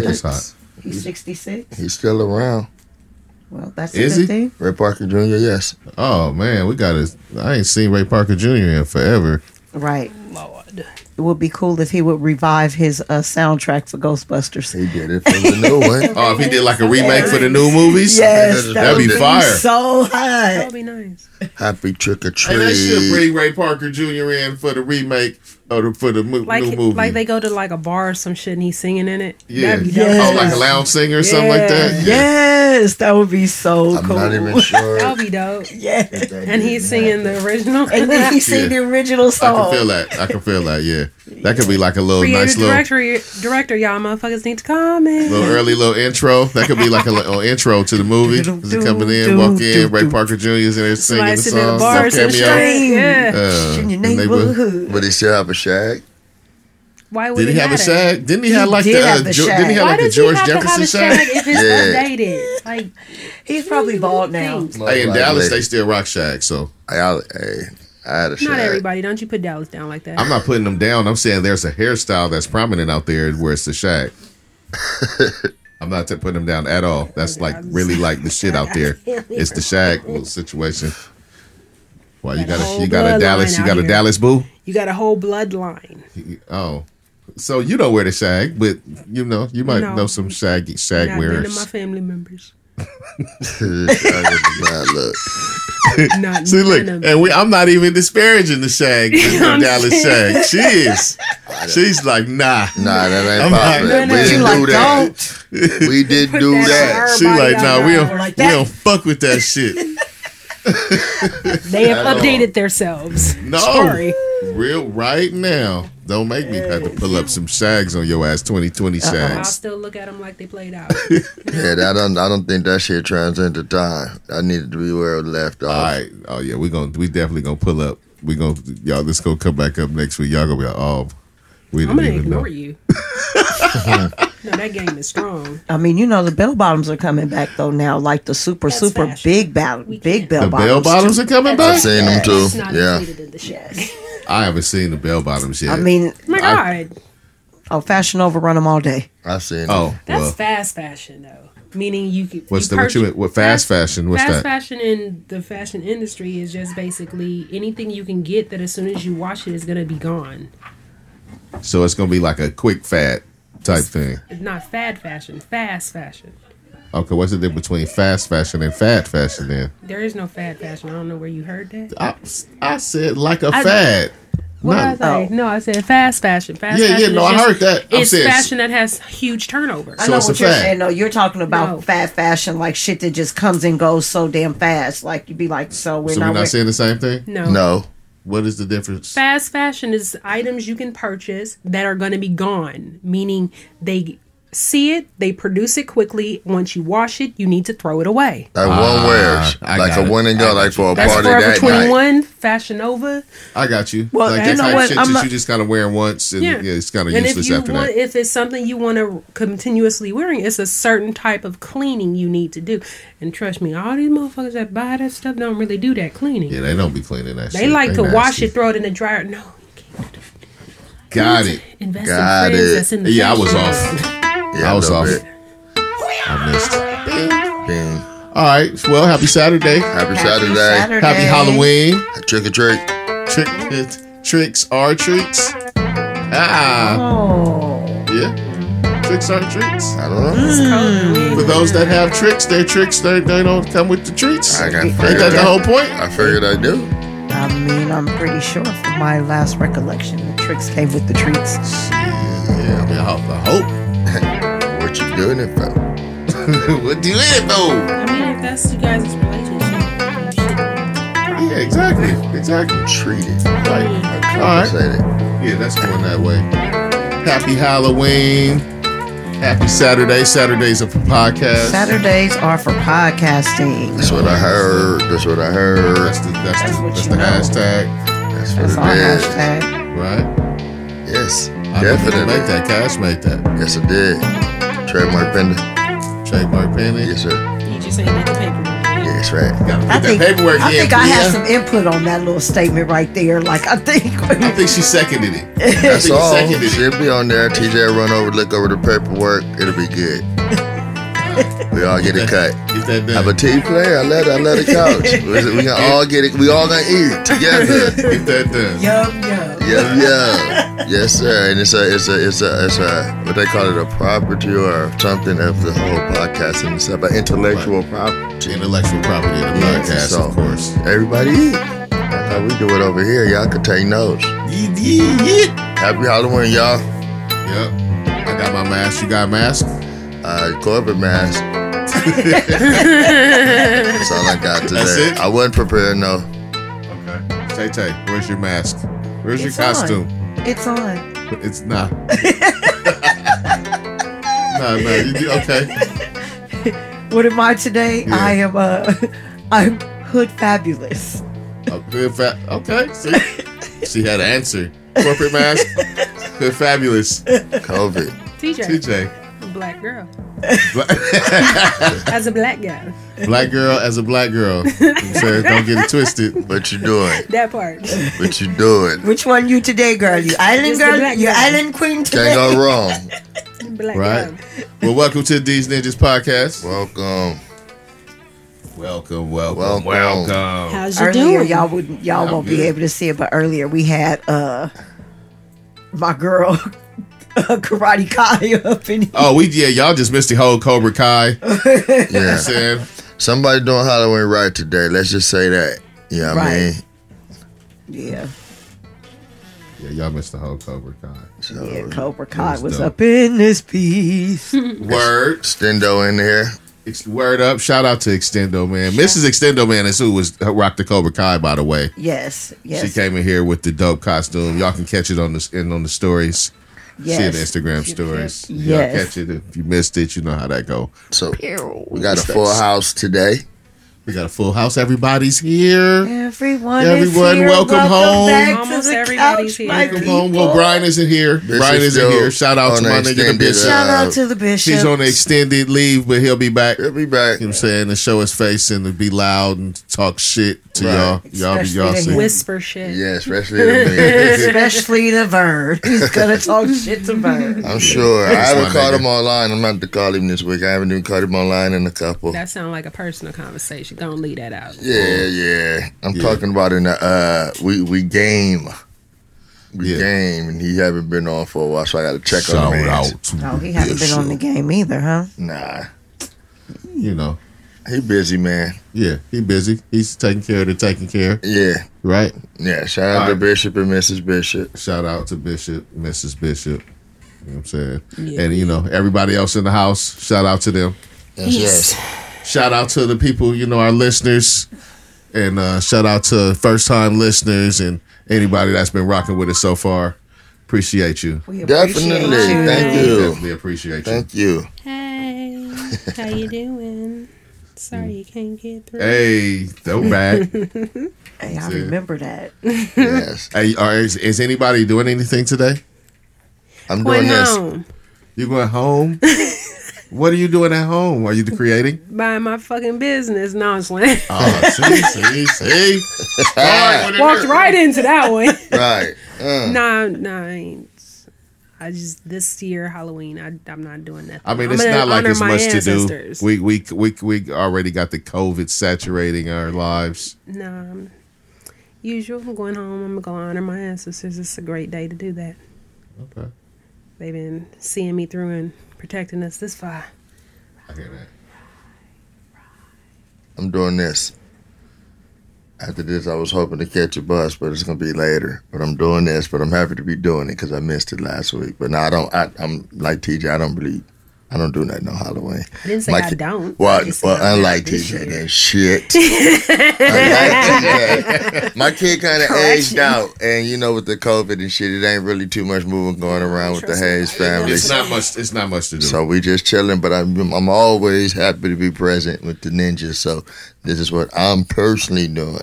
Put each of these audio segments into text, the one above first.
Mike is hot. He's 66. He's still around. Well, that's Is a he? thing. Ray Parker Jr. Yes. Oh man, we got to. I ain't seen Ray Parker Jr. in forever. Right. Lord. It would be cool if he would revive his uh, soundtrack for Ghostbusters. He did it for the new one. Oh, if he did like a remake for the new movies, Yes, that that'd be would fire. So That would be nice. Happy trick or Treat. And they should bring Ray Parker Jr. in for the remake or the, for the mo- Like new movie. like they go to like a bar or some shit and he's singing in it. yeah, That'd Yeah. oh, like a lounge singer or something like that. Yes, that would be so I'm cool. not even sure. That'd be dope. Yeah. And he's singing the original. And then he sing Yeah. the original song. I can feel that. I can feel that. Yeah, that could be like a little Creative nice little, director, director, y'all motherfuckers need to comment. little early little intro. That could be like a little intro to the movie. Is it coming in, walk in, Ray Parker Jr. is in there singing Somebody the sitting in song. the bar, some sitting cameo. Yeah. Uh, in your and they would- neighborhood. But he still have a shag. Why would Did he it have a shag? Didn't he have like did the, have uh, the Jo- shag. didn't he have Why like a George have to have Jefferson a shag? shag if it's Yeah. updated? Like He's probably bald now. Most Hey, in likely. Dallas they still rock shag, so Hey, I, had a shag. not everybody. Don't you put Dallas down like that? I'm not putting them down. I'm saying there's a hairstyle that's prominent out there where it's the shag. I'm not t- putting them down at all. That's like really like the shit out there. It's the shag little situation. Why you Got a got a whole you got a Dallas you got a. Dallas boo? You got a whole bloodline. Oh, so you don't wear the shag, but you know you might No. know some shaggy shag Not none of my family members. Nah, look. Not See, look, none of and we, I'm not even disparaging the shag, the Dallas shag. She is. She's like, nah. Nah, that ain't I'm popular. not- We didn't like, do that. don't. We didn't do that that. She like, nah, we don't, Like we don't fuck with that shit. They have updated themselves. No, Sorry. real right now. Don't make me have to pull up some shags on your ass. 2020 sags. I'll shags. still look at them like they played out. Yeah, that don't, I don't think that shit transcended time. I needed to be where it left off. All right. Oh yeah, we're gonna we definitely gonna pull up. We gonna y'all. This gonna come back up next week. Y'all gonna be like, oh, we I'm didn't gonna even know. ignore you. no, that game is strong. I mean, you know, the bell bottoms are coming back though now, like the super, That's super fashion. big bell, big bell The bottoms. bell bottoms are coming back. I've back. seen them too. It's not Yeah. the shag. I haven't seen the bell bottoms yet. I mean, Oh my I- god, oh, Fashion Nova run them all day. I've seen them. oh that's well. fast fashion though. Meaning you could. What's you the what you purchase- what fast fashion? What's fast that? fashion in the fashion industry is just basically anything you can get that as soon as you wash it is gonna be gone. So it's gonna be like a quick fad type thing. It's not fad fashion, fast fashion. Okay, what's the difference between fast fashion and fad fashion then? There is no fad fashion. I don't know where you heard that. I, I said like a I- fad. What Not- did I say? No, I said fast fashion. Fast Yeah, yeah, no, I just- heard that. I'm It's saying- fashion that has huge turnover. I So know it's a what you're fad. saying. No, you're talking about No. fat fashion, like shit that just comes and goes so damn fast. Like you'd be like, so we're so not. we're not wear- saying the same thing. No. No. What is the difference? Fast fashion is items you can purchase that are going to be gone, meaning they see it, they produce it quickly. Once you wash it, you need to throw it away. Like one Ah, wears. I Like a it. one and go, like for a That's party Forever that Twenty night. One, Fashion Nova. I got you. Well, like you that know type what? shit I'm that not- you just kind of wearing once and Yeah, yeah, it's kind of and useless if you after want, that. if it's something you want to continuously wearing, it's a certain type of cleaning you need to do. And trust me, all these motherfuckers that buy that stuff don't really do that cleaning. yeah, they don't be cleaning that. Shit. They shit. like to wash it, throw it in the dryer. No, you can't. Got it. Invest Got in it. that's in the Yeah, I was fashion. off. Yeah, I was off. bit. I missed. Bing. All right. Well, happy Saturday. Happy Happy Saturday. Saturday. Happy Halloween. Trick or treat. Trick, tricks are treats. Ah, Oh, yeah. Tricks are treats. I don't know. It's cold. For those that have tricks, their tricks they, they don't come with the treats. I got Ain't figured that the whole point? I figured I do. I mean, I'm pretty sure from my last recollection, the tricks came with the treats. Yeah, I mean, I hope. I hope. What doing it for? what do you in though? I mean, if that's you guys' relationship. Yeah, exactly, exactly. Treat it. Right. Or All right. compensate it. Yeah, that's going that way. Happy Halloween. Happy Saturday. Saturdays are for podcasts. Saturdays are for podcasting. That's what I heard. That's what I heard. That's the that's, That's the, that's the hashtag, That's That's what our it is. hashtag. right? Yes. I didn't Definitely. make that. Cash made that. Yes, I did. Trademark pending. Trademark penny. Yes, sir. You just ain't did the paperwork. Yes, right. Gotta put I that think, paperwork I in. think I have some input on that little statement right there. Like I think I think she seconded it. I That's think all. she seconded it. She'll be on there. TJ run over, look over the paperwork. It'll be good. we all get a cut. Get that done. I'm a team player. I let I let it couch. We we gonna all get it. We all gonna eat together. Get that done. yum yum. Yeah, yeah, yes, sir. And it's a, it's a, it's a, it's a, what they call it, a property or something of the whole podcast, and it's about intellectual property. Intellectual property of the Yeah, podcast, so- of course. Everybody eat. That's how we do it over here. Y'all can take notes. Yeah, yeah, yeah. Happy Halloween, y'all. Yep. I got my mask. You got a mask? Uh, Corbin mask. That's all I got today. That's it? I wasn't prepared, no. Okay. Tay Tay, where's your mask? Where's It's your costume? On. It's on. It's not. no, no. You do, okay. What am I today? Yeah. I am uh I'm hood fabulous. Good fa- okay. See? She had an answer. Corporate mask. Good fabulous. COVID. TJ, TJ. Black girl. As a black guy. black girl as a black girl. I'm don't get it twisted. What you doing? That part. What you doing? Which one you today, girl? You island Just girl? You island queen Can't go wrong. Black Right. girl. Well, welcome to These Ninjas Podcast. Welcome. Welcome, welcome, Welcome. welcome. How's you Earlier, doing? y'all wouldn't, y'all I'm won't be able to see it, but earlier we had uh my girl Karate Kai up in here. Oh, we yeah, y'all just missed the whole Cobra Kai. You know what Yeah. I'm saying? Somebody doing Halloween right today. Let's just say that. You know what I mean? Yeah, Yeah, y'all missed the whole Cobra Kai. So, yeah. Cobra Kai was was up in this piece. Word. Stendo in there. Ex- Word up. Shout out to Extendo, man. Mrs. Extendo, man, is who was rocked the Cobra Kai, by the way. yes, yes, She came in here with the dope costume. Y'all can catch it on the in on the stories. Yes. See it in Instagram stories. Y'all catch it. If you missed it, you know how that go. So we got a full house today. We got a full house. Everybody's here. Everyone, Everyone, is here. welcome home. Back to Almost the everybody's couch, here. my Welcome home. Well. Brian isn't here. Brian isn't here. Shout out to my nigga the extended, bishop. Shout Uh, out to the bishop. He's on the extended leave, but he'll be back. You know He'll be back. what I'm saying? To show his face and to be loud and talk shit to Right. y'all. Y'all be y'all to see. Whisper shit. Yeah, especially the me. Especially the bird. He's gonna talk shit to Vern. I'm sure. I That's haven't my caught nigga. him online. I'm not to call him this week. I haven't even caught him online in a couple. That sounds like a personal conversation. Don't leave that out. Yeah, yeah. I'm Yeah. talking about in the uh we we game. We Yeah. game and he haven't been on for a while, so I gotta check on him. out No, he hasn't been on the game either, huh? Nah. You know. He busy, man. Yeah, he busy. He's taking care of the taking care, Yeah. right? Yeah. Shout out All to right. Bishop and Mrs. Bishop. Shout out to Bishop, Mrs. Bishop. You know what I'm saying? Yeah. And you know, everybody else in the house, shout out to them. Yes, Yes. yes. Shout out to the people, you know, our listeners. And uh, shout out to first time listeners and anybody that's been rocking with us so far. Appreciate you. We Definitely. you. Thank We you. Definitely appreciate you. Thank you. Hey, how you doing? Sorry you can't get through. Hey, don't back. Hey, I remember that. Yes. hey, are, is, is anybody doing anything today? I'm Going doing this. home, You going home? what are you doing at home? Are you creating? buying my fucking business. No, I'm playing. Oh, see, see, see. Walked right into that one. Right. Uh, no, no, I ain't. I just this year Halloween. I, I'm not doing that. I mean, I'm it's not like it's much to do. We we we we already got the COVID saturating our lives. No, I'm usual. I'm going home. I'm gonna go honor my ancestors. It's a great day to do that. Okay, They've been seeing me through and protecting us this far. I hear that. I'm doing this. After this, I was hoping to catch a bus, but it's gonna be later. But I'm doing this, but I'm happy to be doing it because I missed it last week. But now I don't. I, I'm like TJ. I don't believe. I don't do nothing on Halloween. I didn't say My I don't. Well, I well I'm unlike not this TJ, year. then shit. TJ, my kid kind of aged out, and you know, with the COVID and shit, it ain't really too much moving going around with the Trust me. Hayes family. It's not much. It's not much to do. So we just chilling, but I'm I'm always happy to be present with the ninjas. So this is what I'm personally doing.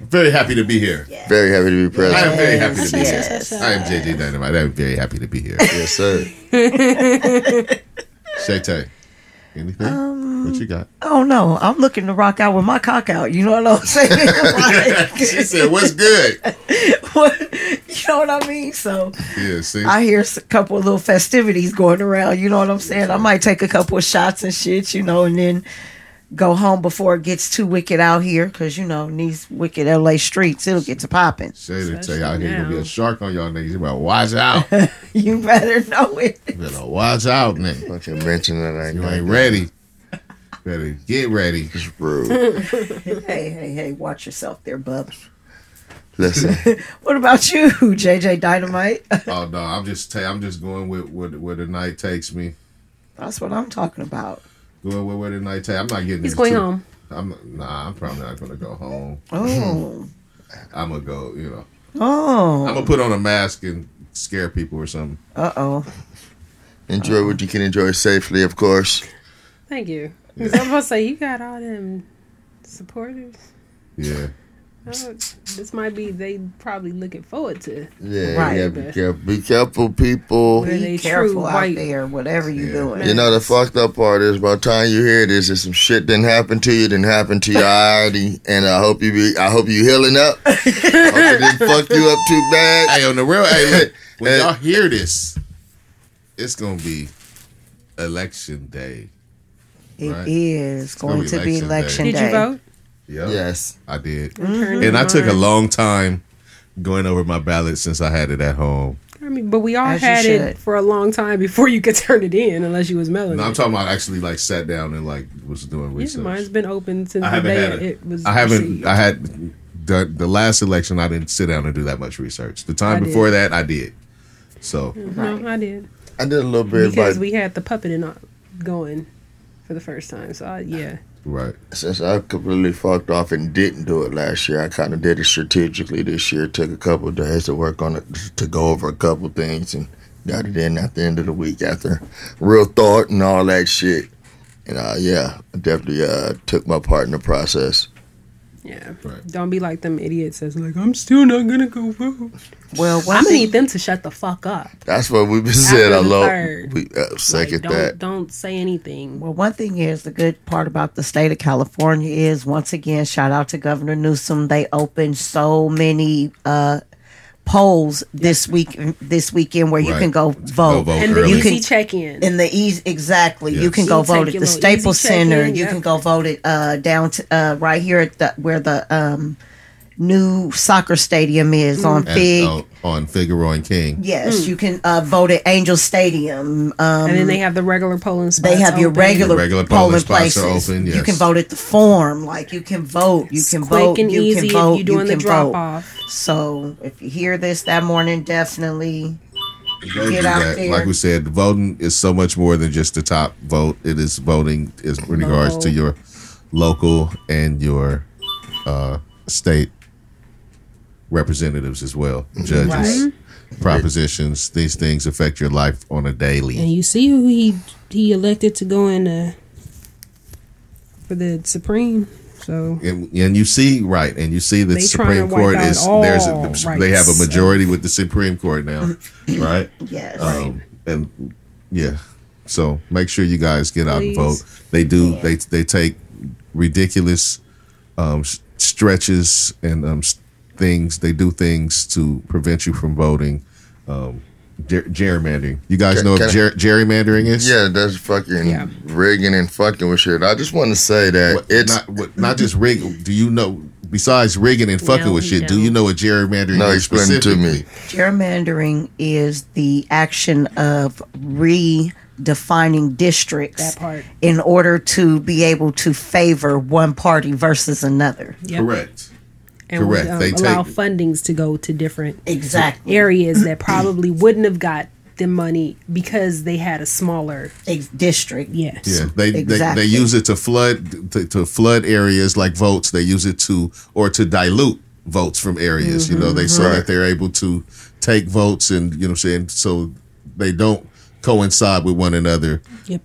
very happy to be here. Very happy to be present. I am very happy to be Yes. here. I am JJ Dynamite. I'm very happy to be here. Yes, sir. Shay Tay, Anything? what you got? Um, oh no, I'm looking to rock out with my cock out. You know what I'm saying? Like, she said, "What's good?" what, you know what I mean? So Yeah, see, I hear a couple of little festivities going around. You know what I'm saying? I might take a couple of shots and shit, you know, and then go home before it gets too wicked out here. Because you know, in these wicked LA streets, it'll get to popping. Shady tell y'all Especially here gonna be a shark on y'all niggas. You better watch out. You better know it. You better watch out, nigga. Fucking mention that I You ain't ready. Better get ready. It's rude. hey, hey, hey! Watch yourself there, bub. Listen, What about you, JJ Dynamite? Oh no, I'm just i I'm just going with where, where the night takes me. That's what I'm talking about. Going with where the night takes. I'm not getting. He's going too- home. I'm nah. I'm probably not gonna go home. Oh, I'm gonna go. You know, Oh. I'm gonna put on a mask and scare people or something. uh oh. enjoy what you can enjoy safely, of course. Thank you. 'Cause I'm about to say you got all them supporters. Yeah. Oh, this might be they probably looking forward to. Yeah, Right. yeah. Be careful, be careful, people. Be careful out white- there, whatever you're Yeah. doing. You know the fucked up part is by the time you hear this, if some shit didn't happen to you, didn't happen to you already, and I hope you be, I hope you healing up. hope it didn't fuck you up too bad. Hey, on the real, hey, look, when y'all hear this, it's gonna be election day. It Right. is gonna going be to be election election day. day. Did you vote? Yeah, Yes, I did, Turn and I took a long time going over my ballot since I had it at home. I mean, but we all As had it for a long time before you could turn it in, unless you was mailing No, I'm talking about actually like sat down and like was doing Yeah, research. mine's been open since I the day had it. it was. I haven't. received. I had the the last election. I didn't sit down and do that much research. The time I before did. that, I did. So No, I did I did a little bit, because but we had the puppet in, uh, going for the first time. So I, yeah, right. since I completely fucked off and didn't do it last year, I kind of did it strategically this year. Took a couple days to work on it, to go over a couple things, and got it in at the end of the week after real thought and all that shit. And uh, yeah, I definitely uh, took my part in the process. Yeah. Right. Don't be like them idiots that's like, I'm still not gonna go vote. Well, I'm gonna need them to shut the fuck up. That's what we've been saying. I After love. We uh, second Like, don't that. don't say anything. well, one thing is the good part about the state of California is once again, shout out to Governor Newsom. They opened so many uh, polls this week, this weekend where you can go vote. vote and the early. You easy can- check in. In the easy, exactly. You can go You take vote at the little Staples easy check-in, Center. You yeah. can go vote it uh, down to uh, right here at the where the um, new soccer stadium is on And, Fig. uh, on Figueroa and King. Yes, you can uh, vote at Angel Stadium. Um, and then they have the regular polling spots. they have your open. regular, Regular polling polling spots are places. open, You can vote at the form. Like you can vote. You It's can quick vote. and you easy can vote. if you're doing you the drop vote. off. So if you hear this that morning, definitely Get out that. there. Like we said, voting is so much more than just the top vote. It is voting is in regards to your local and your uh, state representatives as well, judges, Right. propositions. These things affect your life on a daily. And you see who he he elected to go in uh, for the Supreme. So and, and you see right, and you see that the Supreme trying to wipe Court is there's a, they have a majority with the Supreme Court now, right? yes. Um, and yeah, so make sure you guys get out and vote. They do. They they take ridiculous um, stretches and um, s- things. They do things to prevent you from voting. Um, ger- gerrymandering. You guys Can- know can what I- ger- gerrymandering is? Yeah, that's fucking Yeah. rigging and fucking with shit. I just want to say that What- it's not what, not just rig. Do you know? Besides rigging and fucking No, with shit, do you don't. know what gerrymandering no is? explain it to me. Gerrymandering is the action of redefining districts That part. in order to be able to favor one party versus another. Yep. Correct. And Correct. We, um, They allow take- fundings to go to different Exactly. areas that probably wouldn't have got the money because they had a smaller Ex- district. yes. Yeah, they, Exactly. they they use it to flood to, to flood areas like votes. They use it to or to dilute votes from areas. You know, they so Right. that they're able to take votes and you know what I'm saying so they don't coincide with one another. Yep.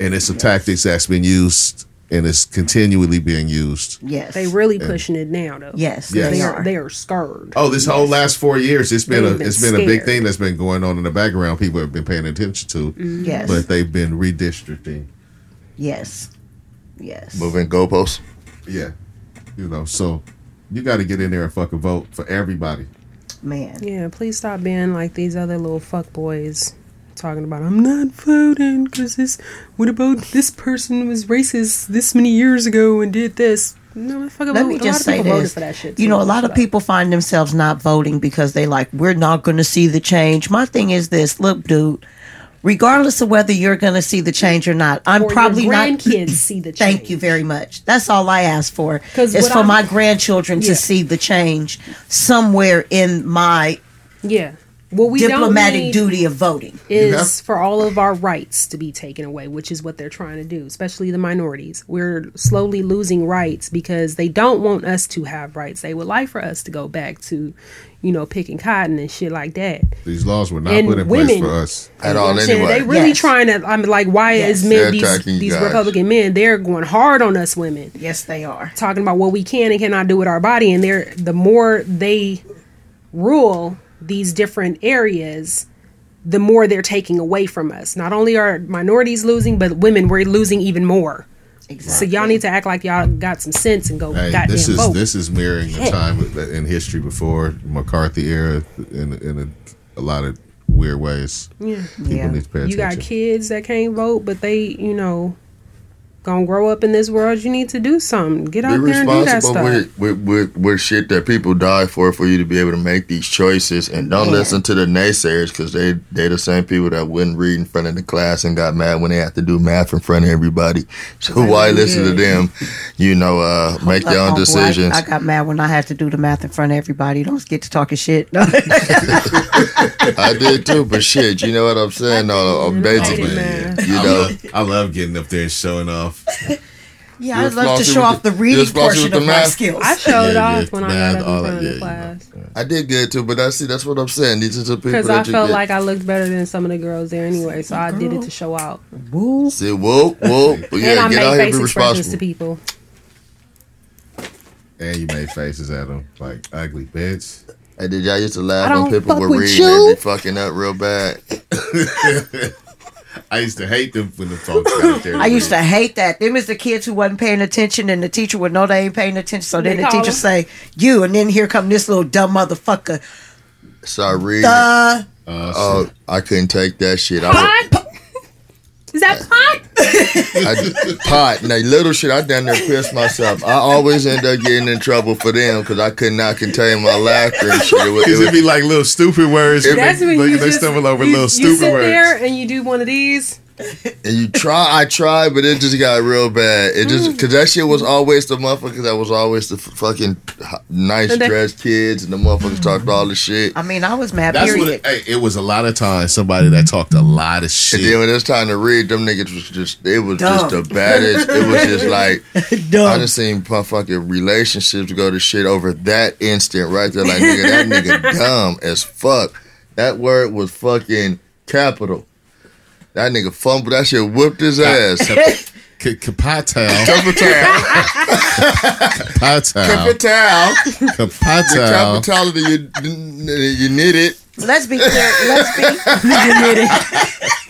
And it's a tactics that's been used and it's continually being used. Yes. They really pushing it now though. Yes, Yes. they They are. are they are scared. Oh, this whole last four years, it's been a They've been it's been a big thing that's been going on in the background. People have been paying attention to, mm-hmm. Yes. but they've been redistricting. yes. Yes. Moving goalposts. Yeah, you know, so you got to get in there and fucking vote for everybody. Man. Yeah, please stop being like these other little fuck boys talking about I'm not voting because this. What about this person was racist this many years ago and did this? No, fuck Let me just say this. For that shit you know, a lot of up. people find themselves not voting because they like, we're not going to see the change. My thing is this look, dude, regardless of whether you're going to see the change or not, I'm Or your probably not. grandkids see the change. Thank you very much. That's all I ask for. Is for I'm- my grandchildren Yeah. to see the change somewhere in my Yeah. What we diplomatic don't need duty of voting. is have- for all of our rights to be taken away, which is what they're trying to do, especially the minorities. We're slowly losing rights because they don't want us to have rights. They would like for us to go back to, you know, picking cotton and shit like that. These laws were not And put in place women- for us. At all, what I'm anyway. They really Yes. trying to. I'm like, why Yes. is They're men these these. Republican men? They're going hard on us women, Yes, they are. talking about what we can and cannot do with our body. And they're the more they rule these different areas, the more they're taking away from us. Not only are minorities losing, but women we're losing even more. Exactly. So y'all need to act like y'all got some sense and go Hey, goddamn this is vote. this is mirroring the time uh, in history before McCarthy era in in a, a lot of weird ways. yeah. People Yeah. need to pay You got kids that can't vote, but they, you know, gonna grow up in this world. You need to do something. Get Be out there and do that responsible stuff. with, with, with, with shit that people die for for you to be able to make these choices and don't Yeah. listen to the naysayers because they they the same people that wouldn't read in front of the class and got mad when they had to do math in front of everybody. So why listen to them? You know, uh, make your own Homeboy, decisions. I, I got mad when I had to do the math in front of everybody. Don't get to talking shit. I did too, but shit, you know what I'm saying? No, did. basically, Man. you I know. love, I love getting up there and showing off. yeah, You're I'd love to show off the the- reading portion with the of my math? skills. I showed Yeah, off yeah, when I math, got up in front of yeah, the you class I did good too, but I see that's what I'm saying. These are the people because I you felt get. like I looked better than some of the girls there anyway. So I did it to show out, Woo. See, whoop, whoop. and Yeah, I get out made here, face be expressions to people. And you made faces at them like ugly bitch. Hey, did y'all used to laugh I when people were with reading you. and be fucking up real bad? I used to hate them when the folks got there. I used to hate that. Them is the kids who wasn't paying attention, and the teacher would know they ain't paying attention. So then the teacher them. say, "You," and then here come this little dumb motherfucker. Sorry. reading. Uh, I couldn't take that shit. I, Pot? Is that pot? I pot. Now, little shit, I down there pissed myself. I always end up getting in trouble for them because I could not contain my laughter and shit. Because it it'd be like little stupid words. That's when Look, you they just stumble over you, little you stupid sit words. there and you do one of these. And you try, I tried, but it just got real bad. It just mm. because that shit was always the motherfuckers that was always the fucking nice And dressed kids, and the motherfuckers talked mm. all the shit. I mean, I was mad. That's what period. it, hey, it was a lot of times somebody that talked a lot of shit. And shit. then when it's time to read, them niggas was just, it was Dumb. just the baddest. It was just like, I Dumb. done seen fucking relationships go to shit over that instant right there. Like, nigga, that nigga dumb as fuck. That word was fucking capital. That nigga fumbled. That shit whooped his ass. K- Kapatal. Capital. Kapatal. Capital. Kapatal. Capital. You, you knit it. Let's be clear. Let's be.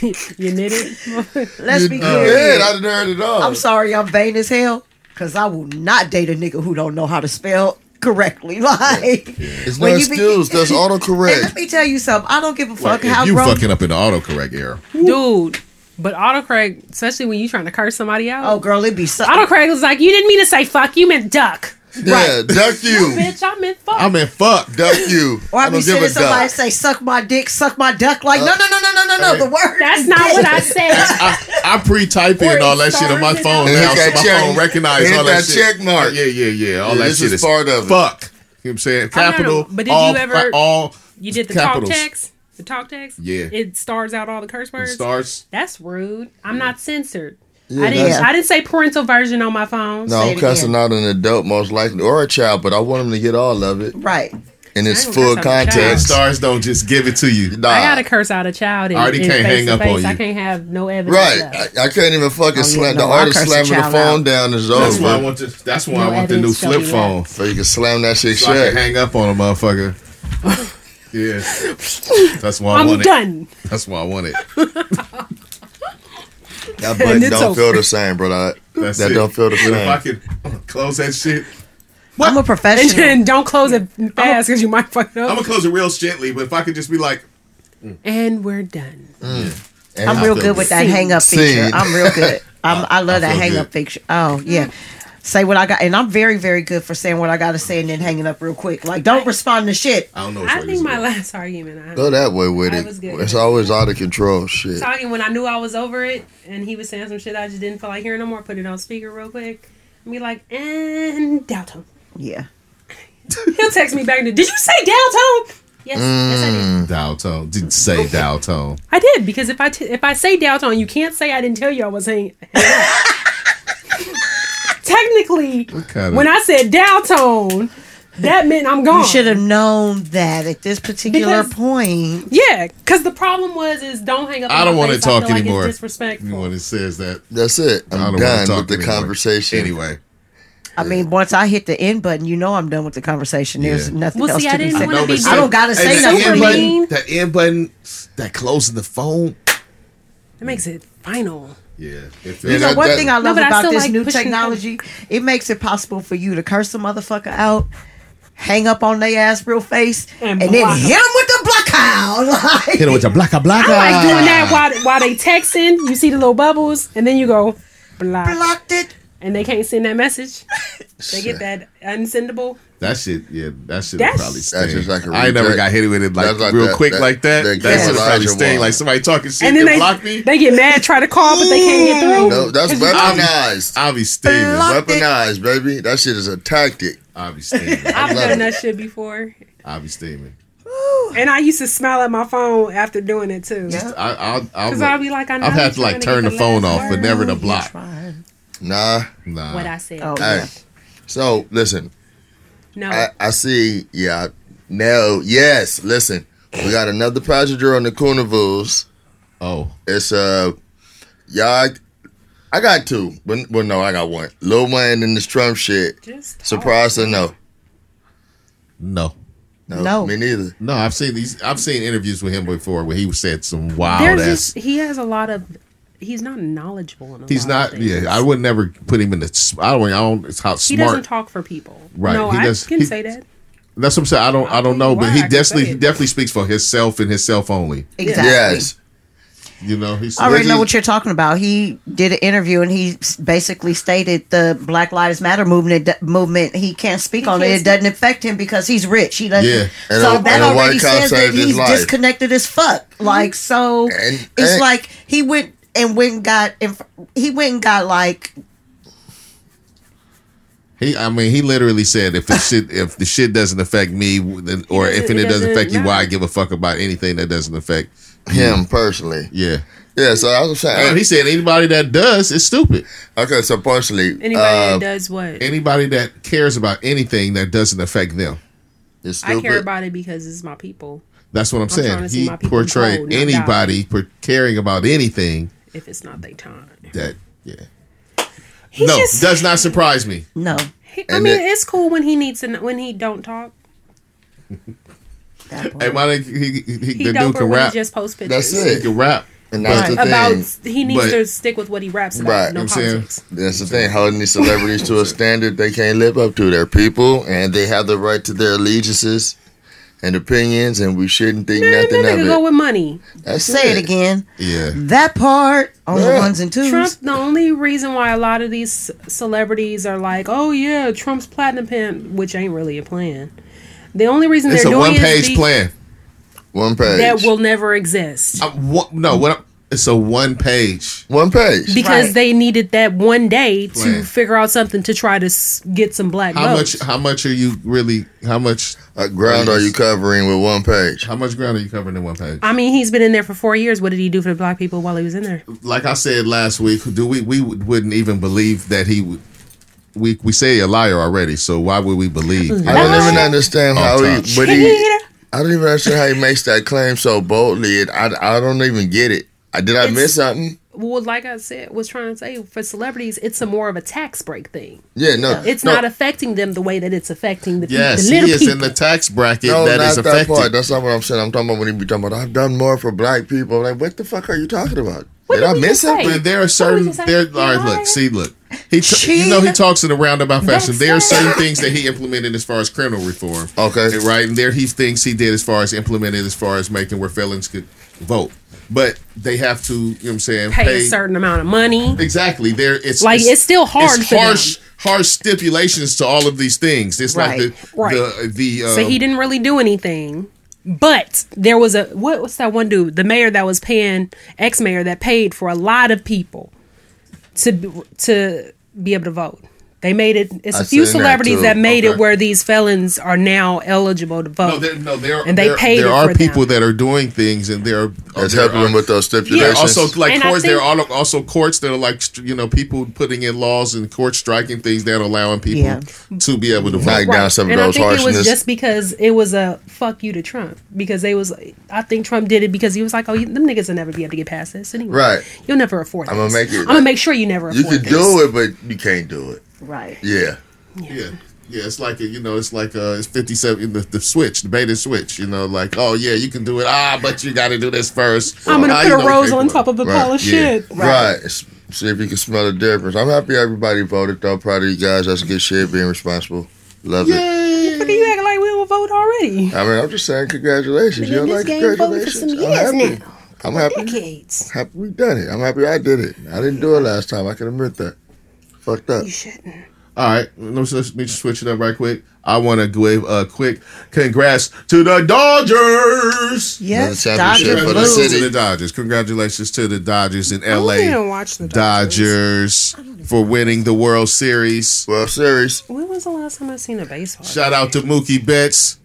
You knit it. You knit it. Let's be clear. did. I didn't heard it all. I'm sorry, I'm vain as hell. Cause I will not date a nigga who don't know how to spell correctly. Like, It's no when you be- That's autocorrect. let me tell you something. I don't give a fuck Like, how you grown. fucking up in the autocorrect era. Dude. But autocorrect, especially when you trying to curse somebody out. oh, girl, it'd be so. Autocorrect was like, you didn't mean to say fuck, you meant duck. Yeah, duck you. Bitch, I meant fuck. I mean, fuck. Duck you. Or I, I be don't seeing somebody duck. say "suck my dick, suck my duck." Like, no, no, no, no, no, no, no. Hey. The word. That's not what I said. I, I pre-type Or in all that shit on my phone it now, so my that check- phone recognize hit all that, that shit. check mark. Yeah, yeah, yeah. All Yeah, that this shit is is part of it. Fuck. You know what I'm saying? No, no. Capital. But did you ever- all You did the capitals. talk text? The talk text? Yeah. It stars out all the curse words? stars. That's rude. I'm not censored. Yeah, I didn't that's- I didn't say parental version on my phone. No, Say I'm it cussing again. out an adult most likely or a child, but I want them to get all of it. Right. in its I ain't full gonna cuss out the Yeah, context. stars don't just give it to you. Nah. I gotta curse out a child. In, Artie in can't face hang up face. on I can't have no evidence. Right, left. I, I can't even fucking oh, yeah, slam no, the I artist curse a slamming the child phone out. down is That's why I over. want to. That's why No I want the new evidence shall flip be phone. So you can slam that shit So I can shut. hang up on a motherfucker. yeah, that's why I I'm want it. done. That's why I want it. That button it's don't over. feel the same, bro. That, That's that it. don't feel the same. if I same. can close that shit, I'm a professional. then don't close it fast because you might fuck up. I'm gonna close it real gently. But if I could just be like, mm. And we're done. Mm. And I'm I real good with that hang up feature. I'm real good. I'm, I love I that hang good. up feature. Oh yeah. Say what I got, and I'm very, very good for saying what I got to say and then hanging up real quick. Like, don't respond to shit. I don't know. I think my last argument I Go that way with I it. was good. It's always out of control. Shit. talking when I knew I was over it, and he was saying some shit I just didn't feel like hearing no more. Put it on speaker real quick, and be like, and downtown. Yeah. He'll text me back. and, Did you say downtown? Yes, yes I did. Mm. dial tone. Didn't say dial tone. I did because if I t- if I say downtown, you can't say I didn't tell you I was hanging. Technically, kind of- when I said downtown, that meant I'm gone. You should have known that at this particular Because- point. Yeah, because the problem was is don't hang up. I don't want to talk like anymore. It's disrespectful. When it says that, That's it. I I'm don't done talk with the anymore. conversation. Anyway, I mean, once I hit the end button, you know I'm done with the conversation. There's Yeah. nothing Well, else see, to I be didn't said. wanna be I don't gotta say that nothing. button, mean. that end button, that closing the phone. That makes it final. Yeah, it You You know, that- one that- thing I love but I about still this like new pushing technology, it makes it possible for you to curse a motherfucker out, hang up on their ass real face, And and, then block 'em. hit them with the block out. Like, hit it with a blacka blacka. I like doing that while while they texting. You see the little bubbles, and then you go block, blocked it. and they can't send that message. They get that unsendable. That shit, yeah, that shit That's- probably That's sting. just like a I ain't never got hit with it like, That's like real that- quick that- like that. that That shit Elijah probably sting. Like somebody talking shit And and, then they block me. they get mad, try to call, but they can't get mm. through. No, that's 'Cause you- weaponized. I'll be steaming. Block- Blocked it. Weaponized, baby. That shit is a tactic. I'll be steaming. I've done it. that shit before, I'll be steaming. and I used to smile at my phone after doing it too. Yeah. I, I'll, I'll, Cause I'll be like, I know I've had to like turn the phone off, but never to block. Nah. Nah. What I said. Oh, So listen, no, I, I see. Yeah. No. Yes. Listen, we got another passenger on the Carnivals. Oh, It's uh, y'all. I, I got two, but well, no, I got one. Lil Wayne and this Trump shit. just talk. Surprised or no? no. No, No. me neither. No, I've seen these. I've seen interviews with him before where he said some wild There's ass. just he has a lot of. He's not knowledgeable in a He's lot not. things. Yeah, I would never put him in the. I don't. I don't. It's how He doesn't talk for people. Right, No, he I does- can he- say that. That's what I'm saying. I don't. I don't know, you but he definitely say it. definitely speaks for himself and himself only. Exactly. Yes. You know, he's. I already know what you're talking about. He did an interview and he basically stated the Black Lives Matter movement. Movement. He can't speak on it. can't It doesn't affect him because he's rich. He doesn't. Yeah. And so a- that and already says that he's life. disconnected as fuck. Like so, And- it's and- like he went and went and got. inf- He went and got like He. I mean, he literally said, "If the shit, if the shit doesn't affect me, then, or if it it, doesn't doesn't affect you, why I give a fuck about anything that doesn't affect Him personally. Yeah. Yeah. So I was saying. And he said anybody that does is stupid. Okay. So personally, Anybody uh, that does what? Anybody that cares about anything that doesn't affect them. is I stupid. care about it because it's my people. That's what I'm, trying saying. He portrayed grow, anybody per- caring about anything If it's not their time, that yeah. He's no, just- does not surprise me. no. He- I And mean, it- it's cool when he needs to. kn- When he don't talk, That Hey, part. my he, he, he, he the dude can rap. he just post pictures. That's He it. can rap. And that's Right. the About thing. he needs But- to stick with what he raps about. Right. No I'm saying- That's the thing. Holding these celebrities to a standard they can't live up to. They're people, and they have the right to their allegiances and opinions, and we shouldn't think Man, nothing that of nigga it. go with money. That's Say it again. Yeah. That part on the ones and twos. Trump. The only reason why a lot of these celebrities are like, "Oh yeah, Trump's Platinum Plan," which ain't really a plan. The only reason It's they're a doing one it page is be- plan. One page. that will never exist uh, I'm, one, no, what? I'm- It's a one page. One page. because Right. they needed that one day to Plan. figure out something to try to s- get some black How votes. much? How much are you really? How much? Uh, ground are you covering with one page? How much ground are you covering in one page? I mean, he's been in there for four years. What did he do for the black people while he was in there? Like I said last week, do we we would- wouldn't even believe that he would we we say a liar already. So why would we believe? I don't even understand how he, but he, I don't even understand how he makes that claim so boldly. And I, I don't even get it. I, did I It's- miss something? Well, like I said, was trying to say for celebrities, it's a more of a tax break thing. Yeah, no, It's no, not affecting them the way that it's affecting the, pe- Yes, the he little is people. in the tax bracket No, that not is that affected. part. That's not what I'm saying. I'm talking about when he be talking about I've done more for black people. I'm like, what the fuck are you talking about? What did did I miss just say? something? But there are certain would you say? there. You All right, look, see, look. He, t- you know, he talks in a roundabout fashion. That's There are certain things that he implemented as far as criminal reform. Okay. Right, and there he thinks he did as far as implemented as far as making where felons could vote. But they have to, you know what I'm saying, pay a certain amount of money. Exactly. There, it's Like, it's still hard It's for them. harsh, harsh stipulations to all of these things. It's Right. like the Right. the the. Um, So he didn't really do anything. But there was a what what's that one dude, the mayor that was paying ex mayor that paid for a lot of people to to be able to vote. They made it. It's a I few seen that celebrities that, made Okay. it where these felons are now eligible to vote. No, there, no, there, And they there, paid there it are for people them. that are doing things, and there are oh, That's there helping are- with those There stipulations. are also like And I courts. there are also courts that are like you know people putting in laws and courts striking things that are allowing people Yeah. to be able to vote. Knock down some of and those I think it was just because it was a fuck you to Trump because they was. I think Trump did it because he was like, oh, you, them niggas will never be able to get past this anyway. Right. You'll never afford. It. I'ma make it- I'm gonna make sure you never. Afford it. You can this. do it, but you can't do it. Right. Yeah. Yeah. Yeah, it's like a, you know, it's like uh, it's fifty seven the, the switch, the beta switch. You know, like oh yeah, you can do it. Ah, but you got to do this first. I'm gonna Ah, put you a rose on top of a Right. pile of Yeah. shit. Right. S- See if you can smell the difference. I'm happy everybody voted though. Proud of you guys. That's a good shit. Being responsible. Love it. Look you acting like we don't vote already. I mean, I'm just saying, congratulations. You know, like congratulations. I'm happy. I'm happy. Decades. Happy we done it. I'm happy I did it. I didn't do it last time. I can admit that. Fucked up. You shouldn't. All right, let's, let me just switch it up right quick. I want to give a quick congrats to the Dodgers. Yes. championship Dodgers for the Congratulations city. to the Dodgers. Congratulations to the Dodgers in I LA. didn't watch the Dodgers. Dodgers for winning the World Series. World Series. When was the last time I seen a baseball? Shout out to Mookie Betts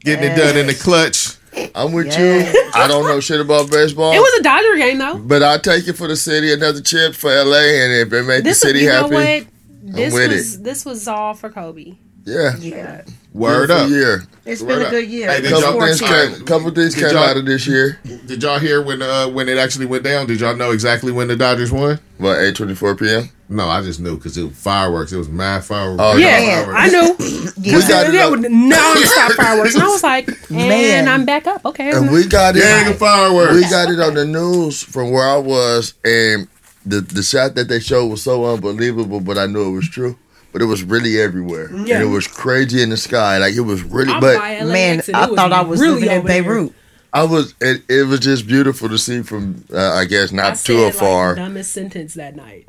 getting it done in the clutch. I'm with Yes. you. I don't know shit about baseball. It was a Dodger game though. but I take it for the city, another chip for LA, and if it make This the was, city you happy, know what? This with was this was all for Kobe. yeah. Yeah. Word Beautiful up. Year. It's Word been a good year. Hey, did Couple y'all- things came, couple things Did came y'all- out of this year. Did y'all hear when uh, when it actually went down? Did y'all know exactly when the Dodgers won? What eight twenty four p.m. No, I just knew because it was fireworks. It was mad fireworks. Oh, Yeah, Man. I knew. We got it There up, were non-stop fireworks, and I was like, and Man. I'm back up. Okay, and we got it. Gang of fireworks. We got it on the news from where I was, and the the shot that they showed was so unbelievable, but I knew it was true. But it was really everywhere, Yeah. and it was crazy in the sky. Like it was really, I'm but Man, I thought I was really living in over there. Beirut. I was. It, it was just beautiful to see from. Uh, I guess I not said, too like, far. the dumbest sentence that night.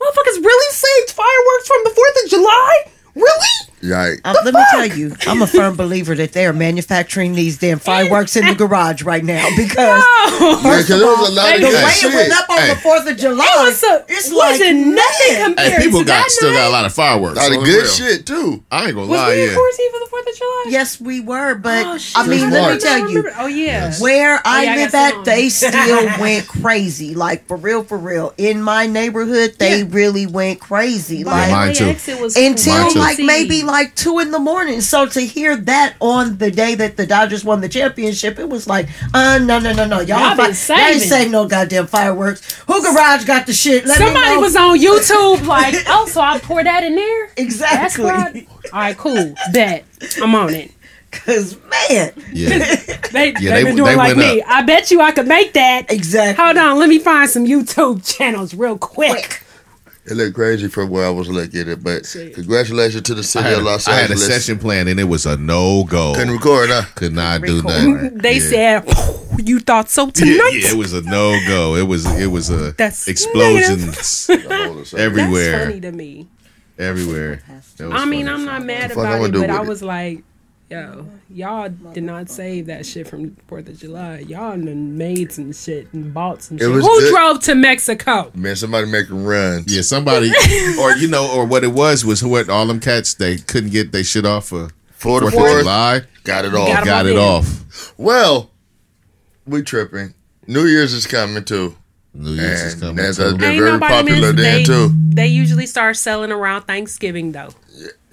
Motherfuckers really saved fireworks from the Fourth of July? Really? Like Uh, let me tell you, I'm a firm believer that they are manufacturing these damn fireworks in the garage right now because yeah, of all, was a lot of the good way shit. it went up on Hey. the Fourth of July, It was a, it's wasn't like nothing man. compared Hey, people to got that still got a lot of fireworks. a lot of good real. shit too. I ain't gonna Was lie. we in Yeah. quarantine for the Fourth of July? Yes, we were, but Oh. I mean, Since let me tell you, Oh yeah. where I yeah, live got at, some. they still went crazy. Like for real, for real. In my neighborhood, they really went crazy. Like mine too. until like maybe like two in the morning. So to hear that on the day that the Dodgers won the championship, it was like, uh, no, no, no, no, y'all, Y'all ain't been fi- y'all ain't saving. saving no goddamn fireworks. Who garage got the shit? Let Somebody was on YouTube like, oh, so I pour that in there. That's exactly why. All right, cool. Bet I'm on it. because man, Yeah. They, Yeah, they they- been doing they like went me. I bet you I could make that. exactly. Hold on, let me find some YouTube channels real quick. It looked crazy from where I was looking at it, but congratulations to the city of Los Angeles. I had a session plan and it was a no go. Couldn't record, huh? Could not do Record. nothing. They Yeah. said, "You thought so tonight?" yeah, it was a no go. It was it was a That's explosions That's everywhere, funny to me. everywhere. I mean, funny. I'm not mad about it, but I was like, yo, y'all did not save that shit from Fourth of July. Y'all done made some shit and bought some shit. Who good. drove to Mexico? Man, somebody make a run. Yeah, somebody or you know, or what it was was who had all them cats they couldn't get their shit off for For Fourth of fourth, July. got it all. Got 'em Got it in. off. Well, we tripping. New Year's is coming too. New Year's is coming. that's too. a- They're Ain't very nobody popular miss- then, they, too. They usually start selling around Thanksgiving though.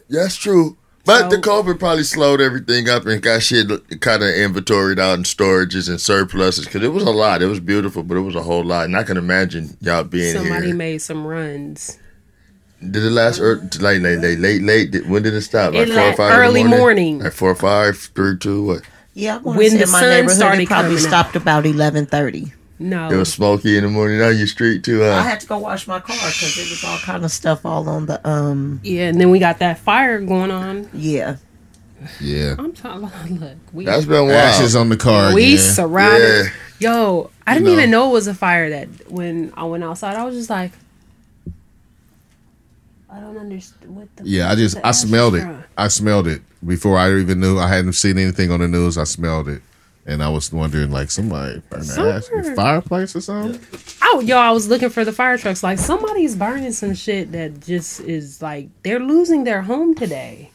That's true. But So- the COVID probably slowed everything up and got shit kind of inventoried out in storages and surpluses because it was a lot. It was beautiful, but it was a whole lot. And I can imagine y'all being Somebody here. made some runs. Did it last er, late, late, late, late, late? When did it stop? It four or last five in the early morning. Like four or five, three, two, what? Yeah, I want When to say the in my sun neighborhood started it probably coming out. stopped about eleven thirty. No. It was smoky in the morning on your street too, huh? I had to go wash my car because it was all kind of stuff all on the um. yeah, and then we got that fire going on. Yeah, Yeah. I'm talking. Look, we That's been wild. Ashes on the car we again. surrounded. Yeah. Yo, I didn't know. even know it was a fire that when I went outside. I was just like, I don't understand what the. Yeah, I just I smelled it. from. I smelled it before I even knew. I hadn't seen anything on the news. I smelled it, and I was wondering like somebody burned the ash in the fireplace or something. Oh, yo, I was looking for the fire trucks. Like somebody's burning some shit that just is like they're losing their home today.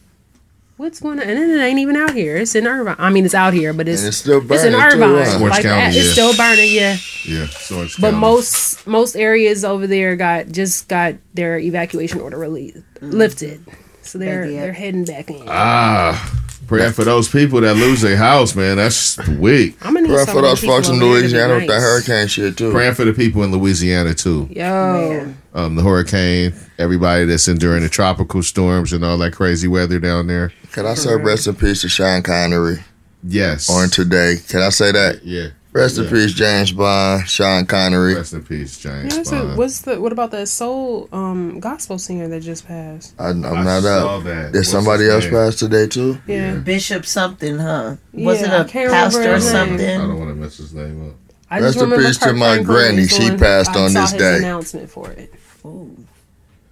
What's going on? And it ain't even out here. It's in Irvine. I mean, it's out here, but it's it's still it's burning in Irvine. huh? Orange like County, that, yeah. it's still burning. Yeah, Yeah, so it's but county. most most areas over there got just got their evacuation order released lifted, so they're They did. they're heading back in. ah praying for those people that lose their house, man. That's weak. I'm gonna need Pray for those people folks in over there to be Louisiana with that nice. hurricane shit too. Praying for the people in Louisiana too. Yo, Man. Um, the hurricane, everybody that's enduring the tropical storms and all that crazy weather down there. Can I say rest in peace to Sean Connery Yes. on today? Can I say that? Yeah. Rest in peace, James Bond, Sean Connery. Rest in peace, James. Yeah, so Bond. what's the what about that soul um gospel singer that just passed? I, I'm I not saw up. that. Did What's somebody else name? pass today too? Yeah, Bishop something, huh? Was Yeah, it a pastor or something? I don't want to mess his name up. I Rest in peace to my granny. She doing- passed I on saw this his day. Announcement for it, Ooh.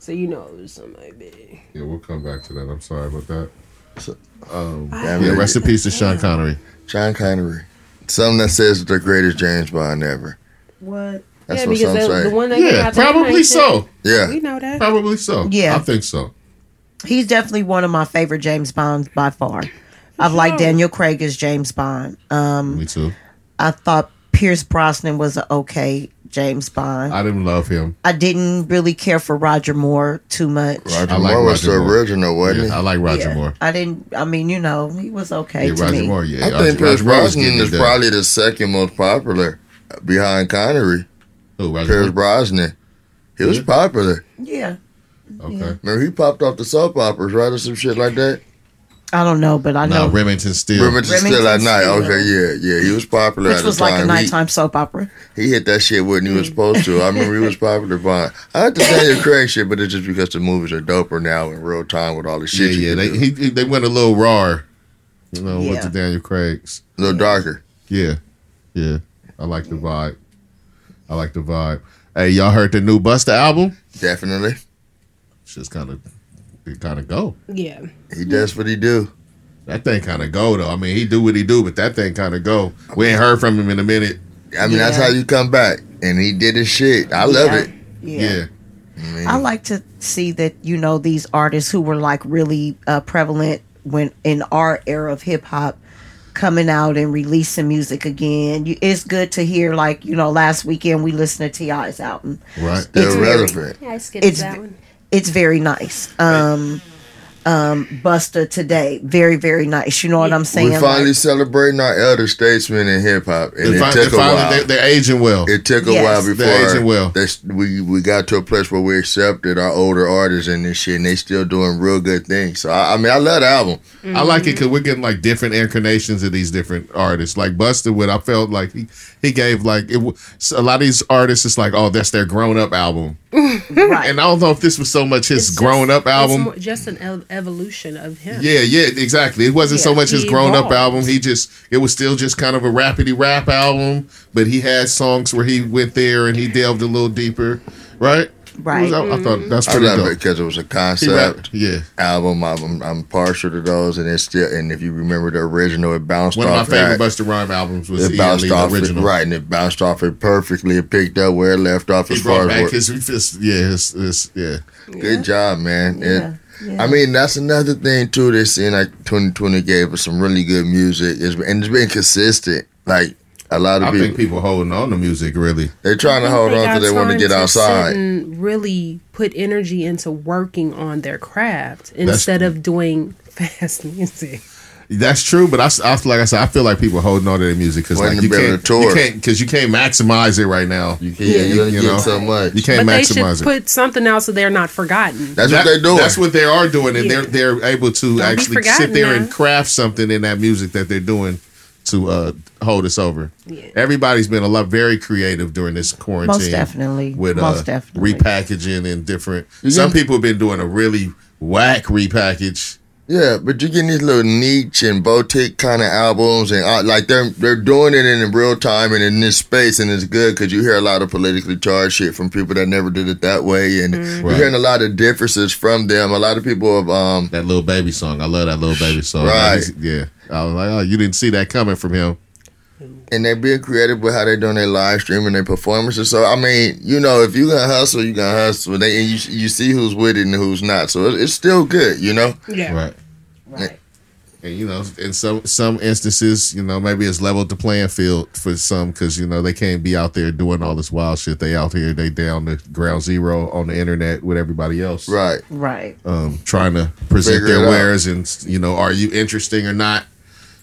so you know it was somebody big. Yeah, we'll come back to that. I'm sorry about that. So- Um, yeah, rest in peace to Sean Connery. Sean Connery. Something that says the greatest James Bond ever. What? That's yeah, what because some the, say. the one that came Yeah, probably so. yeah. We know that. Probably so. Yeah. I think so. He's definitely one of my favorite James Bonds by far. I've liked. Daniel Craig as James Bond. Um, Me too. I thought Pierce Brosnan was an okay James Bond. I didn't love him. I didn't really care for Roger Moore too much. Roger I like Moore was Roger the Moore. original, wasn't Yeah, I like Roger Yeah. Moore. I didn't. I mean, you know, he was okay Yeah, to Roger me. Moore. Yeah, I Roger, think Pierce Moore was Brosnan is probably the second most popular behind Connery. Who, Roger Pierce Moore? Brosnan. He was Yeah. popular. Yeah, Okay. Remember, he popped off the soap operas, right, or some shit like that. I don't know, but I No, know Remington Steele. Remember, Still at Remington Night. Steele. Okay, yeah, yeah, he was popular which at was the like a time. nighttime soap opera. he, he hit that shit when he was mm. supposed to. I remember he was popular. But I like the Daniel Craig shit, but it's just because the movies are doper now in real time with all the yeah, shit. you yeah. can They do. he, he- they went a little raw, you know, with Yeah. the Daniel Craig's. a little darker. Yeah, yeah. I like the vibe. I like the vibe. Hey, y'all heard the new Busta album? Definitely, It's just kind of, it kind of go. Yeah, he does what he do. That thing kind of go though. I mean, he do what he do, but that thing kind of go. We ain't heard from him in a minute. I mean, that's how you come back, and he did his shit. I love Yeah. it. Yeah. Yeah, I mean, I like to see that you know these artists who were like really uh, prevalent when in our era of hip hop coming out and releasing music again. You, it's good to hear like you know last weekend we listened to T.I.'s album. right. still it's very- relevant. yeah, I skipped It's- that one. It's very nice. Um, um, Busta today, very very nice. You know what I'm saying? we finally Like, celebrating our elder statesmen in hip hop, and it fin- took they a finally- while. they- they're aging well. it took a Yes. while before They're aging well. they- we we got to a place where we accepted our older artists and this shit, and they still doing real good things. So I, I mean, I love the album. I like it because we're getting like different incarnations of these different artists. Like Busta, what I felt like he, he gave like it. w- A lot of these artists, it's like, oh, that's their grown up album, right. and I don't know if this was so much his It's just- grown up album. more- just an ev- evolution of him. Yeah, yeah, exactly. It wasn't so much his he grown up album. He just it was still just kind of a rapidy rap album, but he had songs where he went there and he delved a little deeper, right? Right. It was- I, I thought that's I pretty love it dope. because it was a concept yeah. album. I'm, I'm partial to those, and it's still. And if you remember the original, it bounced off. One of my favorite that. Busta Rhyme albums was It Ian bounced Lee, the off it, original. right, and it bounced off it perfectly. It picked up where it left off He as brought far back as his, his yeah, his, his yeah. Good job, man. It- Yeah, yeah. I mean, that's another thing too. That seeing like 2020 gave us some really good music, it's, and it's been consistent. Like A lot of I people think people holding on to music really. they're trying to hold on got because they want to get sit outside. and really put energy into working on their craft instead of doing fast music. That's true, but I, s- I feel like I said I feel like people holding on to their music because like you can't, you can't because you can't maximize it right now. You can't, yeah, you, you get know. so much. You can't But they should maximize it. put something else so they're not forgotten. That's That- what they're doing. That's what they are doing, and Yeah. they're they're able to be actually sit there now. and craft something in that music that they're doing to uh, hold us over. Yeah. Everybody's been a lot very creative during this quarantine. Most definitely. with Most uh, definitely. repackaging and different. You Some people have been doing a really whack repackage. Yeah, but you're getting these little niche and boutique kind of albums, and uh, like they're they're doing it in real time and in this space, and it's good because you hear a lot of politically charged shit from people that never did it that way, and you're hearing a lot of differences from them. A lot of people have um That little baby song, I love that little baby song. Right. Like, yeah, I was like, oh, you didn't see that coming from him. And they're being creative with how they're doing their live stream and their performances. So I mean, you know, if you gonna hustle, you gonna hustle. They and you you see who's with it and who's not. So it, it's still good, you know. Yeah. Right. Right. And you know, in some some instances, you know, maybe it's leveled the playing field for some because you know they can't be out there doing all this wild shit. They out here, they down to ground zero on the internet with everybody else, Right. Right. Um, trying to present Figure it their out. wares and you know, are you interesting or not?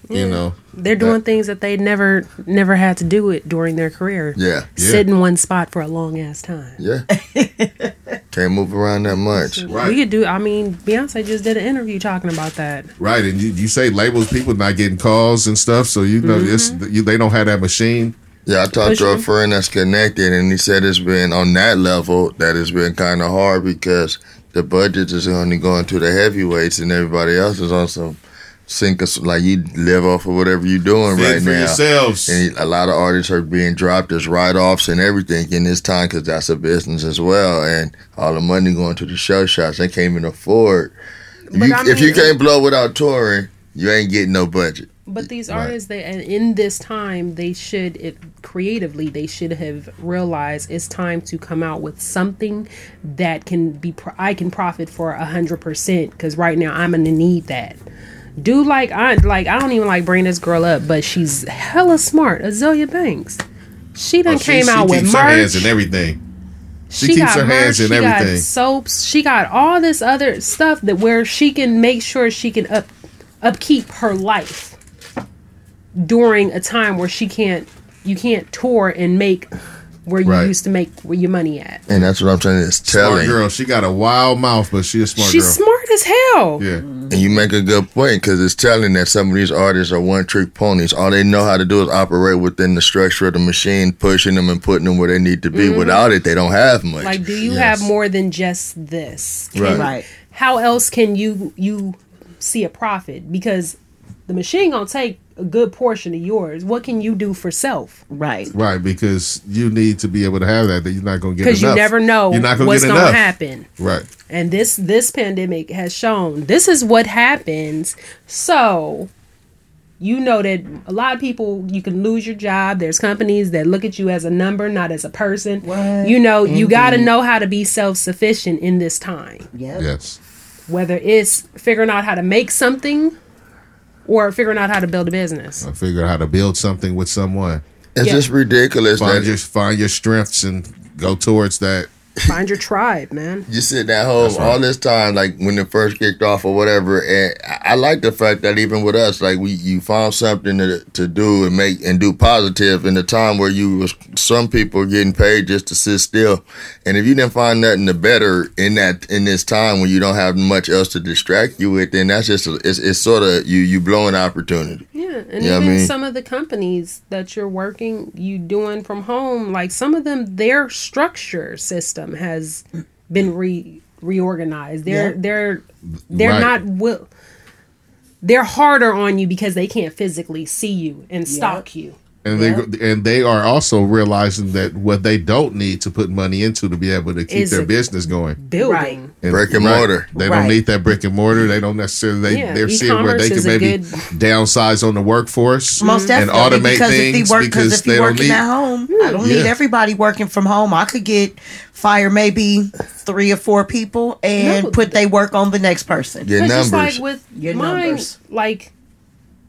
You know, They're doing things that they never never had to do it during their career. Yeah. Yeah. Sit in one spot for a long ass time. Yeah. Can't move around that much. Right. We could do. I mean, Beyonce just did an interview talking about that. right? And you, you say labels, people not getting calls and stuff, so you know, it's mm-hmm. you, they don't have that machine. Yeah, I talked to a friend that's connected, and he said it's been on that level that it's been kind of hard because the budget is only going to the heavyweights, and everybody else is on some sink us like you live off of whatever you're doing Fend right for now. yourselves. And a lot of artists are being dropped as write-offs and everything in this time because that's a business as well, and all the money going to the show shots. They can't even afford. If you, I if you can't blow without touring, you ain't getting no budget. But these Right. artists, they and in this time, they should it, creatively they should have realized it's time to come out with something that can be pro- I can profit for a hundred percent because right now I'm gonna need that. Do like I like I don't even like bringing this girl up, but she's hella smart. Azealia Banks. She done Oh, she- came she out with keeps her hands merch. in everything. She She, keeps got her hands merch, in she everything. got soaps. She got all this other stuff that where she can make sure she can up upkeep her life during a time where she can't you can't tour and make where you Right. used to make where your money at. And that's what I'm saying. It's Smart telling. girl. She got a wild mouth, but she a smart She's girl. smart as hell. Yeah. And you make a good point because it's telling that some of these artists are one trick ponies. All they know how to do is operate within the structure of the machine, pushing them and putting them where they need to be. Mm-hmm. Without it, they don't have much. Like, do you Yes. have more than just this? Can- Right. Right. How else can you you see a profit? Because the machine gonna take a good portion of yours. What can you do for self? Right. Right, because you need to be able to have that. That you're not going to get Because you never know You're not gonna what's gonna happen. Right. And this this pandemic has shown this is what happens. So you know that a lot of people you can lose your job. There's companies that look at you as a number, not as a person. What? You know, you got to know how to be self-sufficient in this time. Yep. Yes. Whether it's figuring out how to make something or figuring out how to build a business. I figure out how to build something with someone. it's yeah. just ridiculous Find that your find your strengths and go towards that. Find your tribe, man. you sit at home right. all this time, like when it first kicked off or whatever. And I, I like the fact that even with us, like we you found something to, to do and make and do positive in the time where you was some people were getting paid just to sit still. And if you didn't find nothing to better in that in this time when you don't have much else to distract you with, then that's just it's, it's sort of you you blowing opportunity. Yeah, and Yeah, I even mean- some of the companies that you're working, you doing from home, like some of them, their structure system has been re reorganized. They're Yeah. they're they're Right. not will. They're harder on you because they can't physically see you and stalk you. And Yeah. they and they are also realizing that what they don't need to put money into to be able to keep Is their business going. Building. And- Brick and mortar. They Right. don't need that brick and mortar. They don't necessarily. They, Yeah, they're seeing where they can maybe good- downsize on the workforce Most and automate because if things you work, because because if they you're don't need. at home, I don't Yeah. need everybody working from home. I could get fire maybe three or four people and No. put they work on the next person. Your It's just numbers. like with Your mine, numbers. like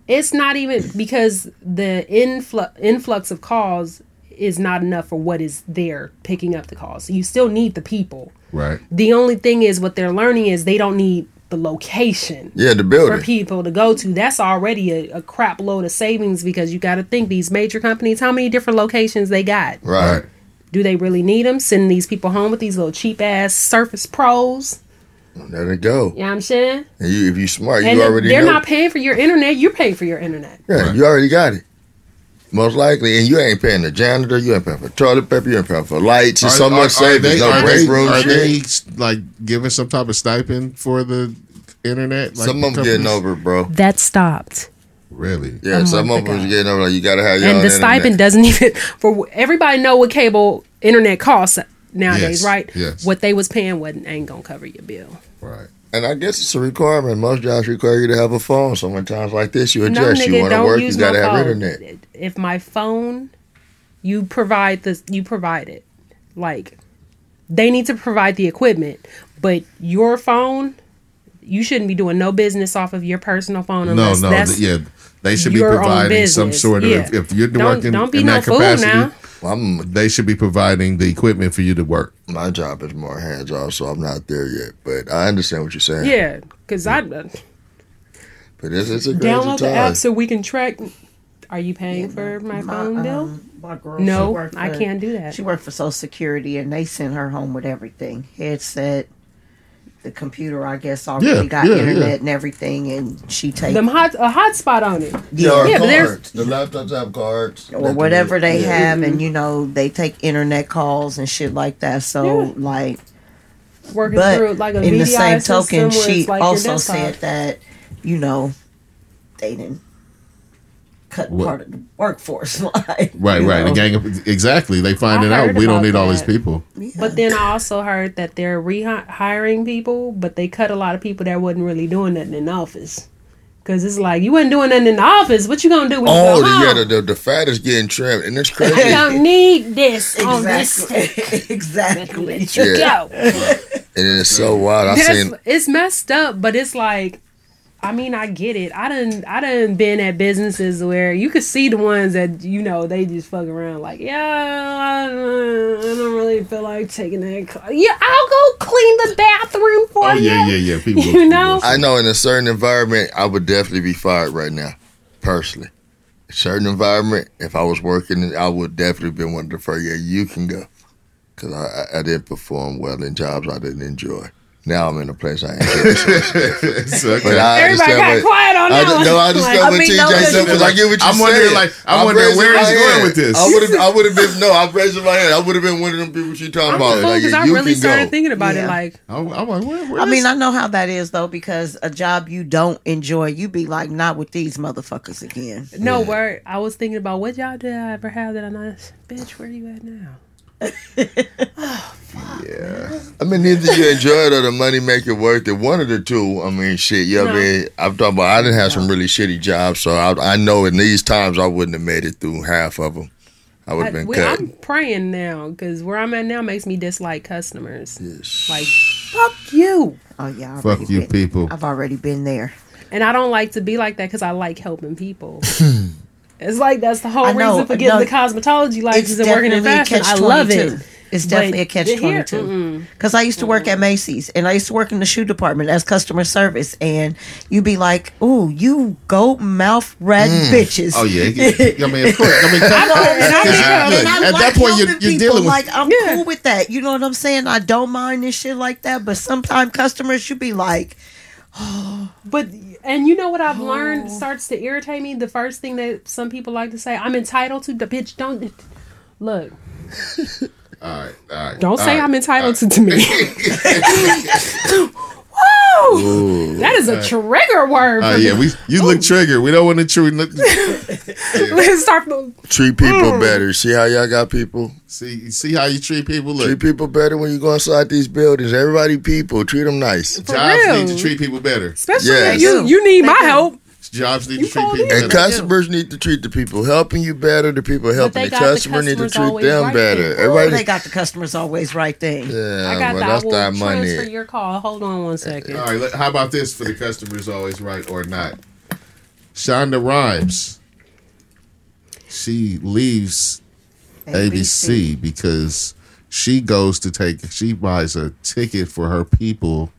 it's not even because the influx influx of calls is not enough for what is there picking up the calls. You still need the people. Right. The only thing is what they're learning is they don't need the location Yeah, the building for people to go to. That's already a, a crap load of savings because you got to think these major companies, how many different locations they got? Right. Do they really need them? Sending these people home with these little cheap ass Surface Pros. There they go. You know what I'm saying? And you, if you smart, you already they're know. not paying for your internet. You're paying for your internet. yeah, Right. you already got it. Most likely, and you ain't paying the janitor, you ain't paying for toilet paper, you ain't paying for lights. It's so much savings. They, no are, break they, room are shit. they like giving some type of stipend for the internet? Like Some of them getting over, bro. That stopped. Really? Yeah, A some of them ago. getting over. Like you gotta have your and own the internet. stipend doesn't even for everybody know what cable internet costs nowadays, Yes, right? yes. What they was paying wasn't ain't gonna cover your bill. Right. And I guess it's a requirement. Most jobs require you to have a phone. So when times like this, you No, adjust. you want to work, you gotta have phone. internet. If my phone, you provide the you provide it. Like they need to provide the equipment, but your phone, you shouldn't be doing no business off of your personal phone No, unless no. that's yeah. They should be providing some sort of. Yeah. If, if you're Don't- working don't be in no that fool capacity, now. Well, I'm, they should be providing the equipment for you to work. my job is more hands off, so I'm not there yet. But I understand what you're saying. yeah. Because I But this is a crazy download the time. app so we can track. Are you paying for my phone bill? um, my girl, No, she worked I can't do that. She worked for Social Security, and they sent her home with everything: headset, the computer. I guess already Yeah, got yeah, internet yeah. and everything, and she takes Them hot a hotspot on it. Yeah, or Yeah, but there's- cards. The laptops have cards. or whatever they Yeah. have, and mm-hmm. you know they take internet calls and shit like that. So Yeah. like, Working but through like a in the same token, she like also said that you know they didn't cut What? part of the workforce. like, Right, you right. The gang of, exactly. They find it out. We don't about need all these that. people. But then I also heard that they're rehiring people, but they cut a lot of people that wasn't really doing nothing in the office. Cause it's like you wasn't doing nothing in the office. What you gonna do when Oh, you go oh, the, home? yeah, the, the, the fat is getting trimmed, and it's crazy. I don't need this on this. Exactly. exactly. Let you Yeah. go. and it's so wild. I That's, seen it's messed up, but it's like, I mean, I get it. I done, I done been at businesses where you could see the ones that you know they just fuck around. Like, yeah, I, don't- I don't really feel like taking that. Call. Yeah, I'll go clean the bathroom for Oh you. yeah, yeah, yeah. People, You know? I know in a certain environment, I would definitely be fired right now, personally. A certain environment, if I was working, I would definitely been one to defer. Yeah, you can go, because I, I I didn't perform well in jobs I didn't enjoy. Now I'm in a place I enjoy. It's okay. But I Everybody got what- quiet on I that just, one. no, I understand I what mean, TJ no, 'cause said because I get what you're I'm wondering, like, I'm I'm wondering where he's going with this. I would have, I would have been no. I'm raising my hand. I would have been one of them people she talking I'm about. the fool Like, I you really can started go. thinking about it. Like, I'm, I'm like, where, where I mean, is- I know how that is though, because a job you don't enjoy, you be like, not with these motherfuckers again. no word. I was thinking about what job did I ever have that I'm not? Bitch, where are you at now? Oh, yeah. I mean, either you enjoy it or the money make it worth it. One of the two. I mean, shit. You know what I No. mean? I'm talking about. I didn't have some really shitty jobs, so I, I know in these times I wouldn't have made it through half of them. I would have been we- cut. I'm praying now because where I'm at now makes me dislike customers. Yes. Like, fuck you. Oh yeah, I've Fuck you, been- people. I've already been there. And I don't like to be like that because I like helping people. it's like that's the whole know, reason for getting no, the cosmetology license and working in definitely a fashion. I love it. It's But definitely a catch twenty two. Because I used to work at Macy's and I used to work in the shoe department as customer service, and you'd be like, "Ooh, you goat mouth rat mm. bitches." Oh yeah. yeah. I mean, of course. I mean, and I, Because, and look, I at like that point, you're, helping you're dealing with. like I'm Yeah. cool with that. You know what I'm saying? I don't mind this shit like that. But sometimes customers should be like, But and you know what I've Oh. learned starts to irritate me. The first thing that some people like to say, "I'm entitled to." The bitch don't look. all right, all right. Don't all say right. I'm entitled to, to me. Woo! That is a trigger word. Oh yeah, me. we you look triggered. We don't want to trigger. Look, Let's start. from- Treat people Mm. better. See how y'all got people. see see how you treat people. Look, Treat people better when you go inside these buildings. Everybody, people, treat them nice. For jobs real. need to treat people better. Especially Yes. you, you need my help. Jobs need You to treat people better. And customers need to treat the people helping you better. The people helping the got the customer need to treat them right better. there. "Oh, Everybody, they got the customers always right thing." yeah, I got but that. I will money. transfer your call. Hold on one second. All right, how about this for the customers always right or not? Shonda Rhimes. She leaves ABC because she goes to take she buys a ticket for her people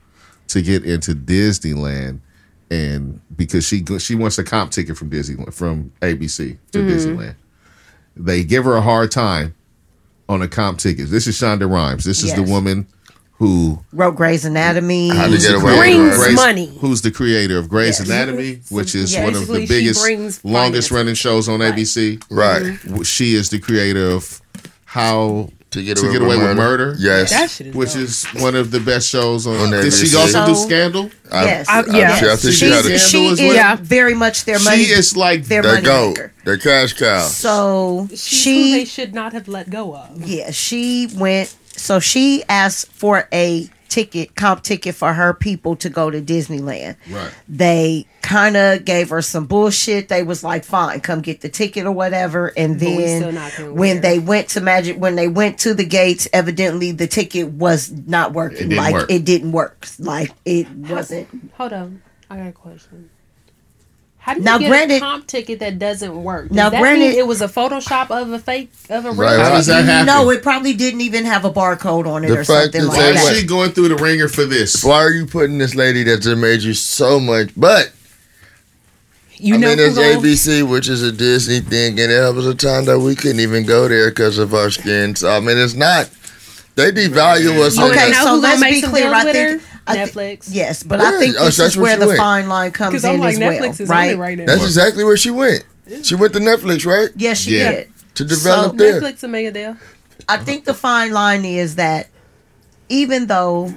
to get into Disneyland and because she she wants a comp ticket from Disneyland from ABC to Mm-hmm. Disneyland. They give her a hard time on a comp ticket. This is Shonda Rhimes. This is the woman who Wrote Grey's Anatomy. How to get away creator with of Brings money. Who's the creator of Grey's Yes. Anatomy, which is Yeah, one of the biggest, longest running shows on ABC. Right. She is the creator of How To get to away, get with, away murder. with murder. Yes. That shit is which dope. is one of the best shows on. On Did she ABC. also do Scandal? I- Yes. I- yeah. I, I think she She's, had a, Scandal she as is well. Yeah. very much their money. She is like their their money goat, maker. their cash cow. So She's who they should not have let go of. yeah, she went. So she asked for a ticket, comp ticket for her people to go to Disneyland. Right. They kind of gave her some bullshit. They was like, "Fine, come get the ticket or whatever." And But then still not gonna when wear. they went to Magic, when they went to the gates, evidently the ticket was not working. It didn't like work. it didn't work. Like it wasn't. Hold on, I got a question. How do you Now, get granted- a comp ticket that doesn't work? Does Now, that granted- mean it was a Photoshop of a fake of a Right, real How does that happen? No, it probably didn't even have a barcode on it The or fact something is like Why that- that. is she going through the ringer for this? Why are you putting this lady that just made you so much? But You I know mean, it's gonna- ABC, which is a Disney thing, and it was a time that we couldn't even go there because of our skin. So I mean, it's not. They devalue us. Okay, You so let's be clear. deals I think her? I thi- Netflix. yes, but Yeah, I think this that's is where where the went. fine line comes in I'm like as well, Netflix is right? on right now. That's exactly where she went. She went to Netflix, right? Yes, she Yeah. did. To develop So, there. Netflix will make a deal. I think the fine line is that even though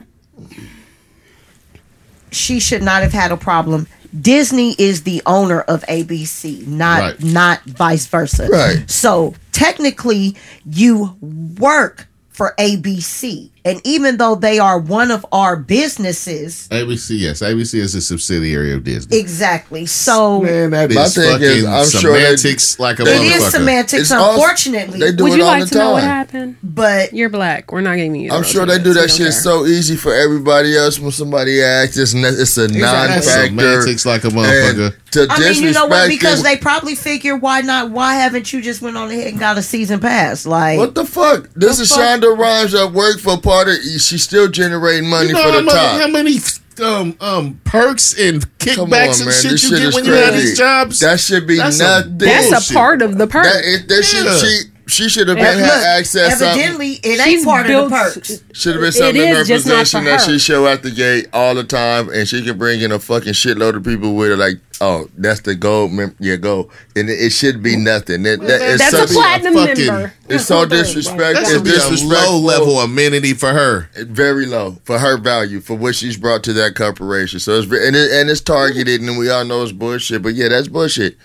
she should not have had a problem, Disney is the owner of ABC, not Right. not vice versa. Right. So technically, you work for ABC, and even though they are one of our businesses, ABC, yes, ABC is a subsidiary of Disney. exactly. So Man, that My is thing fucking is, I'm sure they- semantics like a it motherfucker. is semantics, It's also- unfortunately. they do Would it you all like the to know what happened? but You're black. We're not giving you. the I'm sure they do that don't shit care. so easy for everybody else. When somebody asks, it's, ne- it's a That's non-factor. semantics like a motherfucker. And to I mean, you know what? Because it- they probably figure, why not? Why haven't you just went on ahead and got a season pass? Like, What the fuck? This The is fuck? Shonda Rhimes that worked for part of. She's still generating money You know for how, the mu- top. how many um um perks and Come on, kickbacks and shit This you shit get is when you have these jobs? That should be That's some nothing. That's a part of the perk. That, it, that should, Yeah. she she should have been look, had access. Something. evidently, it ain't part built- of the perks. Should have been It something in her just possession for that she show at the gate all the time, and she can bring in a fucking shitload of people with her. Like, oh, that's the gold. Mem- yeah, go, and it, it should be nothing. That, that, it's That's a such- platinum fucking- member. It's so disrespectful. that It's should a disrespectful. low level amenity for her. very low for her value for what she's brought to that corporation. So it's ve- and, it, and it's targeted, and we all know it's bullshit. But yeah, that's bullshit.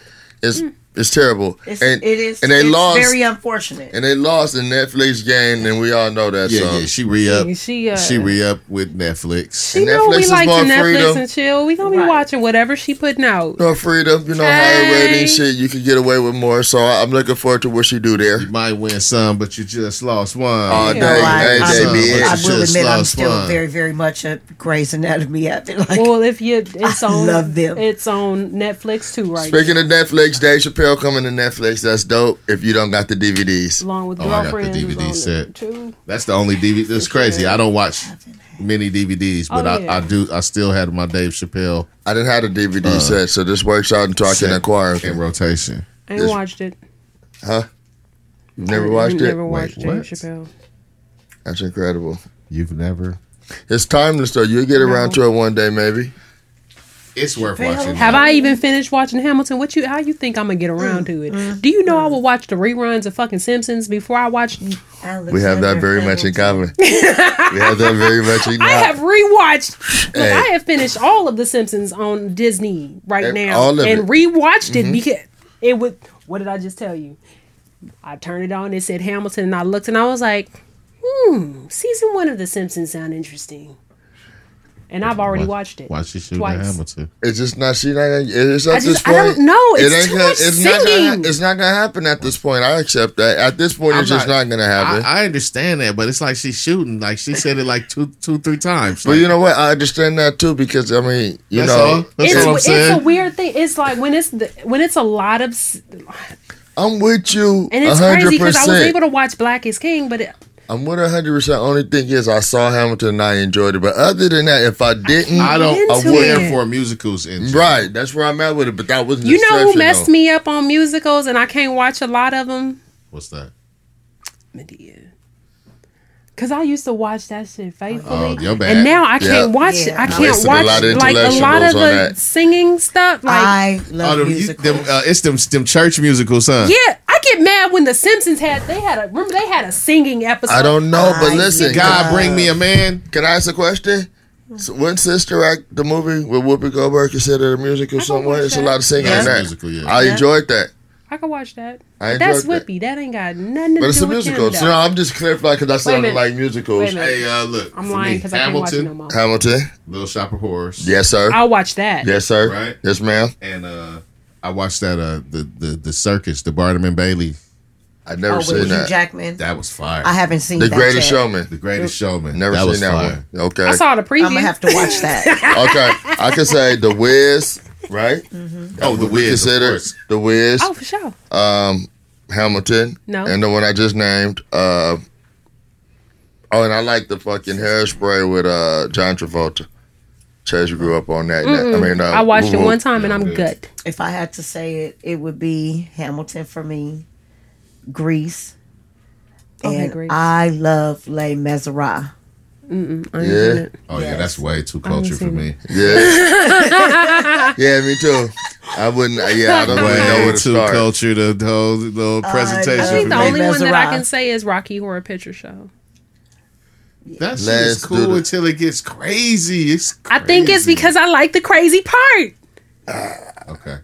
It's mm. It's terrible. It's, and it is. and they it's lost Very unfortunate. and they lost the Netflix game, and we all know that. Yeah, so yeah. She re up. She, uh, she re up with Netflix. She And know Netflix we like to Netflix freedom. and chill. We gonna be Right. watching whatever she putting out. no freedom, you know, higher rating shit. You can get away with more. So I- I'm looking forward to what she do there. You might win some, but you just lost one. All You day, know, I, hey, I, they will- be I it. will Just admit I'm still one. very, very much a Grey's Anatomy after. Like, Well, if you, it's I on, love them. it's on Netflix too, right? Speaking of Netflix, Dave Chappelle coming to Netflix. That's dope. If you don't got the DVDs, along with Oh, I got the. DVD set. too. That's the only DVD. That's crazy. I don't watch many DVDs, but Oh, yeah. I, I do. I still had my Dave Chappelle I didn't have a DVD Uh, set, so this works out until I can set acquire in rotation. I ain't Yes. watched it. Huh? You've never I watched it? Never watched Wait, Dave what? Chappelle. That's incredible. You've never. It's timeless though. You'll get around to it one day, maybe. It's worth Chappelle? watching. Have I even finished watching Hamilton? What you? How you think I'm gonna get around to it? Do you know I will watch the reruns of fucking Simpsons before I watch? We have that very much in common. we have that very much in common. I have rewatched. Look, Hey. I have finished all of the Simpsons on Disney right now, all of and it. Mm-hmm. rewatched it because it would. What did I just tell you? I turned it on. It said Hamilton, and I looked, and I was like, "Hmm, season one of The Simpsons sound interesting." And I've already Why- watched it. Why she shooting twice. Hamilton? It's just not. She not. It's at I this just- I point. don't know. It's it ain't too gonna, much it's Not gonna, singing. it's not gonna happen at this point. I accept that. At this point, I'm it's just not, gonna happen. I, I understand that, but it's like she's shooting. Like she said it like two, two, three times. but Like, you know what? I understand that too because I mean, you that's know, all. That's it's, all I'm it's a weird thing. It's like when it's the, when it's a lot of, I'm with you. and it's hundred crazy because I was able to watch Black is King, but it, I'm with hundred percent. Only thing is, I saw Hamilton and I enjoyed it. But other than that, if I didn't, I don't. I into care for musicals in right, that's where I'm at with it. But that wasn't. you know who exceptional. messed me up on musicals, and I can't watch a lot of them. What's that? Madea. Cause I used to watch that shit faithfully, Oh, your bad. and now I can't Yeah. watch. Yeah. I I can't wasted a watch lot of like a lot of the that. singing stuff. Like, I Oh, love them, you, musicals. them, uh, it's them, them church musicals, huh? yeah, I get mad when the Simpsons had they had a remember they had a singing episode. I don't know, but I listen, God, bring me a man. Can I ask a question? So when Sister Act, the movie with Whoopi Goldberg, considered a musical can somewhere, watch it's a lot of singing Yeah, in that. musical, yeah. I Yeah. enjoyed that, I can watch that. I But that's enjoyed that. Whoopi. That ain't got nothing to but it's a musical. So though. I'm just clarifying because I sounded minute. like musicals. Wait. Hey, uh, look. I'm for lying me, because I can't watch it no Hamilton, more. Hamilton, Little Shop of Horrors. yes sir, I'll watch that. yes sir, Right. yes ma'am. And uh, I watched that uh, the the the circus, the Barnum and Bailey. I never oh, seen with Hugh that. Jackman. That was fire. I haven't seen The that Greatest yet. Showman. the Greatest Showman. Never that seen was that fire. one. Okay, I saw the preview. I'm gonna have to watch that. okay. I can say The Wiz, right? Oh, the Wiz, of consider course. The Wiz, oh, for sure. um, Hamilton, No. and the one I just named. Uh, oh, and I like the fucking hairspray with uh John Travolta. Chase grew up on that. I mean, uh, I watched it woo-woo. one time and I'm Yeah. good. if I had to say it, it would be Hamilton for me, Grease, Okay, and Grease. I love Les Miserables. I ain't Yeah. seen it. Oh yeah, that's way too culture for seen me. Yeah, yeah, me too. I wouldn't. Yeah, I don't really know where Way to too start. culture. The, the whole little presentation I I think for the me. only one that I can say is Rocky Horror Picture Show. That shit Let's is cool the- until it gets crazy. It's I think it's crazy. because I like the crazy part. okay.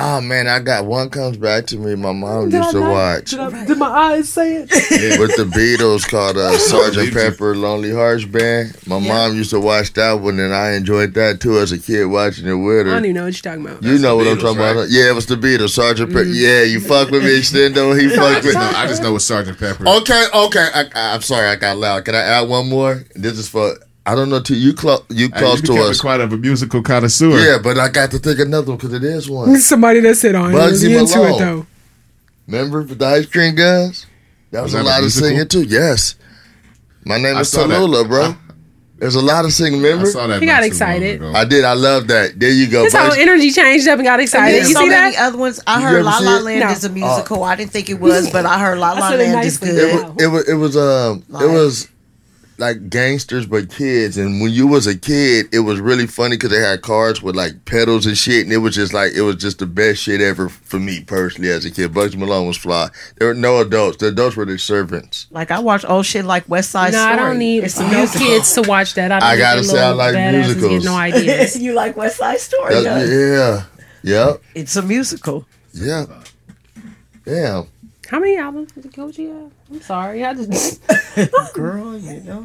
Oh man, I got one comes back to me. My mom used to watch Did, my eyes say it? Yeah. with the Beatles called uh, Sergeant. Pepper Lonely Hearts Band. My mom used to watch that one, and I enjoyed that too as a kid watching it with her. I don't even know what you're talking about. You know the what I'm talking right? about? Yeah, it was the Beatles, Sergeant Pepper. Mm-hmm. Yeah, you fuck with me, Extendo. He I fucked with. know, I just know it's Sergeant Pepper. Okay, okay. I, I, I'm sorry, I got loud. Can I add one more? This is for I don't know to you. Close, you Hey, close to us. quite of a musical connoisseur. Yeah, but I got to think another one because it is one. Somebody that said on Bugsy into Malone. it though. Remember the ice cream guns? That was, Was a that a lot of singing too. Yes. My name I is saw. Tallulah, bro. There's a lot of singing. I saw that. He got excited. I did. I love that. There you go. His whole energy changed up and got excited. There's You so see many that? other ones. I You heard La La? Land No. is a musical. I didn't think it was, but I heard La La Land is good. it was, it was it was um Like- it was like gangsters but kids and when you was a kid it was really funny because they had cars with like pedals and shit and it was just like it was just the best shit ever for me personally as a kid Bugsy Malone was fly there were no adults the adults were the servants Like I watch old shit like West Side Story. No, Story. I don't need it's a no musical. kids to watch that. I, don't I gotta them say, I little like badasses musicals. Get no ideas. you like West Side Story? Uh, That's- yeah. yeah yeah It's a musical. yeah yeah How many albums did Gucci have? I'm sorry, I just Girl, you know.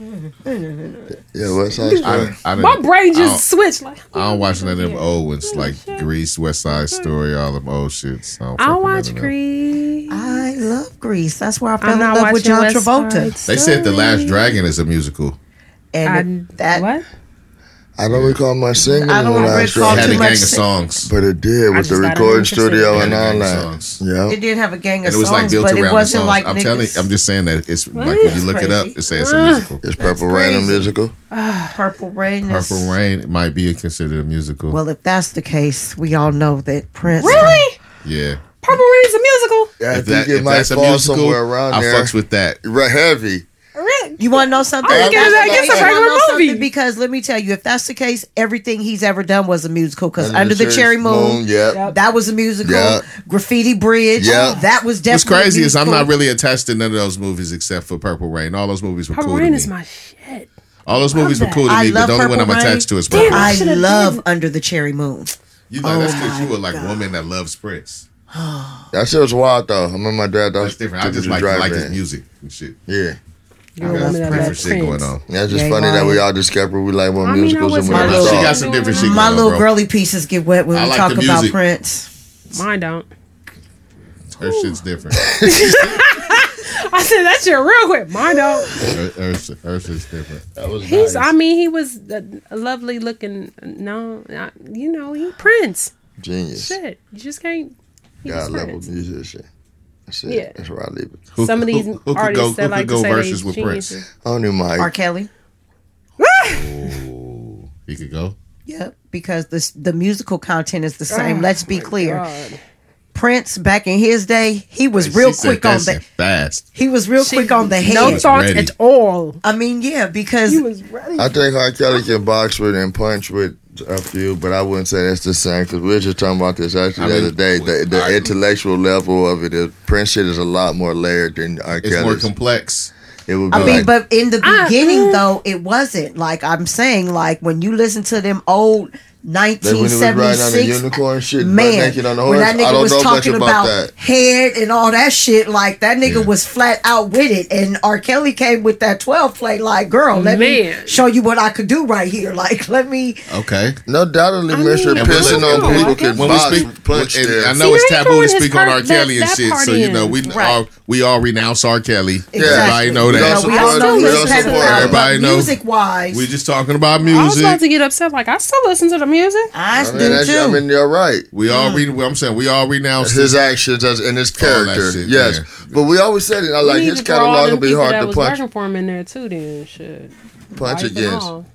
yeah West Side Story I, I, my brain just don't- switched. Like I don't watch none of them old ones like Grease, West Side Story, all them old shits. I don't I'll with watch of them. Grease. I love Grease. That's where I fell I'm in love with John West Travolta. They said The Last Dragon is a musical. And I, that what? I don't recall my singing I in don't the last recall It had too a much gang of songs. but it did with the recording studio It and all that yeah it did have a gang of And it was like songs, built but around it wasn't songs. like I'm niggas. telling I'm just saying that it's like when you look it up, it says it's a musical. it's Purple Rain a crazy. musical ah, Purple Rain. is- Purple Rain it might be considered a musical. Well, if that's the case, we all know that Prince. Really? yeah. Purple Rain is a musical. yeah, I If, think that, it if might fall musical, somewhere around I there fucks with that. Right, heavy Really? You want to know something? I think it's- I If think it's that's a the case, you wanna regular know something? movie. Because let me tell you, if that's the case, everything he's ever done was a musical. Because Under Under, the the Cherry Moon, yeah. Yep. that was a musical. Yeah. Graffiti Bridge, Yeah. that was definitely. What's crazy a is I'm not really attached to none of those movies except for Purple Rain. All those movies were cool. Purple cool Rain to is my shit. All those movies were cool to I me, but love the only one I'm attached to is Damn. Purple Rain. I love been- Under the Cherry Moon. You know, that's Oh because you were like God. a woman that loves Prince. That shit was wild though. I remember my dad. That's different. I just like like his music and shit. Yeah, You're I a love woman that Prince. Different loves shit going on. Yeah, it's just Yeah, funny that we all discover we like more I mean, I musicals was than we my little- She got some different shit My going little on, bro. girly pieces get wet when I we like talk the about music. Prince. Mine don't. Her shit's different. I said that shit real quick. Mine don't. Her, her, shit- her shit's different. That was He's. nice. I mean, he was a, a lovely looking. No, I- you know, he Prince. genius. Shit, you just can't. He God was level Prince. musician. That's it. Yeah. That's where I leave it. Who- Some of these who- who could artists go- that who like could to go say verses they with Prince? geniuses. Only Mike. R. Kelly. Ooh, he could go. Yep, because the the musical content is the oh same. Let's be clear. Oh God. Prince back in his day, he was She real quick on shit the fast. he was real quick on the head. No was thoughts ready. at all. I mean, yeah, because He was ready. I think R. Kelly can box with and punch with a few, but I wouldn't say that's the same because we were just talking about this actually I the mean, other day. The, the I- intellectual level of it, is, Prince shit is a lot more layered than R. It's more complex. it would be I mean, like, but in the beginning mm. though, it wasn't like I'm saying. Like when you listen to them old like when he was riding on the 1976 shit, man, naked on the when horse. that nigga was talking about, about, head and all that shit, like that nigga Yeah. was flat out with it. And R. Kelly came with that 12 play, like, girl, let me show you what I could do right here. Like, let me. Okay. No doubtedly, I mean, Mr. yeah, Pissing on people I can guess- When we box, speak, punch and there. I know See, it's taboo to throwing his speak on R. Kelly and shit. So you know we Right. all we all renounce R. Kelly. Exactly. Everybody know We that. we all know we he's also pedophile, support everybody know. music wise, We just talking about music. I was about to get upset. Like I still listen to the music. I, I mean, do too. I mean, you're right. We all re- I'm saying we all renounce His actions as, and his character, shit, yes. yeah. But we always said it. I like need his to throw all catalog them will be people hard that to was punch, working for him in there too. Then shit. punch Wife and against. All.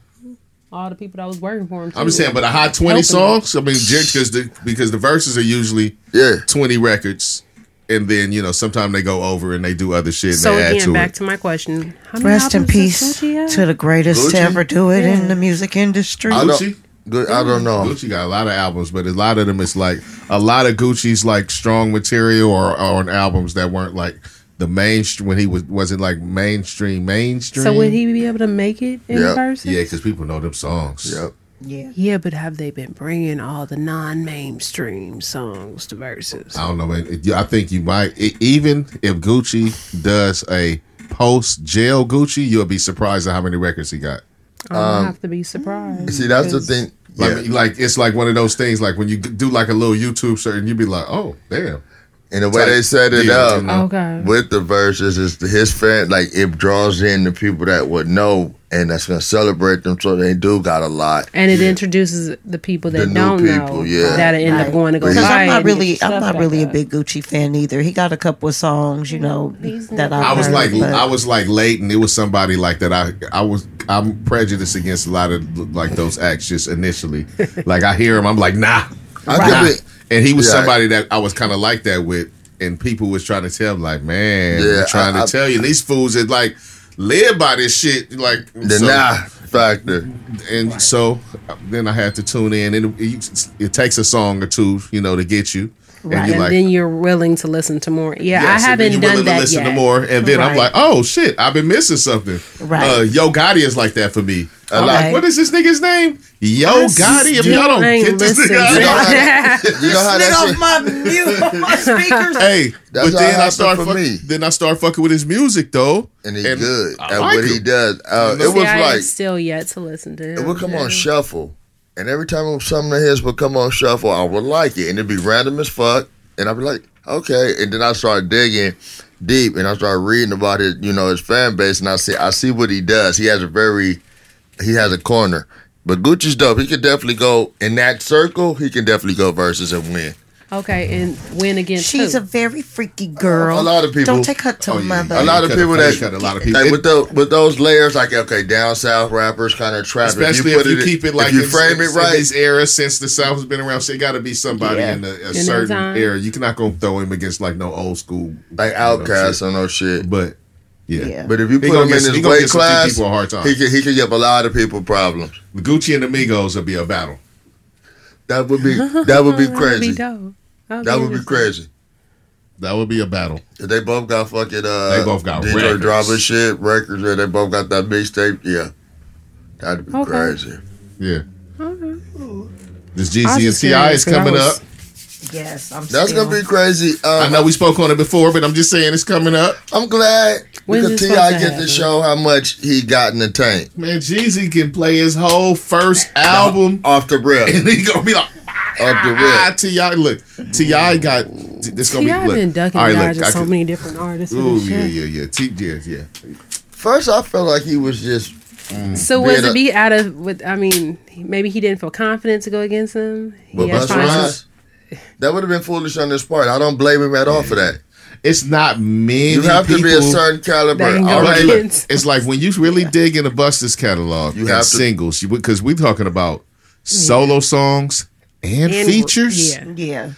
All the people that was working for him. Too. I'm just saying, but a hot 20 Helping songs. I mean, because the because the verses are usually Yeah. 20 records, and then you know sometimes they go over and they do other shit. And So they add again, to back it. to my question. How Rest in peace to the greatest Gucci? to ever do it Yeah. in the music industry. I don't- Gucci. Good. I don't know. Gucci got a lot of albums, but a lot of them is like a lot of Gucci's like strong material or, or on albums that weren't like the mainstream when he was wasn't like mainstream mainstream. So would he be able to make it in Yep. person? Yeah, because people know them songs. Yep. Yeah. Yeah, but have they been bringing all the non-mainstream songs to verses? I don't know, man. I think you might even if Gucci does a post jail Gucci, you'll be surprised at how many records he got. I don't um, have to be surprised. See, that's the thing. Like, Yeah. like it's like one of those things. Like when you do like a little YouTube search, and you be like, "Oh, damn!" And the way they set it Yeah, up. Okay. with the verses is his fan, like it draws in the people that would know and that's going to celebrate them. So they do got a lot. And it introduces the people that The new don't people, know yeah. that end Right. up going to go Because Because I'm not really, I'm not back really a big Gucci fan either. He got a couple of songs, you know, he's that not- I. I was heard, like, but- I was like late, and it was somebody like that. I, I was, I'm prejudiced against a lot of like those acts just initially. like I hear him, I'm like, nah, I nah. And he was Yeah. somebody that I was kind of like that with, and people was trying to tell him like, man, Yeah, trying I- to I- tell you, and these fools that like live by this shit, like The so- nah factor. and so then I had to tune in, and it, it takes a song or two, you know, to get you. Right. you're and then you're willing to listen to more. Yeah, Yes, I haven't you're done willing that to listen yet. to more, and then I'm like, oh shit, I've been missing something. Right. Uh, Yo Gotti is like that for me. Okay. like, what is this nigga's name? Yo Gotti. If y'all don't get this nigga, out of that. You know how that shit, my mute, my speakers. Hey, That's but then I start fuck, me. then I start fucking with his music though, and he good I at like what he him. does. Uh, it was like still yet to listen to him. it would come on shuffle, and every time something of his would come on shuffle, I would like it, and it'd be random as fuck, and I'd be like, okay, and then I start digging deep, and I start reading about his, you know, his fan base, and I see, I see what he does. He has a very, he has a corner, but Gucci's dope. He could definitely go in that circle. He can definitely go versus and win. Okay, and win against She's who? a very freaky girl. A lot of people- Don't take her to Oh, yeah. mother. A lot of people a- that cut a lot of people. Like with the with those layers, like okay, down south rappers kind of trap. especially if you, keep it like you frame it's it right. this era since the South has been around. So it got to be somebody Yeah. in a, a that certain era. You cannot go throw him against like no old school like you know, OutKast or no shit. But yeah, Yeah. But if you He put him get- in his gonna weight get some few class, a hard time. he could he could give a lot of people problems. Gucci and the Migos will be a battle. That would be that would be That would crazy. be. That would be crazy. That would be a battle. If they both got fucking uh, They both got Detroit records. Drama shit records. Yeah, they both got that mixtape. Yeah, that'd be Okay. crazy. Yeah. Okay. This I was Jeezy and just T.I. curious is 'cause I coming was- up. Yes, I'm. That's still, gonna be crazy. Um, I know we spoke on it before, but I'm just saying it's coming up. I'm glad When's because T.I. supposed to get to show how much he got in the tank Man, Jeezy can play his whole first album, off the rip. and he gonna be like, Off the ah, rip. Ti. Look, T.I. got. This gonna See, be. I've Look, been ducking all right, dodging look, so could- many different artists. Oh yeah, yeah, yeah. T, yeah, yeah. First, I felt like he was just So was it be out of? With I mean, maybe he didn't feel confident to go against him. He But had Busta Rhymes, that would have been foolish on his part. I don't blame him at all for that. It's not many. You have people, to be a certain caliber. That All right, Right, look, look, it's like when you really dig into Busta's catalog You have singles, because we're talking about solo songs and, And- features. Yeah. Yeah,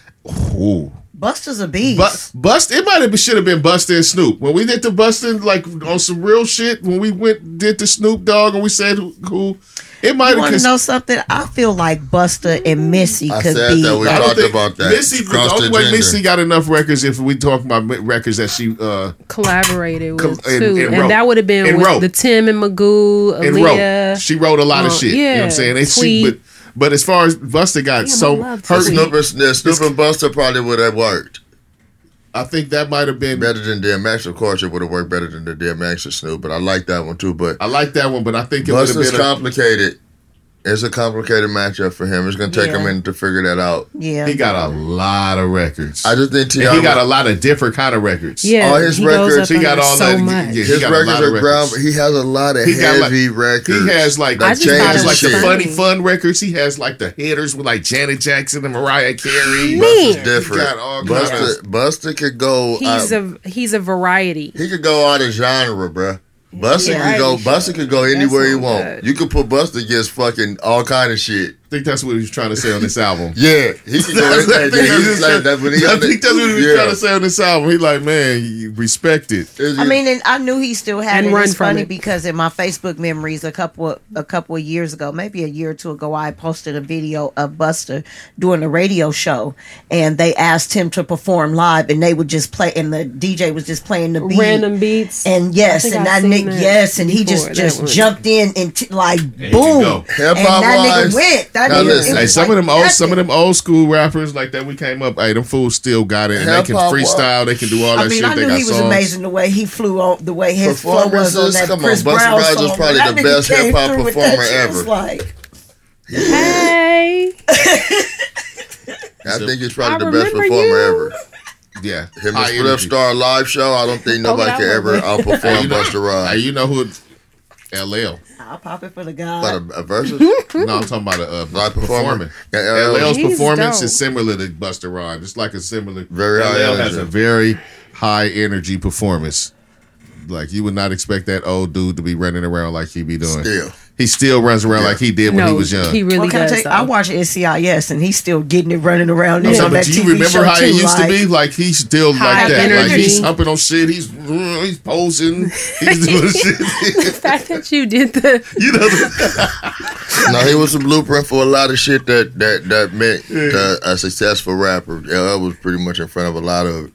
Ooh. Busta's a beast. But Bust, it might have should have been Busta and Snoop when we did the Bustin' like on some real shit. When we went did the Snoop Dogg and we said who, who it might you have. want to 'cause know something? I feel like Busta and Missy I could said be. that we I talked think about that. Missy, the only the way gender. Missy got enough records if we talk about records that she uh Collaborated Com- with and- too, and and, that would have been with wrote. the Tim and Magoo, and wrote. She wrote a lot of uh, shit. you know what I'm saying? And she, but but as far as Busta got Damn, so I love her, Tweet. Snoop, Snoop and Busta probably would have worked I think that might have been. better than DMX. Of course, it would have worked better than the DMX or Snoop, but I like that one too. But I like that one, but I think it would have been. A, complicated. It's a complicated matchup for him. It's going to take Yeah. him a minute to figure that out. yeah, he got a lot of records. I just think T.I. and he got a lot of different kind of records. yeah, all his he records, he got all so that- much. yeah, his got a records are ground. records. He has a lot of He got, like- heavy records. He has like that I just he has like was the funny funny. fun records. He has like the hitters with like Janet Jackson and Mariah Carey. Man. Busta's He different. got all Busta, Busta could go. He's uh, a he's a variety. He could go out of genre, bruh. Busta Yeah. could go. Busta could go anywhere he want. bad. You could put Busta against fucking all kind of shit. I think that's what he was trying to say on this album. Yeah, he could go. That's- I anything. Yeah, he's just- like that. When he I think that's what he was yeah. trying to say on this album. He like, man, you respect it. I mean, and I knew he still had And it. run It's funny it. because in my Facebook memories, a couple a couple of years ago, maybe a year or two ago, I posted a video of Busta doing a radio show, and they asked him to perform live, and they would just play, and the DJ was just playing the beat, Random beats. and yes, I and I've that nigga, yes, and he just just jumped in and t- like you boom, and that wise, nigga went. That now nigga, listen. Hey, some like of them old, some of them old school rappers like that we came up. Hey, them fools still got it. And they can Hip-hop, freestyle. They can do all that I mean, shit. I they knew got he was songs. amazing the way he flew on, the way his flow was on Performances, that come on, Chris Busta Brown Rhymes was song. probably That the best hip-hop performer that shit. It's ever. Like, hey, I think he's probably I the best performer you. ever. Yeah, Him and High Split energy. Star live show. I don't think oh, nobody that can ever outperform you know- Busta Rhymes. you know who? LL. I'll pop it for the But guy. a, a versus, No, I'm talking about a uh, Live performer. performing. Yeah, LL's He's performance dope. is similar to Busta Rhymes. It's like a similar. Very high LL has energy. a very high energy performance. Like you would not expect that old dude to be running around like he be doing. Still. He still runs around Yeah. like he did when no, he was young. he really Well, can I, does. you, I though. watch NCIS and he's still getting it running around there So, on but that do you TV remember how he used like, to be? Like he's still like that. Like he's humping on shit. He's he's posing. He's doing shit. the fact that you did the you know. The, no, he was a blueprint for a lot of shit that that that meant uh, a successful rapper. LL was pretty much in front of a lot of it.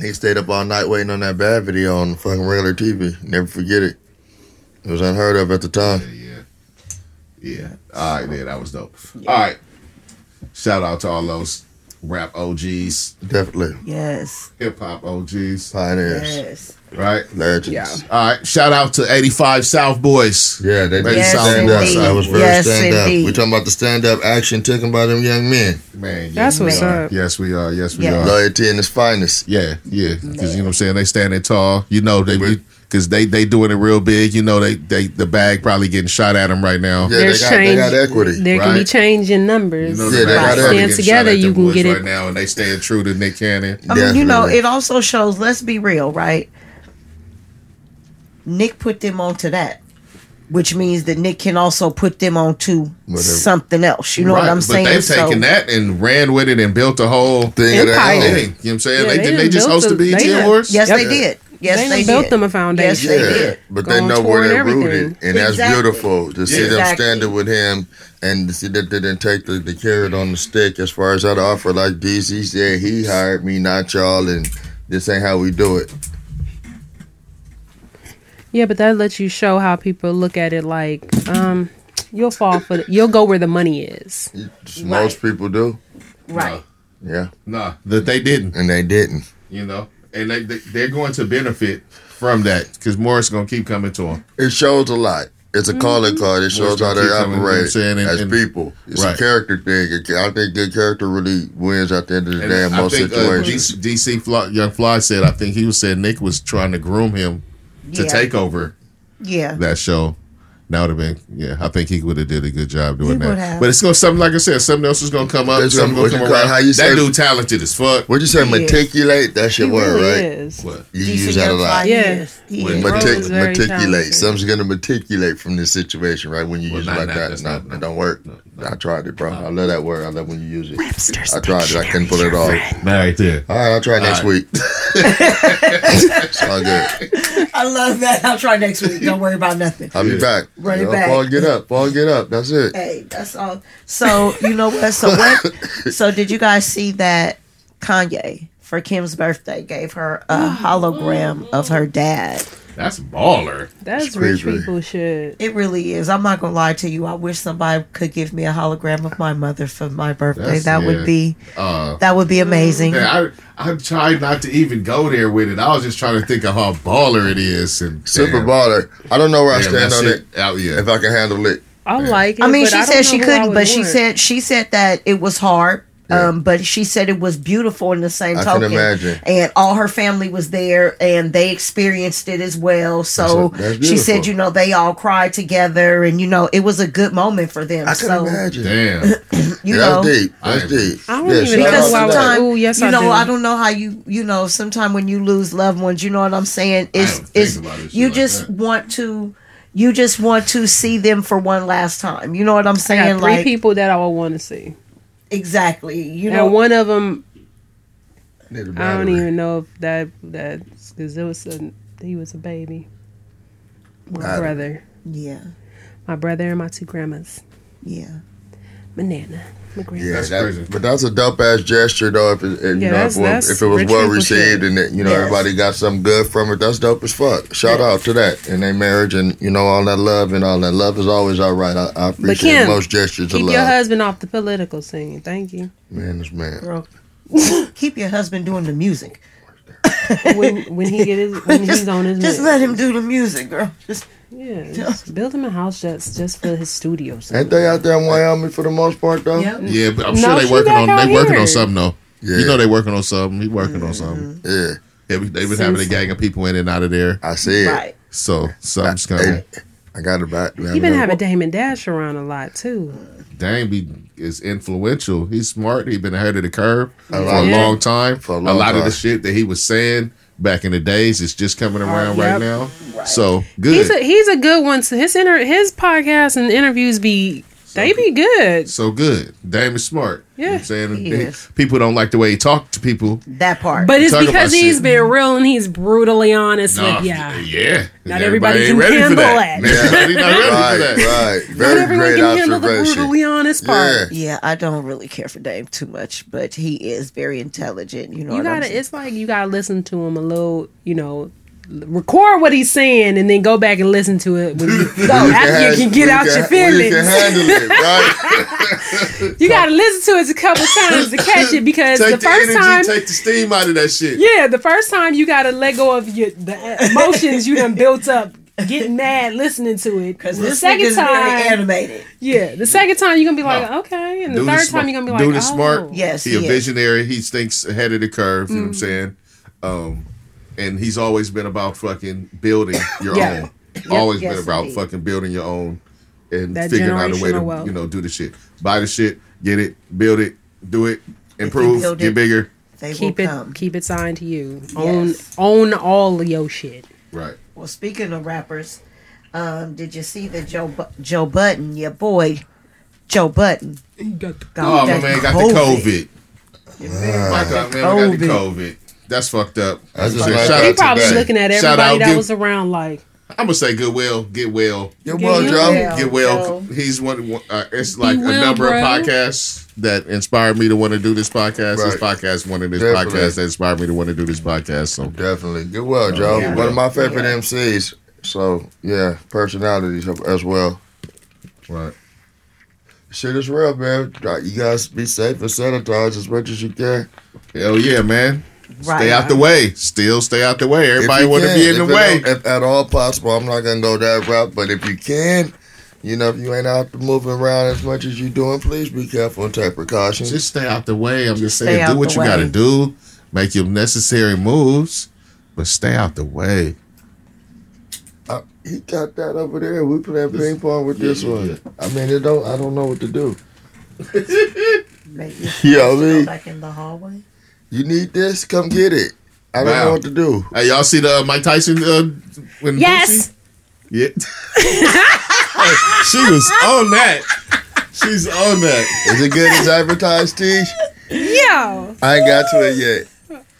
He stayed up all night waiting on that bad video on fucking regular TV. Never forget it. It was unheard of at the time. yeah, yeah. yeah. All right, yeah, that was dope. All right, shout out to all those rap OGs, Definitely Yes, hip hop OGs, pioneers, yes. right? legends. Yeah. All right, shout out to 85 South Boys. Yeah, they did Yes, stand up. indeed. That was very Yes, stand up. indeed. We talking about the stand up action taken by them young men. Man, yes, That's we what's are. up. Yes, we are. Yes, we Yeah. are. Loyalty in its finest. Yeah, yeah. Because you know what I'm saying? They standing tall. You know they Right. Because they they doing it real big. You know they they the bag probably getting shot at them right now. Yeah, There's they got, they got equity. There can be change in numbers. You know, Yeah, they bag got probably Stand together, you can get it. right now, and they staying true to Nick Cannon. I mean, you know, it also shows. Let's be real, right? Nick put them onto that, which means that Nick can also put them onto Whatever. something else. You know Right, what I'm but saying? they've So- taken that and ran with it and built a whole Thing of their Empire. thing. You know what I'm saying? Yeah, they they did. They just built hosted a- BET they Awards. Yes, Yep. they did. Yes, They they, built did. them a foundation. Yes, they Yeah, did. but they know where they're everything. rooted, and that's beautiful to see them standing with him and to see that they didn't take the, the carrot on the stick as far as that offer. Like DC said, he hired me, not y'all, and this ain't how we do it. Yeah, but that lets you show how people look at it. Like, um, you'll fall for, the, you'll go where the money is. Most people do. Right. Yeah, Nah, that they didn't. and they didn't. You know, and they, they they're going to benefit from that because Morris is going to keep coming to them. It shows a lot. It's a calling card. It shows how they keep coming, you know operate and- as and- people. It's Right. a character thing. It- I think good character really wins at the end of the day in most I think uh, situations. DC, DC Fly, Young Fly said I think he was saying Nick was trying to groom him to Yeah. take over Yeah. that show. That would have been yeah. I think he would have did a good job doing He that. would have. But it's gonna something like I said, something else is gonna come up. That's Something gonna come around. how you that say- dude talented as fuck. What'd you say? He is. Meticulate? That's your He word, really right? is. What? You DC use that a Young lot. Fly, Yeah. he is. He When is. Rose Metic- is meticulate. Something's gonna meticulate from this situation, right? When you Well, use not- it like not- that, that's no, not- it don't work. No, I tried it, bro. I love that word. I love when you use it. Webster's I tried it. I couldn't pull it off. Right there. All right, I'll try next week. it's all good. I love that. I'll try next week. Don't worry about nothing. I'll be back. Run it You know, back. Paul, get up. Paul, get up. That's it. Hey, that's all. So you know what? So what? So did you guys see that Kanye for Kim's birthday gave her a hologram of her dad? That's baller. That's It's rich crazy. people shit. It really is. I'm not gonna lie to you. I wish somebody could give me a hologram of my mother for my birthday. That's- that yeah. would be Uh, that would be amazing. yeah, I I tried not to even go there with it. I was just trying to think of how baller it is and Super damn, baller. I don't know where I stand on shit it. Out, yeah. If I can handle it. I like it. I mean, she don't said she know who I couldn't, would but she want. said she said that it was hard. Yeah. Um, but she said it was beautiful in the same I can token. imagine. And all her family was there, and they experienced it as well. So That's- that's she said, you know, they all cried together, and you know, it was a good moment for them. I can so imagine. Damn. you Yeah, know, that's deep. That's I- deep. I don't Yeah, even know out because to I would- sometimes Ooh, yes, you I know do. I don't know how you you know sometimes when you lose loved ones you know what i'm saying it's think it's about it, you like just that. want to you just want to see them for one last time you know what i'm I saying got three like people that I would want to see, exactly. You know and one of them Need a I don't even know if that that because it was a he was a baby. My Battery. brother, yeah. My brother, and my two grandmas, yeah. My nana. Yeah, That's that- crazy. but that's a dope ass gesture though. If it, if, you know, that's- if, it was- that's if it was well received shit. and that, you know Yes. everybody got something good from it, that's dope as fuck. Shout Yes. out to that and their marriage and you know all that love and all that love is always all right. I, I appreciate Kim, most gestures of love. Keep your husband off the political scene. Thank you. man, this man. girl keep your husband doing the music When when he get his when he's on his just meds. let him do the music girl just yeah, just build him a house that's just for his studio. Ain't they out there in Wyoming for the most part though? Yep. Yeah, but I'm No, sure they she working on out they working on something though. Yeah. You know they working on something. He working on something. Mm-hmm. Yeah, Yeah, they've been having a gang of people in and out of there. I see it. right So something's coming. Hey, I got it back. He been having Damon Dash around a lot too. Dame be is influential. He's smart. He been ahead of the curve for a long time. For a a long lot of the shit that he was saying back in the days It's just coming uh, around right yep. now. So good. He's a he's a good one. So his inter his podcast and interviews be they be good. so good. Dame is smart. You know what I'm Yeah, saying he He- is. people don't like the way he talk to people. that part But it's because he's shit. been real and he's brutally honest Nah, with ya. yeah. Not everybody ain't can handle that. that. Everybody not ready Right, for that. right. Not Very everyone great can handle the brutally honest part. yeah i don't really care for dave too much but he is very intelligent you know You gotta. It's like you gotta listen to him a little. You know, record what he's saying and then go back and listen to it when you, after you can get out you your can- when You can feelings. handle it, right? You gotta listen to it a couple times to catch it because Take the the, first energy, time. take the steam out of that shit. Yeah, the first time you gotta let go of your the emotions you done built up getting mad listening to it. Because the second time, animated. yeah, the second time you're gonna be like, No. okay, and the Dude third is time you're gonna be like, Dude is oh, smart. Yes, he a he is. visionary. He thinks ahead of the curve. You know what I'm Mm. saying? Um, and he's always been about fucking building your Yeah. own. Always yes, been about indeed. fucking building your own and That figuring out a way to wealth. you know do the shit. Buy the shit, get it, build it, do it, improve, get it, bigger. They Keep will it, come. keep it signed to you. Own, Yes. own all of your shit. Right. Well, speaking of rappers, um, did you see that Joe Bu- Joe Budden, your boy, Joe Budden? got Oh my that man got the COVID. My God, man, I got the COVID. COVID. That's fucked up. That's just Shout like out He to probably today. looking at Shout everybody out, that give- was around like, I'm gonna say goodwill, get well. Good Get well, you Joe. well. get well. He's one. one- Uh, it's like Be a number bro. of podcasts that inspired me to want to do this podcast. This Right. podcast, one of this Definitely. podcast that inspired me to want to do this podcast. So Definitely. Good well, Joe. yeah. One of my favorite Yeah. MCs. So yeah, personalities as well. right. Shit is real, man. You guys be safe and sanitize as much as you can. Hell yeah, man. Right. Stay out the way. Still stay out the way. Everybody want to be in the if it way. If at all possible, I'm not gonna go that route. But if you can, you know, if you ain't out to moving around as much as you're doing, please be careful and take precautions. Just stay out the way. I'm just, stay saying, do what the you got to do. Make your necessary moves, but stay out the way. Uh, he got that over there. We playing ping pong with this yeah, one. yeah. I mean, it don't. I don't know what to do. Make You know what I mean? back in the hallway. You need this? Come get it. I don't Wow. know what to do. Hey, y'all see the uh, Mike Tyson uh, when Yes. Boosie? Yeah. she was on that. She's on that. Is it good as advertised, T? Yo. I ain't got to it yet.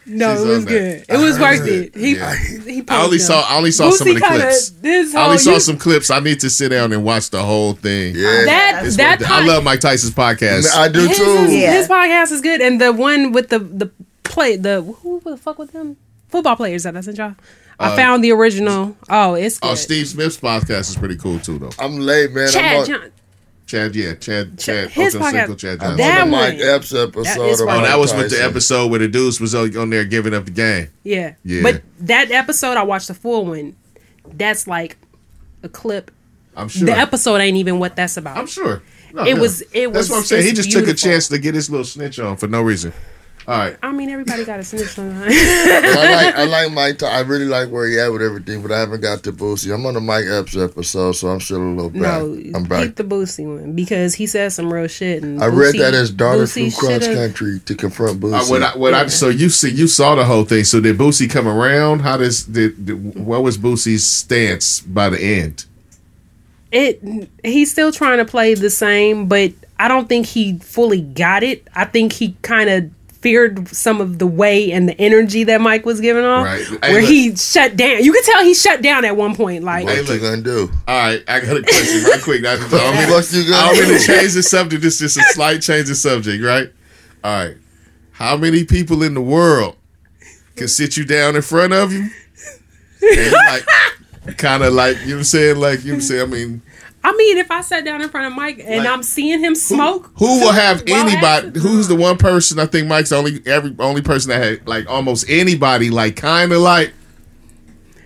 No, She's it was on that. good. It was worth it. He, Yeah. he I only posted saw. I only saw some of the Boosie kinda- clips. This I only saw you- some clips. I need to sit down and watch the whole thing. Yeah. That It's that worth it. I love Mike Tyson's podcast. I do his, too. is- Yeah. his podcast is good, and the one with the the play the who the fuck with them football players that I sent y'all. I uh, found the original. Oh, it's oh, good. oh, Steve Smith's podcast is pretty cool too, though. I'm late, man. I'm Chad on, John. Chad, yeah, Chad, Chad, his Ocho podcast- Cinco, Chad I'm Johnson. That on the one. Mike Epps episode. That is of. Oh, that was with the episode where the dudes was on on there giving up the game. Yeah. Yeah. But that episode, I watched the full one. That's like a clip. I'm sure. The episode ain't even what that's about. I'm sure. No, It no. was- it was. That's what I'm saying. He it's just took a chance to get his little snitch on for no reason. All right. I mean, everybody got a snitch on. But I like I like Mike. Ty- I really like where he at with everything, but I haven't got to Boosie. I'm on the Mike Epps episode, so I'm still a little back. no, I'm back. keep the Boosie one because he said some real shit. And I read that as daughter Boosie from cross country to confront Boosie. Uh, what I, what I, so you see, you saw the whole thing. So did Boosie come around? How does did, did what was Boosie's stance by the end? it he's still trying to play the same but i don't think he fully got it i think he kind of feared some of the way and the energy that mike was giving off Right. Where look. he shut down you could tell he shut down at one point like what Hey, you gonna do? All right, I got a question right quick. I, I don't mean, What you gonna don't mean to change the subject. This is just a slight change of subject, right? All right. How many people in the world can sit you down in front of you and like kind of like you know what I'm saying? Like you know what I'm saying? I mean, i mean if i sat down in front of mike and Like, i'm seeing him smoke who will have anybody? Who's the one person? I think Mike's the only every only person that had like almost anybody like kind of like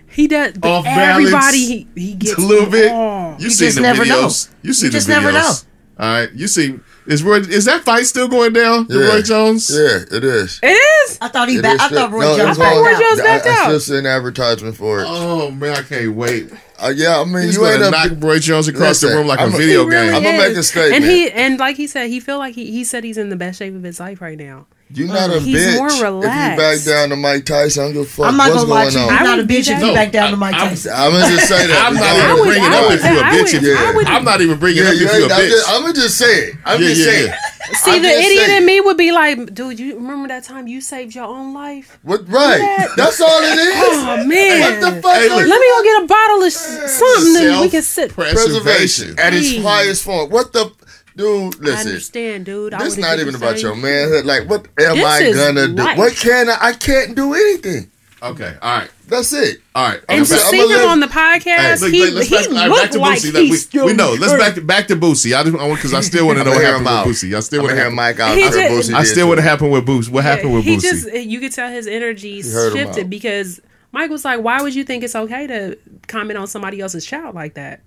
he does but Off balance everybody he, he gets a little bit. off. You see just the never videos. know. You see You the just videos. Never know. All right, you see. Is Roy, is that fight still going down? The Yeah. Roy Jones? Yeah, it is. it is I thought he. It Back, is I thought Roy no, Jones it's backed on- Roy out. Jones backed I, I out. still see an advertisement for it. Oh man, I can't wait. Uh, yeah, I mean, He's you gonna ain't a knock Roy Jones across the room like I'm a a- video really game. I'ma make a statement. And he and like he said, he feel like he he said he's in the best shape of his life right now. You're not a He's bitch. more If you back down to Mike Tyson, I don't give a fuck I'm not what's gonna lie going to you. on. You're I not a would do bitch if you back down to Mike I'm- Tyson. I'm gonna just say that. I'm not even I would- bringing I up would- if you're a I bitch. would- if you- I would- I'm not even bringing Yeah, up if you you a ain't- I'm bitch. just, I'm gonna just say it. I'm Yeah, just yeah, saying. yeah. See, I'm the just idiot saying. in me would be like, dude, you remember that time you saved your own life? What? Right. That's all it is. Oh man. What the fuck? Hey, look. Let me go get a bottle of s- something and we can sit. Preservation at its Please. highest form. What the dude? I Listen. understand, dude. I This would've not even about your manhood. Like, what am This I gonna do? What can I? I can't do anything. Okay, all right, That's it. all right. And to see him live- on the podcast, Look, he, let's he back, all right, looked back to like Boosie. Let- he's we, still we know. Let's back to back to Boosie. I just want because I still want to know I'm what happened out. with Boosie. I still I'm want to gonna hear. Mike out. He after just- Boosie I still too. want to happen with Boosie. What happened with he Boosie? just you could tell his energy shifted because Mike was like, "Why would you think it's okay to comment on somebody else's child like that?"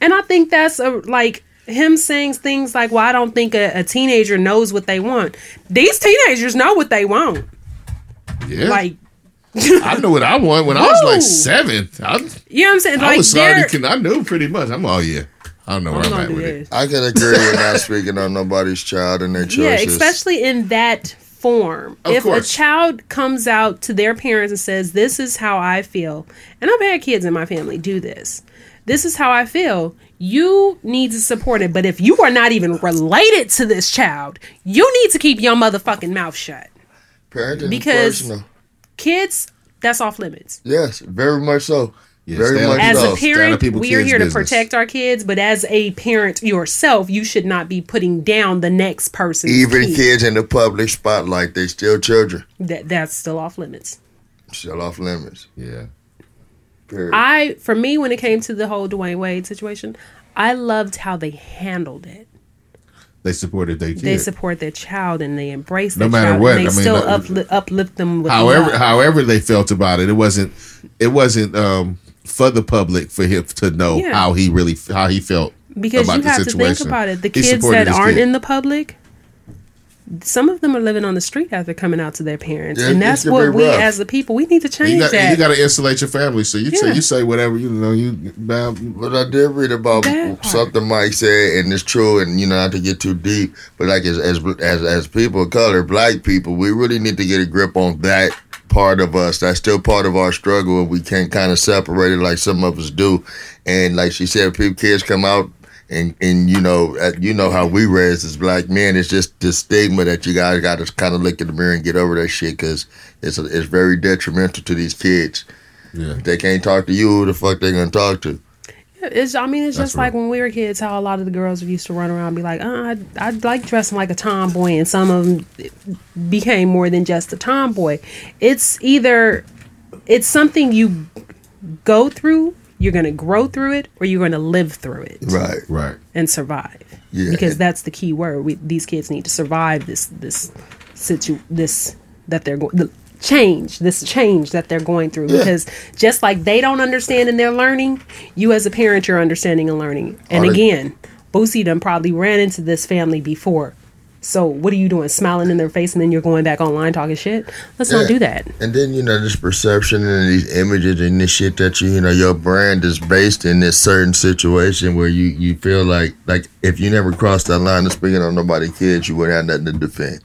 And I think that's a like him saying things like, "Well, I don't think a, a teenager knows what they want." These teenagers know what they want. yeah, Like, I know what I want when I was like Whoa. seven. I, you know what I'm saying? I Like, was they're- starting. I knew pretty much. I'm. all yeah. I don't know where I'm I'm, at do with it. I can agree with not speaking on nobody's child and their choices. Yeah, especially in that form. Of if course. a child comes out to their parents and says, "This is how I feel," and I've had kids in my family do this. This is how I feel. You need to support it. But if you are not even related to this child, you need to keep your motherfucking mouth shut. Parenting because- is personal. Kids, that's off limits. Yes, very much so. Yeah, very much As so. a stay out of parent, we are kids' here to business. protect our kids. But as a parent yourself, you should not be putting down the next person. Even kid. kids in the public spotlight, they still children. That that's still off limits. Still off limits. Yeah. Period. I for me when it came to the whole Dwyane Wade situation, I loved how they handled it. They supported their kid. they support their child and they embrace No matter child what, and they I mean, still uh, uplift, uplift them with however, love. however they felt about it, it wasn't. It wasn't um, for the public for him to know Yeah. how he really how he felt because about you the have to think about it the kids that aren't kid. in the public some of them are living on the street after coming out to their parents Yeah, and that's what we rough. as the people we need to change you got that you got to insulate your family. So you say you say whatever you know. You But I did read about That part. something Mike said, and it's true. And you know, not to get too deep, but like as as as, as people of color, black people, we really need to get a grip on that part of us. That's still part of our struggle, and we can't kind of separate it like some of us do. And like she said, people kids come out. And, and you know uh, you know how we raised as black men. It's just the stigma that you guys got to kind of look in the mirror and get over that shit because it's it's very detrimental to these kids. yeah. If they can't talk to you, who the fuck they gonna talk to? It's, I mean, it's That's just like when we were kids, how a lot of the girls used to run around and be like, uh, I, I like dressing like a tomboy, and some of them became more than just a tomboy. It's either, it's something you go through, you're going to grow through it, or you're going to live through it Right. Right. and survive. Yeah. Because that's the key word. We, these kids need to survive this, this situ, this, that they're going, the change, this change that they're going through. Yeah. Because just like they don't understand and they're learning, you as a parent, you're understanding and learning. And Are they- again, Boosie done probably ran into this family before. So what are you doing? Smiling in their face and then you're going back online talking shit? Let's Yeah. not do that. And then you know this perception and these images and this shit that you you know your brand is based in this certain situation where you you feel like like if you never crossed that line of speaking on nobody kids you wouldn't have nothing to defend.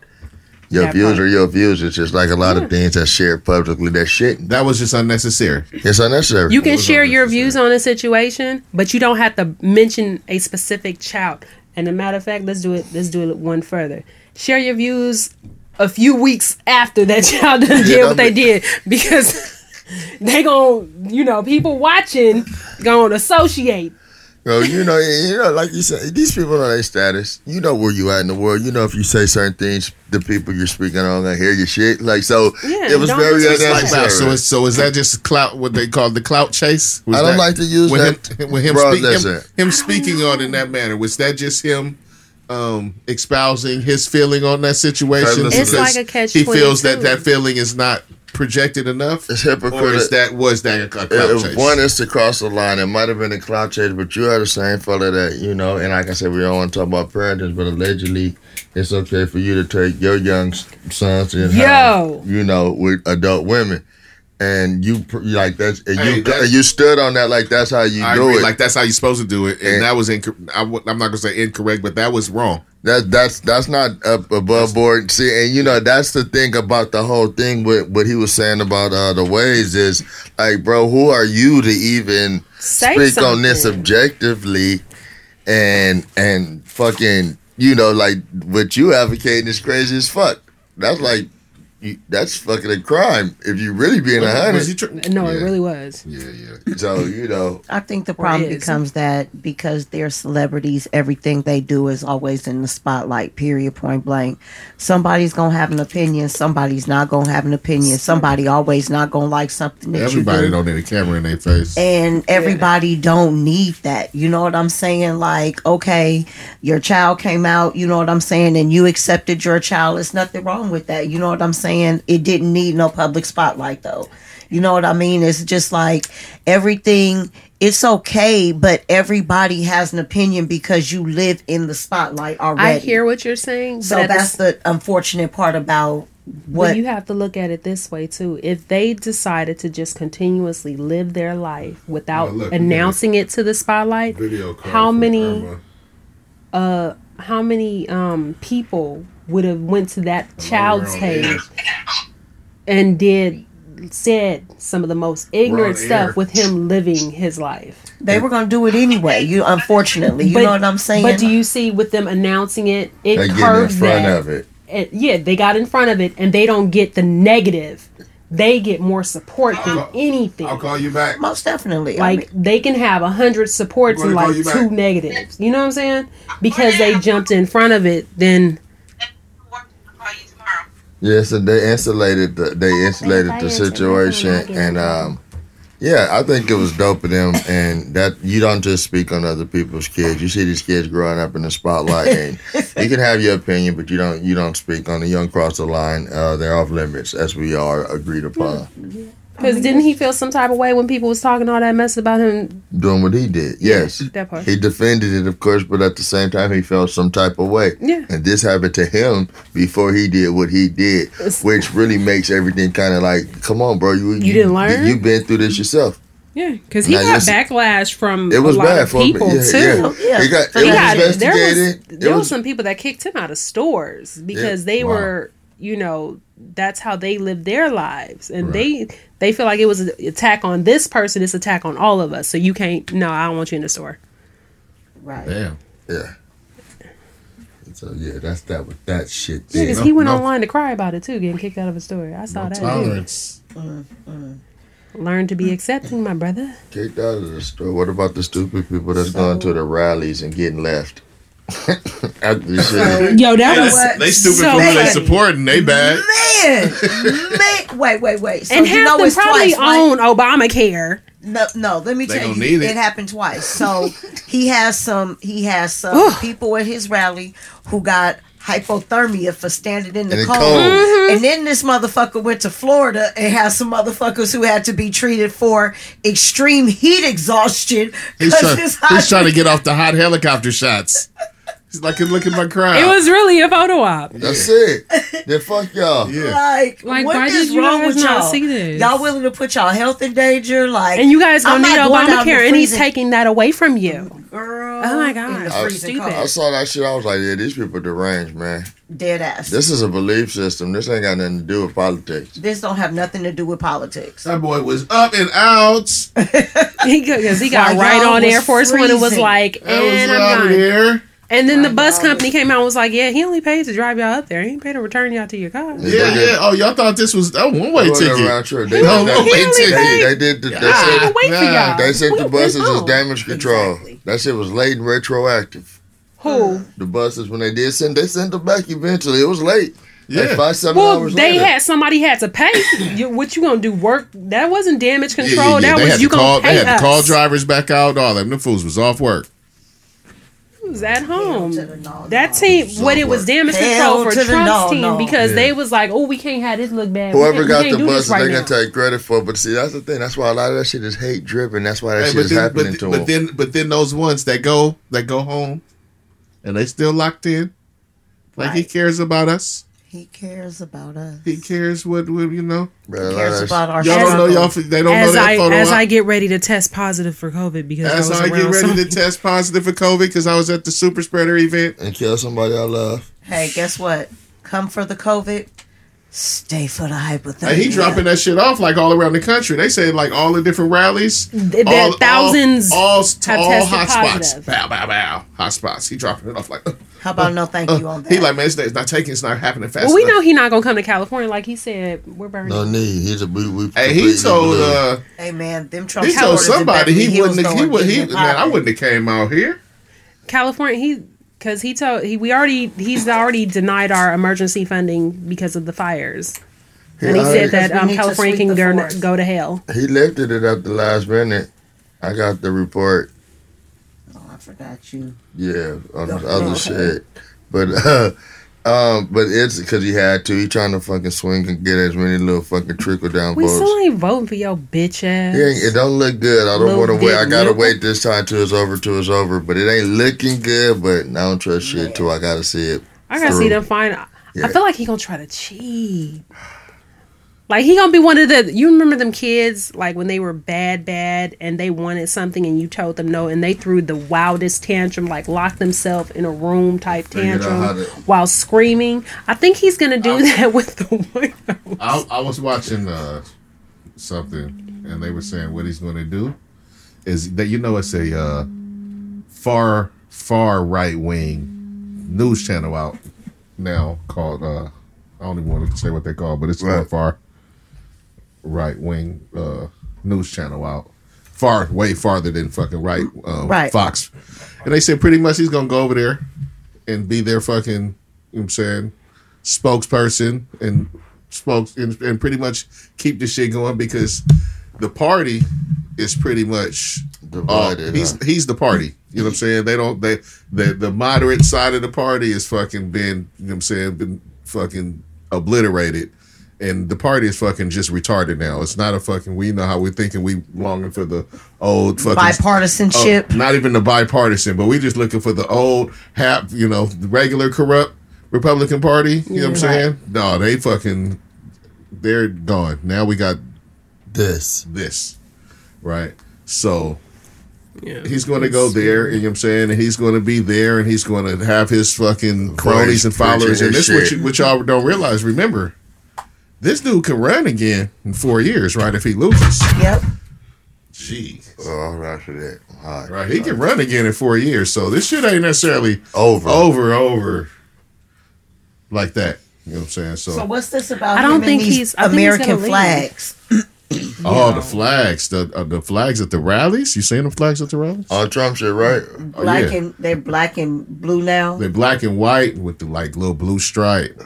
Your That views part. are your views. It's just like a lot of things that's shared publicly. That shit That was just unnecessary. it's unnecessary. You can share your views on a situation, but you don't have to mention a specific child. And a matter of fact, let's do it. Let's do it one further. Share your views a few weeks after that child done did what they did because they gon' you know people watching gonna associate. Bro, you know, you know, like you said, these people know their status. You know where you at in the world. You know if you say certain things, the people you're speaking on gonna hear your shit. Like so, Yeah, it was very disrespect. Like unnecessary. So is, so is that just clout? What they call the clout chase? Was I don't that- like to use when that. Him, when him, Bro, speak- him, him speaking on in that manner was that just him um espousing his feeling on that situation? It's like a catch He feels that 22. that feeling is not projected enough. It's Or hypocritical. is that was that a clout If chase? one is to cross the line, it might have been a cloud chase, but you are the same fella that you know. And like I said, we don't want to talk about parenting, but allegedly, it's okay for you to take your young sons and Yo. have, you know, with adult women, and you you like that's and Hey, you that's- you stood on that like that's how you I do agree. it. Like that's how you're supposed to do it, and And- that was inc- I w- I'm not gonna say incorrect, but that was wrong. That that's that's not up above board. See, and you know that's the thing about the whole thing with what he was saying about uh, the ways is like, bro, who are you to even Say speak on this objectively? And and fucking, you know, like what you advocating is crazy as fuck. That's like, you, that's fucking a crime if you really being a Was hundred. tr- No, it really was. yeah, yeah. So you know, I think the problem becomes that because they're celebrities, everything they do is always in the spotlight, period, point blank. Somebody's going to have an opinion. Somebody's not going to have an opinion. Somebody always not going to like something that Everybody you do. don't need a camera in their face. and everybody don't need that. You know what I'm saying? Like, okay, your child came out, you know what I'm saying, and you accepted your child. There's nothing wrong with that. You know what I'm saying? It didn't need no public spotlight though. You know what I mean? It's just like everything it's okay, but everybody has an opinion because you live in the spotlight already. I hear what you're saying, so at the that's the unfortunate part about what But you have to look at it this way too. If they decided to just continuously live their life without look, announcing it to the spotlight, Video how many Irma. uh how many um people would have went to that child's on page and did said some of the most ignorant stuff air. with him living his life. they were going to do it anyway. You unfortunately, you know what I'm saying? But do you see with them announcing it, it they get in front that. of it. it- yeah, they got in front of it and they don't get the negative. They get more support than I'll- anything. I'll call you back. Most definitely. I Like mean, they can have a hundred supports and gonna like two negatives. You know what I'm saying? Because they jumped in front of it, then I'll call you tomorrow. Yeah, so they insulated the they insulated the situation, and um, Yeah, I think it was dope of them, and that you don't just speak on other people's kids. You see these kids growing up in the spotlight, and you can have your opinion, but you don't you don't speak on the young cross the line. Uh, they're off limits, as we are agreed upon. Because oh, didn't he feel some type of way when people was talking all that mess about him? Doing what he did, yes. That part. He defended it, of course, but at the same time, he felt some type of way. Yeah. And this happened to him before he did what he did, which really makes everything kind of like, come on, bro, you You didn't learn? You've been through this yourself. Yeah, because he Now, got backlash from It was a lot bad of for him. people Yeah, too. yeah. Yeah. He got, He was got there was investigated. there it was was some people that kicked him out of stores because they Wow. were you know that's how they live their lives and they they feel like it was an attack on this person it's attack on all of us so you can't no i don't want you in the store Right. Damn. yeah. So yeah, that's that with that shit. yeah because he went no- online to cry about it too getting kicked out of a store i saw No that tolerance. learn to be accepting my brother Kicked out of the store. What about the stupid people that's going to the rallies and getting left? After the shit. yo that was- was They stupid So for who they funny. supporting. They bad. Man, man, wait, wait, wait. So and you half know them it's probably twice, right? own obamacare No, no. Let me They tell gonna you, need it. it. happened twice. So he has some. He has some people at his rally who got hypothermia for standing in the In the cold. cold. Mm-hmm. And then this motherfucker went to Florida and has some motherfuckers who had to be treated for extreme heat exhaustion He's because trying, his he's trying to get off the hot helicopter shots. He's like, look at my crowd. it was really a photo op That's it. Then fuck y'all. Yeah. Like, Like, what why is did you wrong guys with not y'all? see this? Y'all willing to put y'all health in danger? Like, and you guys I'm don't need not going out in the obamacare and he's taking that away from you girl. Oh my God. I- Stupid. I saw that shit. I was like, yeah, these people deranged, man. Dead ass. This is a belief system. This ain't got nothing to do with politics. this don't have nothing to do with politics. That boy was up and out. He he got While right on Air Force One and was like, That was and I'm of gone. there. And then the bus company came out and was like, yeah, he only paid to drive y'all up there. He ain't paid to return y'all to your car. Yeah, They did- yeah. Oh, y'all thought this was a one way ticket. around trip. They, No, they, one-way they, ticket. they, they did. The, they, Ah. said, Nah. y'all. they sent the buses went as damage control. Exactly. That shit was late and retroactive. Who? The buses when they did send, they sent them back eventually. It was late. Yeah. Like five seven Well, hours they later. had somebody had to pay. you, what you gonna do? Work? That wasn't damage Yeah, yeah, control. yeah. That They was had you to call. gonna They had us. to call drivers back out. All them. The fools was off work. It was at home. no, That no. team, So what it was damage control for to Trump's no, team no. because Yeah. they was like, oh, we can't have this look bad. We Whoever can't- we got can't the do this buses, right they now. gonna take credit for. it. But see, that's the thing. That's why a lot of that shit is hate driven. That's why that Hey, shit but is then, happening but, to but them. then, but then those ones that go that go home, and they still locked in. Like he cares about us. He cares about us. He cares what, what you know. Bro, He cares about our Y'all don't know y'all. They don't know as that I photo. as op. I get ready to test positive for COVID because As I was I get ready some- to test positive for COVID because I was at the super spreader event. and kill somebody I love. Hey, guess what? Come for the COVID. Stay for the hypothermia. And he dropping that shit off like all around the country. They say like all the different rallies. Th- all, thousands all, all, have all tested hot spots. Bow, bow, bow. Hot spots. He dropping it off like. How about no thank you on that? he like man, it's, it's not taking. It's not happening fast. Well, we enough. know he not gonna come to California like he said. We're burning. No need. He's a we. we Hey, he told. uh hey man, them Trump He told somebody he wouldn't. He would. He getting man, I wouldn't have came out here. California, he because he told he we already he's already denied our emergency funding because of the fires, and he I- said that Because we um, California can go, go to hell. He lifted it at the last minute. I got the report. Oh, I forgot you. Yeah, on the Okay. other shit. But uh, um, but it's because he had to. He trying to fucking swing and get as many little fucking trickle down We votes. still ain't voting for your bitch ass. Ain't, it don't look good. I don't want to wait. I gotta nipple. wait this time till it's over. Till it's over. But it ain't looking good. But I don't trust shit till I gotta see it. I gotta through. see them find. I feel like he gonna try to cheat. Like he gonna be one of the. You remember them kids like when they were bad, bad, and they wanted something, and you told them no, and they threw the wildest tantrum, like locked themselves in a room type Figured out how tantrum to- while screaming. I think he's gonna do that with the White House. I, I was watching uh, something, and they were saying what he's going to do is that you know it's a uh, far far right wing news channel out now called uh, I don't even want to say what they call, it, but it's called Right. far right wing uh, news channel out. Far, way farther than fucking right, uh, Right. Fox. And they said pretty much he's gonna go over there and be their fucking, you know what I'm saying, spokesperson and spokes and, and pretty much keep the shit going because the party is pretty much uh, Divided, he's huh? he's the party. You know what I'm saying? They don't they the the moderate side of the party is fucking been you know what I'm saying been fucking obliterated. And the party is fucking just retarded now. It's not a fucking. We know how we're thinking. We longing for the old fucking Bipartisanship. Oh, not even the bipartisan, but we just looking for the old half, you know, the regular corrupt Republican Party. You know what I'm saying? No, they fucking they're gone. Now we got This. this. Right? So Yeah. he's gonna go there, you know what I'm saying? And he's gonna be there and he's gonna have his fucking cronies and followers. And his this what, you, what y'all don't realize, remember, this dude can run again in four years, right? If he loses. Yep. Jeez. Oh, after that. All right. Right, he can run again in four years, so this shit ain't necessarily Over. over, over like that. You know what I'm saying? So, So what's this about? I don't him and think these he's- I think he's American flags. oh, the flags, the uh, the flags at the rallies. You seen the flags at the rallies? On Trump shit, right? Black yeah. and they're black and blue now. They're black and white with the like little blue stripe.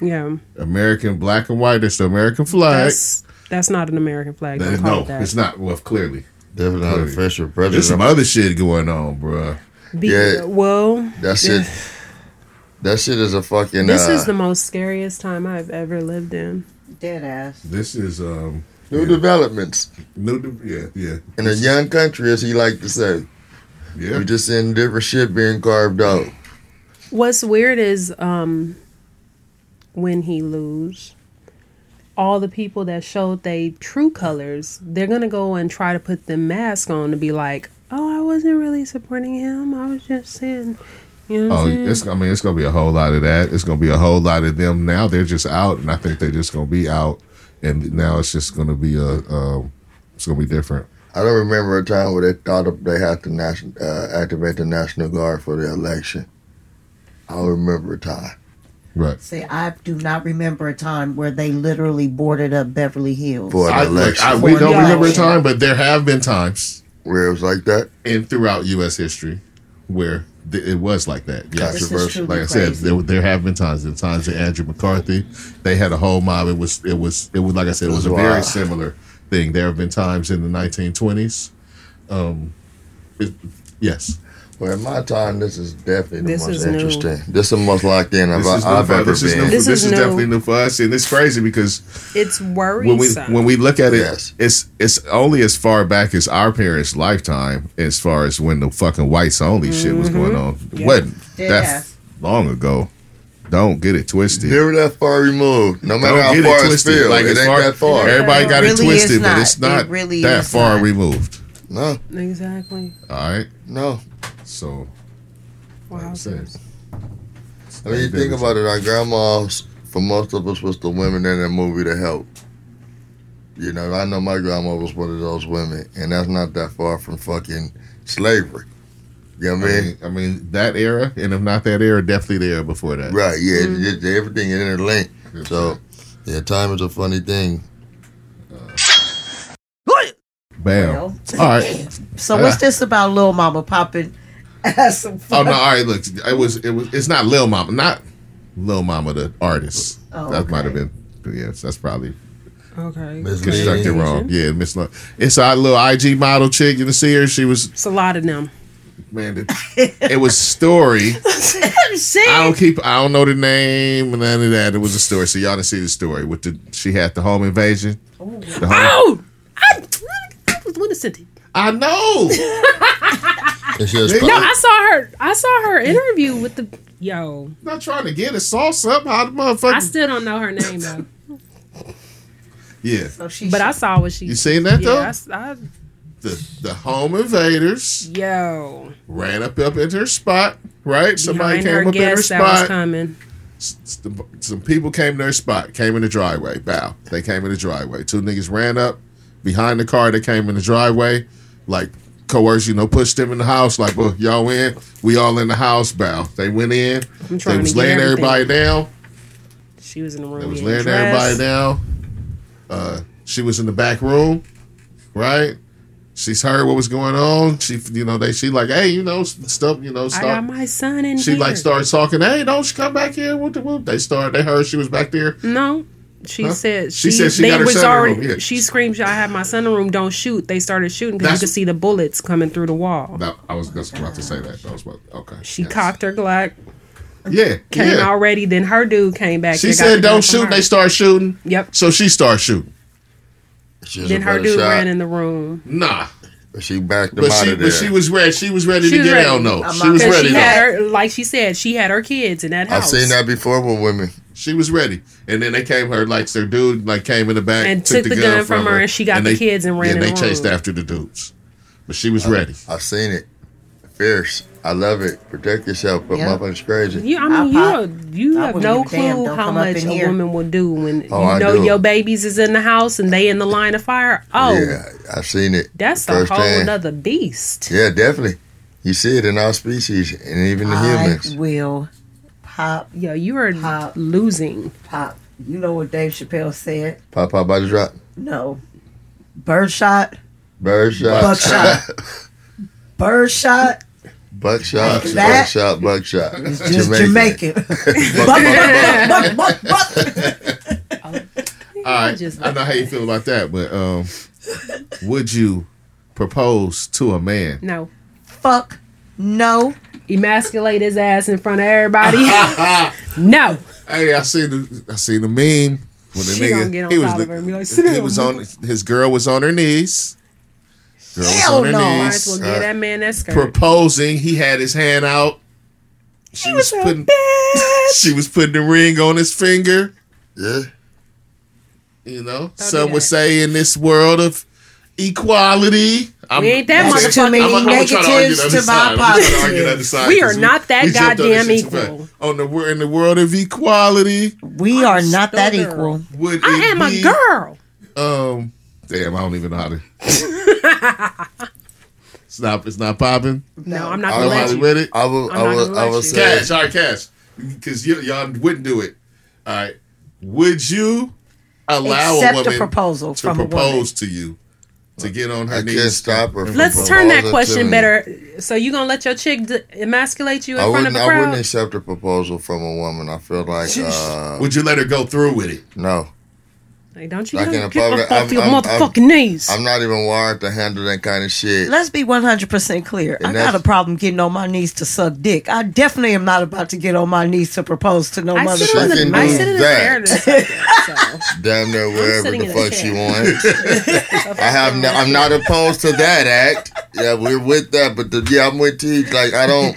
Yeah. American black and white. It's the American flag. That's that's not an American flag. That- no, it that. it's not. Well, clearly, Definitely not official there's some other shit going on, bruh. Be- Yeah. Well, That shit. That shit is a fucking. this uh, is the most scariest time I've ever lived in. Dead ass. This is um new yeah. developments new. de- Yeah, yeah, in a young country, as he like to say. yeah. We just seeing different shit being carved out. What's weird is um when he lose, all the people that showed they true colors, they're gonna go and try to put the mask on to be like, "Oh, I wasn't really supporting him. I was just saying." You know Oh, I'm saying? it's. I mean, it's gonna be a whole lot of that. It's gonna be a whole lot of them. Now they're just out, and I think they're just gonna be out, and now it's just gonna be a. Um, it's gonna be different. I don't remember a time where they thought of, they had to national, uh, activate the National Guard for the election. I don't remember a time. Right. Say, I do not remember a time where they literally boarded up Beverly Hills. For an I, election. I, we don't Yeah. remember a time, but there have been times where it was like that. and throughout U.S. history where th- it was like that. Yes. This is Controversial. truly Like I said, there, there have been times. The times of Andrew McCarthy, they had a whole mob. It was, it was, it was like I said, it was a very similar thing. There have been times in the 1920s. Um, it, yes, Well, in my time, this is definitely the This most is new. interesting. This is the most locked in I've, this is I've for, ever this is new. been. For, This this is is new. definitely new for us, and it's crazy because it's when we when we look at it, Yes. it's it's only as far back as our parents' lifetime, as far as when the fucking whites only shit was going mm-hmm. on. It Yeah. wasn't Yeah. that long ago. Don't get it twisted. Never that far removed. No matter Don't how get far it it's twisted. filled, Like it ain't far, that far. everybody got It it twisted, but it's not It really that far not. removed. No, exactly. All right, no. So like I Wow. said, I mean, you think about it, our grandmas, for most of us, was the women in the movie to help. You know, I know my grandma was one of those women, and that's not that far from fucking slavery. You know I what I mean? mean, I mean that era, and if not that era, definitely the era before that. Right, yeah, mm-hmm. it- it- everything interlinked. That's So, right. yeah, time is a funny thing. Uh, bam. Well, All right. So what's this about Lil Mama popping ass Oh no! All right. Look, it was it was. It's not Lil Mama, not Lil Mama, the artist. Oh, that might have okay. been. Yes, that's probably Okay. Misleading. constructed wrong. Yeah, Miss. Lo- It's our little IG model chick. You see her? She was It's a lot of them. man. It, it was story. I don't keep. I don't know the name and none of that. It was a story. So y'all didn't see the story with the. She had the home invasion. Oh. The home- Oh, I, I was innocent. I know. And she was No, No, I saw her. I saw her interview with the yo. not trying to get it. sauce up. How the motherfucker? I still don't know her name though, yeah. So she but I saw what she. You seen that though? Yeah, I s- I, The the home invaders yo. ran up up into her spot. Right. Somebody Behind came her up in her guest that was spot. coming. Some people came to their spot, came in the driveway. Bow. They came in the driveway. Two niggas ran up behind the car. They came in the driveway, like coerced, you know, pushed them in the house. Like, well, y'all in? We all in the house. Bow. They went in. They was to laying everybody down. She was in the room. They was laying everybody down. Uh, she was in the back room, right? She's heard what was going on. She, you know, they she like, hey, you know, stuff, you know, start, I got my son in here. she here. like started talking. Hey, don't you come back here? Whoop, whoop. They started. They heard she was back there. No, She Huh? said She she, said she they got her was son in the already. room, yeah. She screamed, "I have my son in the room. Don't shoot!" They started shooting because you could see the bullets coming through the wall. No, I was just about to say that. I was about, okay. She yes. cocked her Glock, Yeah. came yeah. already. Then her dude came back. She said, "Don't shoot." They start shooting. Yep. So she started shooting. She Then her dude shot, ran in the room. Nah, she backed him but out she of there. but she was ready. She was ready She to was get ready. out. No, she was ready. she though. her, like she said, she had her kids in that house. I've seen that before with women. She was ready, and then they came her like their dude like came in the back And took the gun from her, and she got the they- kids and ran yeah, in they the chased after the dudes, but she was ready. I've seen it. Fierce. I love it. Protect yourself, but Yeah. motherfuckers crazy. You, I mean, I you, you I have no give damn. clue how much a here. woman will do when Oh, you I know do. your babies is in the house and they in the line of fire. Oh, Yeah, I've seen it. that's a whole firsthand. nother beast. Yeah, definitely. You see it in all species and even the I humans. will pop, Yo, you are Pop. losing. pop. You know what Dave Chappelle said? Pop pop body drop. No. Birdshot, Bird buckshot. birdshot, Buckshot. That- Buckshot. Buckshot. is just Jamaican. Buck, buck, buck, buck, buck. All right, just- I know how you feel about that, but um, would you propose to a man? No. Fuck no. Emasculate his ass in front of everybody. no. Hey, I seen the I seen the meme when the She nigga get on he was the- her and be like, "Sit he was on his girl was on her knees. Girl Hell was on her no. Knees. well give uh, that man that skirt. proposing. He had his hand out. She was was putting she was putting the ring on his finger. Yeah. You know, do some would say in this world of equality, I'm, We ain't that I'm too many I'm- I'm gonna to negatives to my side. I'm gonna to argue positives. side We 'cause are not that we jumped on goddamn this shit too equal. On the we're in the world of equality. We are not that girl. equal. Would I it am a girl. Um, damn, I don't even know how to. it's not. It's not popping. No, I'm not gonna don't let you. with it. I will. I'm I will. I will you. say. Cash, all right, cash, because y'all wouldn't do it. All right, would you allow Accept a a proposal to from a woman. propose to you to get on her I knees? can't stop her. From Let's turn that question better. So you gonna let your chick d- emasculate you in I front of wouldn't. a I wouldn't accept a proposal from a woman. I feel like uh, Would you let her go through with it? no. Like, don't you Like in get a up off your I'm- I'm- motherfucking knees? I'm not even wired to handle that kind of shit. Let's be 100% clear. I And got a problem getting on my knees to suck dick. I definitely am not about to get on my knees to propose to no I sit in motherfucker. can the, I do sit in the that. chair to suck it, so. Damn near wherever the fuck she chair. wants. I have. No, I'm not opposed to that act. Yeah, we're with that, but the, yeah, I'm with T. Like I don't.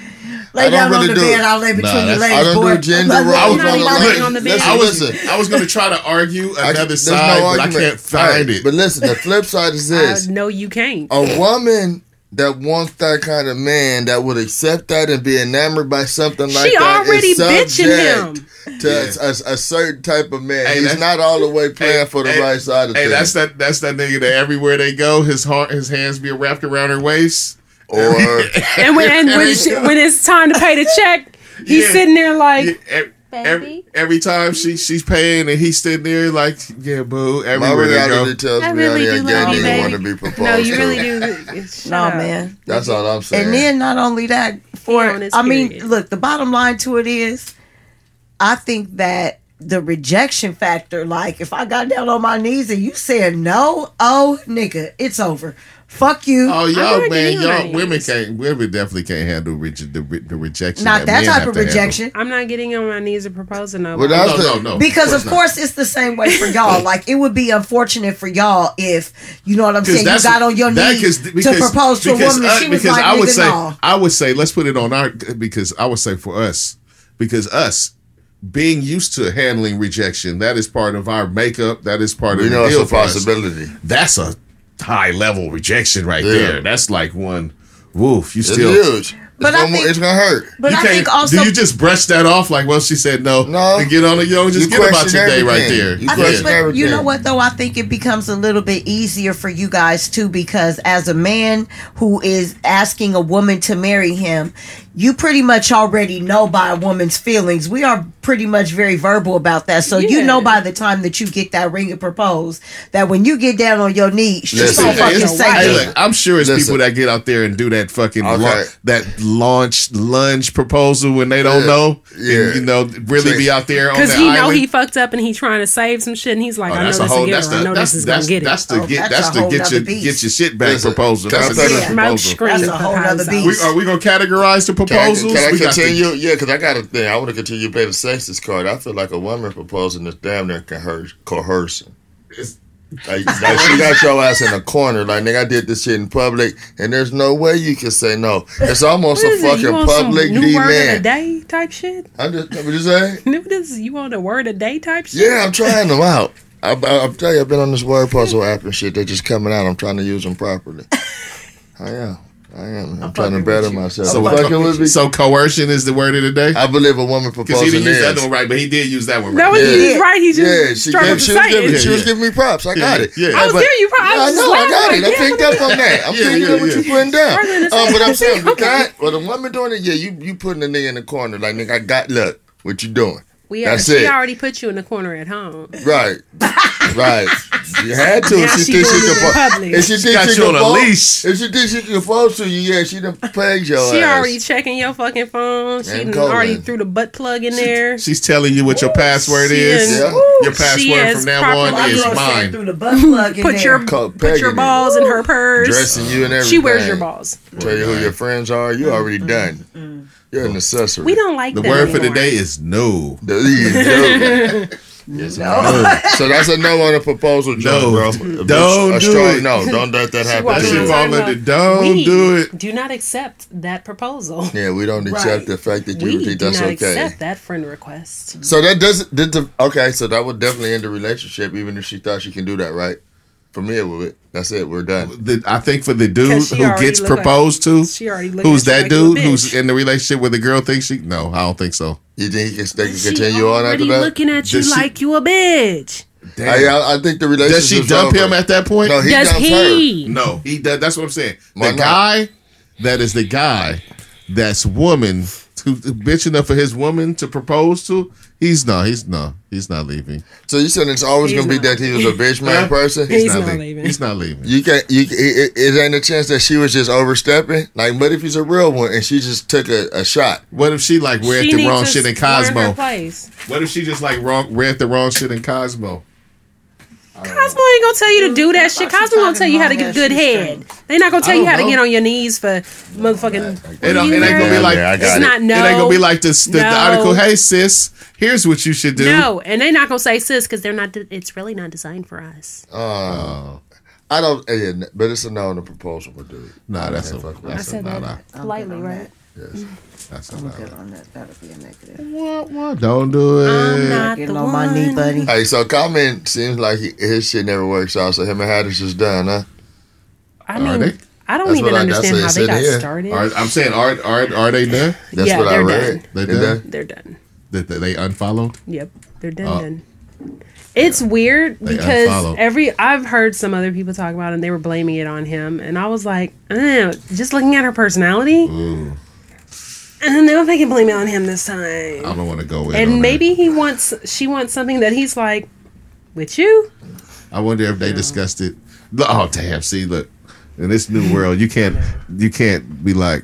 Lay I don't down really on the do bed. it. I'll lay between Nah, your that's- legs. I don't boy. do gender I'm not roles. laying on even my laying legs. on the bed. I was listen. I was going to try to argue I- another there's side, but I can't find Alright, it. But listen, the flip side is this: Uh, no, you can't. a woman that wants that kind of man that would accept that and be enamored by something like She that She already is bitching subject to a, a, a certain type of man. Hey, He's not all the way playing for the Hey, right side of Hey, things. that's that. That's that nigga that everywhere they go, his heart, his hands be wrapped around her waist. Or And when and when, she, when it's time to pay the check, he's Yeah. sitting there like, Yeah, ev- every, every time she she's paying and he's sitting there like, yeah, boo. my Everywhere they reality go. tells I me really I do need a love gay you, baby. want to be proposed no, you really do. Shut No, up. man. That's all I'm saying. And then not only that, for I mean, period. look, the bottom line to it is, I think that the rejection factor, like if I got down on my knees and you said no, oh nigga, it's over. Fuck you. Oh, I'm y'all, man, y'all, on women can't, women definitely can't handle reje- the, re- the rejection. Not that men type of to handle. rejection. I'm not getting on my knees to propose to nobody. Well, that's No, the- no, no. Because of not. course it's the same way for y'all. Like it would be unfortunate for y'all if you know what I'm saying. You that's- got on your that- knees 'cause- because- to propose to a because woman. us- she was because like, I would say, no." I would say, let's put it on our because I would say for us because us being used to handling rejection that is part of our makeup. That is part we of know the it's deal a for us. possibility. That's a high level rejection right Yeah. there. That's like one. Woof, you It's still. huge. But it's, I gonna, think- it's gonna hurt. But you I can't- think also do you just brush that off like, well, she said no, No. and get on it, you don't just You get about your day right there. You I think, but you know what though? I think it becomes a little bit easier for you guys too, because as a man who is asking a woman to marry him, you pretty much already know by a woman's feelings. We are pretty much very verbal about that. So you know by the time that you get that ring and propose that when you get down on your knees, just Listen, don't fucking it's- say hey, look, I'm sure it's Listen. people that get out there and do that fucking Okay. lau- that launch lunge proposal when they don't Yeah. know. Yeah. And, you know, really See. be out there on Because that he know island. he fucked up and he trying to save some shit and he's like, Oh, I know this a whole. is That's get. I know that's this is that's gonna get it. that's it. the Oh, get that's that's a the get your beast. get your shit back Listen, proposal. That's a tell you- different Mouth proposal. That's a whole nother proposal. beast. Are we gonna categorize the Can I, proposals? can I We got to- continue? yeah, because I got a thing. I want to continue playing the sexist card. I feel like a woman proposing is damn near coerc- coercing. It's- Like, like she got your ass in a corner. Like nigga, I did this shit in public, and there's no way you can say no. It's almost a is it? You fucking want some public new word of the demand. day type shit? I just what you say? New this you want a word a day type shit? Yeah, I'm trying them out. I, I, I'm telling you, I've been on this word puzzle app and shit. They're just coming out. I'm trying to use them properly. I am. I am. I'm, trying to better myself. So, You fucking with me? so coercion is the word of the day. I believe a woman Because proposing he didn't use that one right, but he did use that one No, right. he Yeah. was right. He just Yeah, she, struggled gave, she, was giving, it. she was giving me props. I got Yeah, it. yeah. I was But- giving you props. I Yeah, I know. I got it. I picked up on that. I'm Yeah, picking yeah, up what yeah. you putting down. Struggling Um, but I'm saying, but Okay. that, well, the woman doing it, yeah, you you putting the nigga in the corner. Like, nigga, I got, look, what you doing? We are, That's she it. already put you in the corner at home. Right. right. You had to. Now she, she thinks she doing it can in public. If she thinks got she you can on a fo- leash. If she thinks she can fall to you, yeah, she done pegged your She ass. already checking your fucking phone. She done already threw the butt plug in there. She's telling you what your password She is. is- Yeah. Your password is from now on My is mine. Through the butt plug in Put there. your Co- put your balls in her purse. Dressing you and everything. She wears your balls. Tell you who your friends are. You already mm-hmm. done. Mm-hmm. You're an accessory. We don't like The that word for the day is no. The- you know. Yes, no. So that's a no on a proposal, No. John, bro. Don't bitch- a do strong it. No, don't let that happen. That walked to shit you. fall talking don't we do it. Do not accept that proposal. Yeah, we don't accept Right. the fact that you We think do that's not okay. accept that friend request. So that doesn't did the okay. So that would definitely end the relationship, even if she thought she can do that, right? For with it. That's it. We're done. The, I think for the dude who gets look like- proposed to, She already who's that like dude who's in the relationship with the girl thinks she? No, I don't think so. You think can, they can She continue on after already that? looking at you Does she- like you a bitch. I, I, I think the relationship. Does she dump him at that point? No, he Does dumps he? No, he does. That's what I'm saying. Why the not? guy that is the guy that's woman to bitch enough for his woman to propose to. He's no, he's no, he's not leaving. So you said it's always He's gonna be that he was a bitch man person. He's not, not leaving. leaving. He's not leaving. You can't. You it, it ain't a chance that she was just overstepping. Like, what if he's a real one and she just took a, a shot? What if she like read She the wrong shit in learn Cosmo? place. What if she just like wrong read the wrong shit in Cosmo? Cosmo ain't gonna tell you to do that shit. Cosmo gonna tell you how to get that good shit head. They not gonna tell you don't how to get on your knees for motherfucking. It, don't, it ain't gonna be like Yeah, I got It's it. not no. it ain't gonna be like this. The, the No. article. Hey sis, here's what you should do. No, and they not gonna say sis because they're not. It's really not designed for us. Uh, I don't. But it's a no on the proposal, but dude. Nah, that's a Can't fuck I that's a said nah, that nah. politely, right? Yes. That's a I'm nah. good on that. That'll be a negative. What, what? Don't do it. I'm not Getting the on my knee, one. buddy. Hey, so Common seems like he, his shit never works out. So him and Haddish is done, huh? I Are mean, they? I don't That's even what I- understand how they got here. started. Are, I'm saying, are are are they done? That's Yeah, what I they're read. They They done? They're done. That that they unfollowed? Yep, they're done. Oh. done. It's weird They because unfollowed. every I've heard some other people talk about it and they were blaming it on him, and I was like, eh, just looking at her personality, Ooh, and then they don't think can blame it on him this time. I don't want to go in. on and that. maybe he wants, she wants something that he's like, with you. I wonder if they discussed it. Oh damn! See, look, in this new world, you can't you can't be like,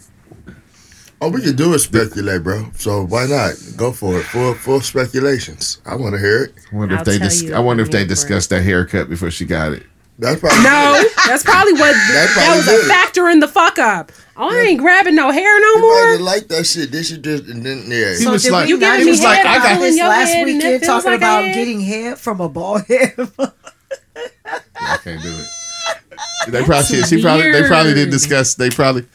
Oh, we can do it speculate, bro. So why not go for it? Full full speculations. I want to hear it. I wonder I'll if they dis- I wonder if they here for discussed that haircut before she got it. That's probably No, that's probably what that, probably was did a factor in the fuck up. Oh, I ain't grabbing no hair no more. probably like that shit. This should just and then yeah. He was like, You not giving he was me like, head I got. this last head and it weekend talking like about head? getting hair from a bald head. I can't do it. They probably she probably they probably didn't discuss. They probably.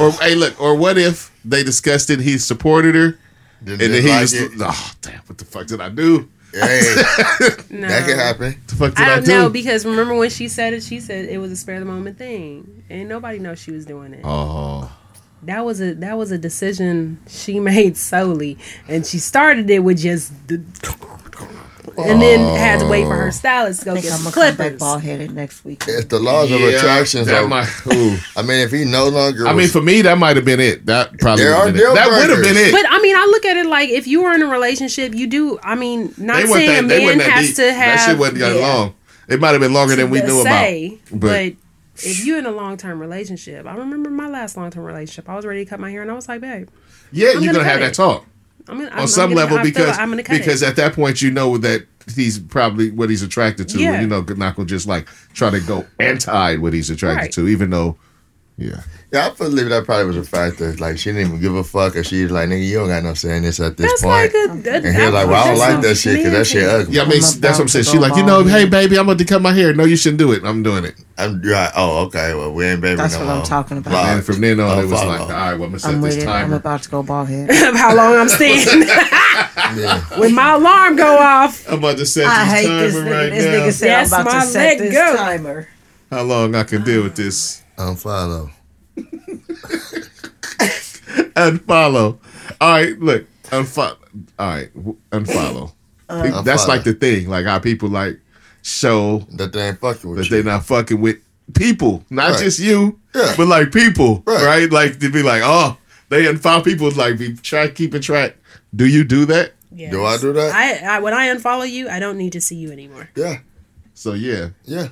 Or hey, look. Or what if they discussed it? He supported her, Didn't and then he like was, it. oh damn! What the fuck did I do? Hey, No. that could happen. What the fuck did I I, don't do? know because remember when she said it, she said it was a spare the moment thing, and nobody knows she was doing it. oh, That was a that was a decision she made solely, and she started it with just the, and then had to wait for her oh. stylist to go think get some gonna come back clippers. bald headed next week. If the laws of attraction, that are, might. Ooh. I mean, if he no longer, I mean, for me, that might have been it. That probably There would are have been deal it. That would have been it. But I mean, I look at it like if you were in a relationship, you do. I mean, not they saying that. a man has deep. to have that shit wasn't that yeah. long. It might have been longer than we knew say, about. but, if you're in a long term relationship, I remember my last long term relationship. I was ready to cut my hair, and I was like, babe, yeah, I'm you're gonna gonna have cut that talk I'm I'm, on some I'm gonna, level I because like I'm gonna cut because it. at that point you know that he's probably what he's attracted to. Yeah. And, you know, not gonna just like try to go anti what he's attracted Right. to, even though. Yeah. Yeah, I believe that probably was a factor. Like she didn't even give a fuck, and she's like, "Nigga, you don't got no saying this at this That's point." like a, a and he was like, "Well, I don't like that shit because that shit ugly." Yeah, I mean, that's what I'm saying. to She like, you know, hey baby, I'm about to cut my hair. No, you shouldn't do it. I'm doing it. I'm right. Oh, okay. Well, we ain't baby That's no what I'm talking about. Block. And from then on, oh, it was like, all right, well, I'm gonna set I'm this with it. I'm about to go bald head. how long I'm staying. Yeah. when my alarm go off, I'm about to set I this timer this nigga. right this now. nigga said That's I'm about my to set this go. timer. How long I can deal with this? Unfollow. Unfollow. All right, look, unfollow. All right, unfollow. Uh, That's Unfollow. like the thing, like how people like show That they ain't fucking with that you. they're not fucking with people, not Right. just you, Yeah. but like people, Right. right. Like to be like, oh, they unfollow people. Like be try keeping track. Do you do that? Do I do that? I, I when I unfollow you, I don't need to see you anymore. yeah, So yeah, yeah.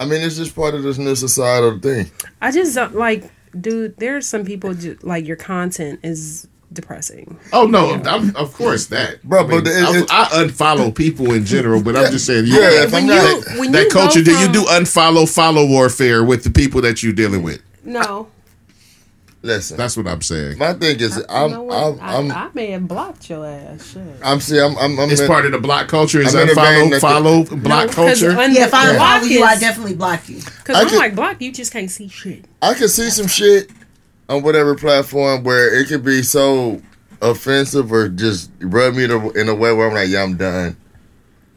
I mean, it's just part of this new societal thing. I just don't like, dude. There's some people ju- like your content is depressing. Oh no, I'm, of course that, Bro, I mean, but it- I, it- I unfollow people in general, but I'm just saying, Yeah, yeah, if when I'm you not- when that you go culture. Do you do unfollow follow warfare with the people that you're dealing with? no? Listen, That's what I'm saying. my thing is, You I'm, know what? I'm, I, I'm, I may have blocked your ass. Shit. I'm, see, I'm, I'm, I'm It's in- part of the block culture. Is I'm in a vein unfollow that- follow block No, 'cause culture? un- Yeah, if I block you, I definitely block you. Cause I I'm could- like block, you just can't see shit. I can see some shit on whatever platform where it could be so offensive or just rub me to, in a way where I'm like, yeah, I'm done,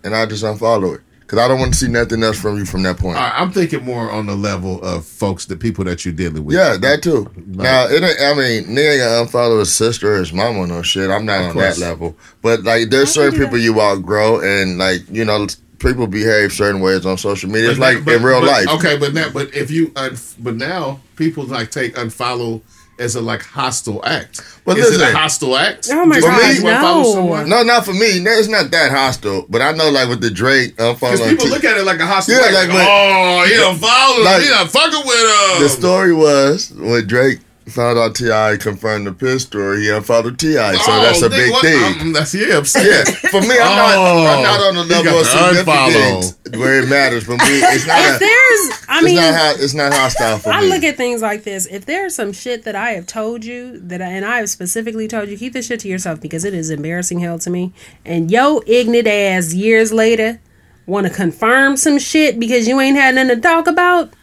and I just unfollow it because I don't want to see nothing else from you from that point. I'm thinking more on the level of folks, the people that you're dealing with. Yeah, that too. now, it ain't, I mean, nigga ain't gonna unfollow his sister or his mama or no shit. I'm not on course. that level. But like, there's I certain people that. you outgrow, and like, you know, people behave certain ways on social media. It's But like that- in real but- life. Okay, but now, but if you, un, but now people like take unfollow as a like hostile act. But is it a hostile act? Oh my Just God, because you unfollow no. someone? No, not for me. No, It's not that hostile. But I know, like with the Drake uh, Because people T- look at it like a hostile Yeah, act. like Like, oh, he unfollowed. Like- he not fucking with him. the story was when Drake found out Ti confirmed the piss story, he unfollowed Ti. So Oh, that's a big what- thing. um, that's yeah. I'm saying. Yeah, for me, I'm not. I'm not on the Oh, level of got significance where it matters. For me, it's not. If A, there's, I it's mean, not. ho- It's not hostile for I me. look at things like this. If there's some shit that I have told you that, I, and I have specifically told you, keep this shit to yourself because it is embarrassing hell to me. And yo, ignorant ass, years later, want to confirm some shit because you ain't had nothing to talk about.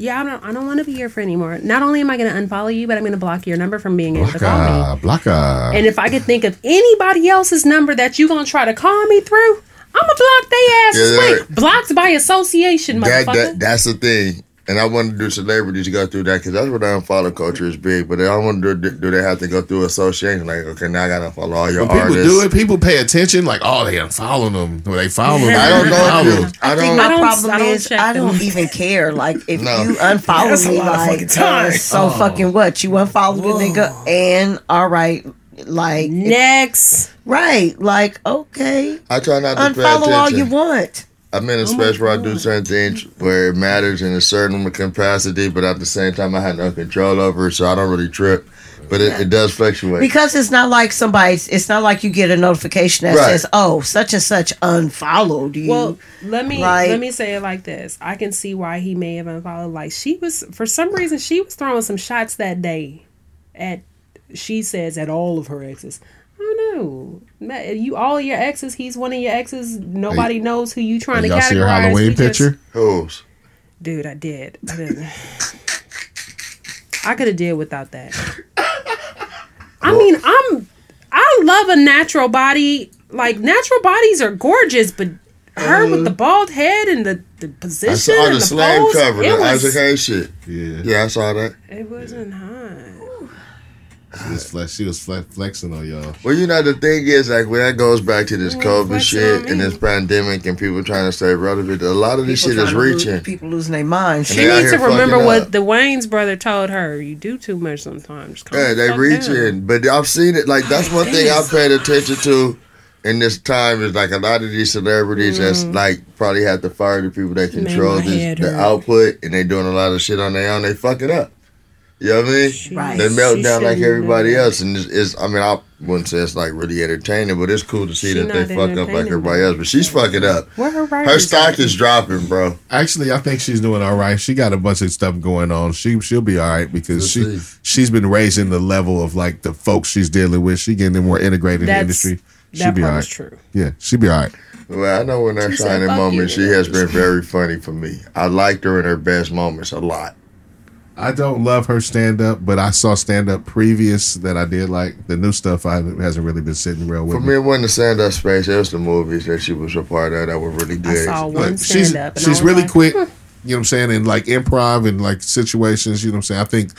Yeah, I don't. I don't want to be your friend anymore. Not only am I going to unfollow you, but I'm going to block your number from being able to call me. Blocka. And if I could think of anybody else's number that you gonna try to call me through, I'ma block they ass. Yeah, blocked by association, that, motherfucker. that that's the thing. And I want to do celebrities go through that because that's what I unfollow culture is big. But I want to do, do they have to go through association? Like, okay, now I got to follow all your when people artists. do it, people pay attention. Like, oh, they unfollow them. Or they follow them. I don't know. If you, I I think don't. my I don't- problem I don't is I don't them. even care. Like if No. you unfollow That's me, lot like fucking time. uh, so fucking what? You unfollow the nigga, and all right, like Next, right, like okay, I try not to pay unfollow all you want. I'm in a oh space where I do certain things where it matters in a certain capacity, but at the same time, I have no control over it, so I don't really trip. But it, it does fluctuate. Because it's not like somebody's. It's not like you get a notification that Right. says, "Oh, such and such unfollowed you." well, let me Like- let me say it like this. I can see why he may have unfollowed. Like she was, for some reason, she was throwing some shots that day. At she says at all of her exes. I don't know. You all your exes. He's one of your exes. Nobody knows who you trying to Y'all categorize. see her We Halloween just- picture? Who's? Dude, I did. I didn't. I could have did without that. I mean, I'm. I love a natural body. Like natural bodies are gorgeous, but her with the uh, bald head and the the I position saw and the the slave pose, cover, it the was, Isaac Hayes shit. Yeah. Yeah, I saw that. it wasn't hot. She was, flex, she was fle- flexing on y'all. Well, you know the thing is like when that goes back to this Yeah, COVID shit and this pandemic and people trying to stay relevant. A lot of this People shit is trying to lose- reaching. people losing their minds. She needs to remember what up. the Wayans brother told her. You do too much sometimes. Calm Yeah, they fuck reaching, down. but I've seen it. Like that's one thing I've paid attention to in this time is like a lot of these celebrities that's mm. like probably have to fire the people that control my this, the output, and they doing a lot of shit on their own. They fuck it up. You know what I mean? She- Right. They melt she down like everybody else, and it's, it's. I mean, I wouldn't say it's like really entertaining, but it's cool to see She that they fuck up like everybody else. But she's fucking up. Where her Her stock is dropping, bro. Actually, I think she's doing all right. She got a bunch of stuff going on. She she'll be all right because Let's she see. she's been raising the level of like the folks she's dealing with. She getting more integrated in the industry. She'll That be all part right. is true. Yeah, she'll be all right. Well, I know when that She said, shining "Fuck moment, you." she has been very funny for me. I liked her in her best moments a lot. I don't love her stand up, but I saw stand up previous that I did like. The new stuff I hasn't really been sitting real with For me. me, it wasn't the stand up space. It was the movies that she was a part of that were really good. I good. saw one she's stand up. she's really quick. You know what I'm saying? And like improv and like situations, you know what I'm saying? I think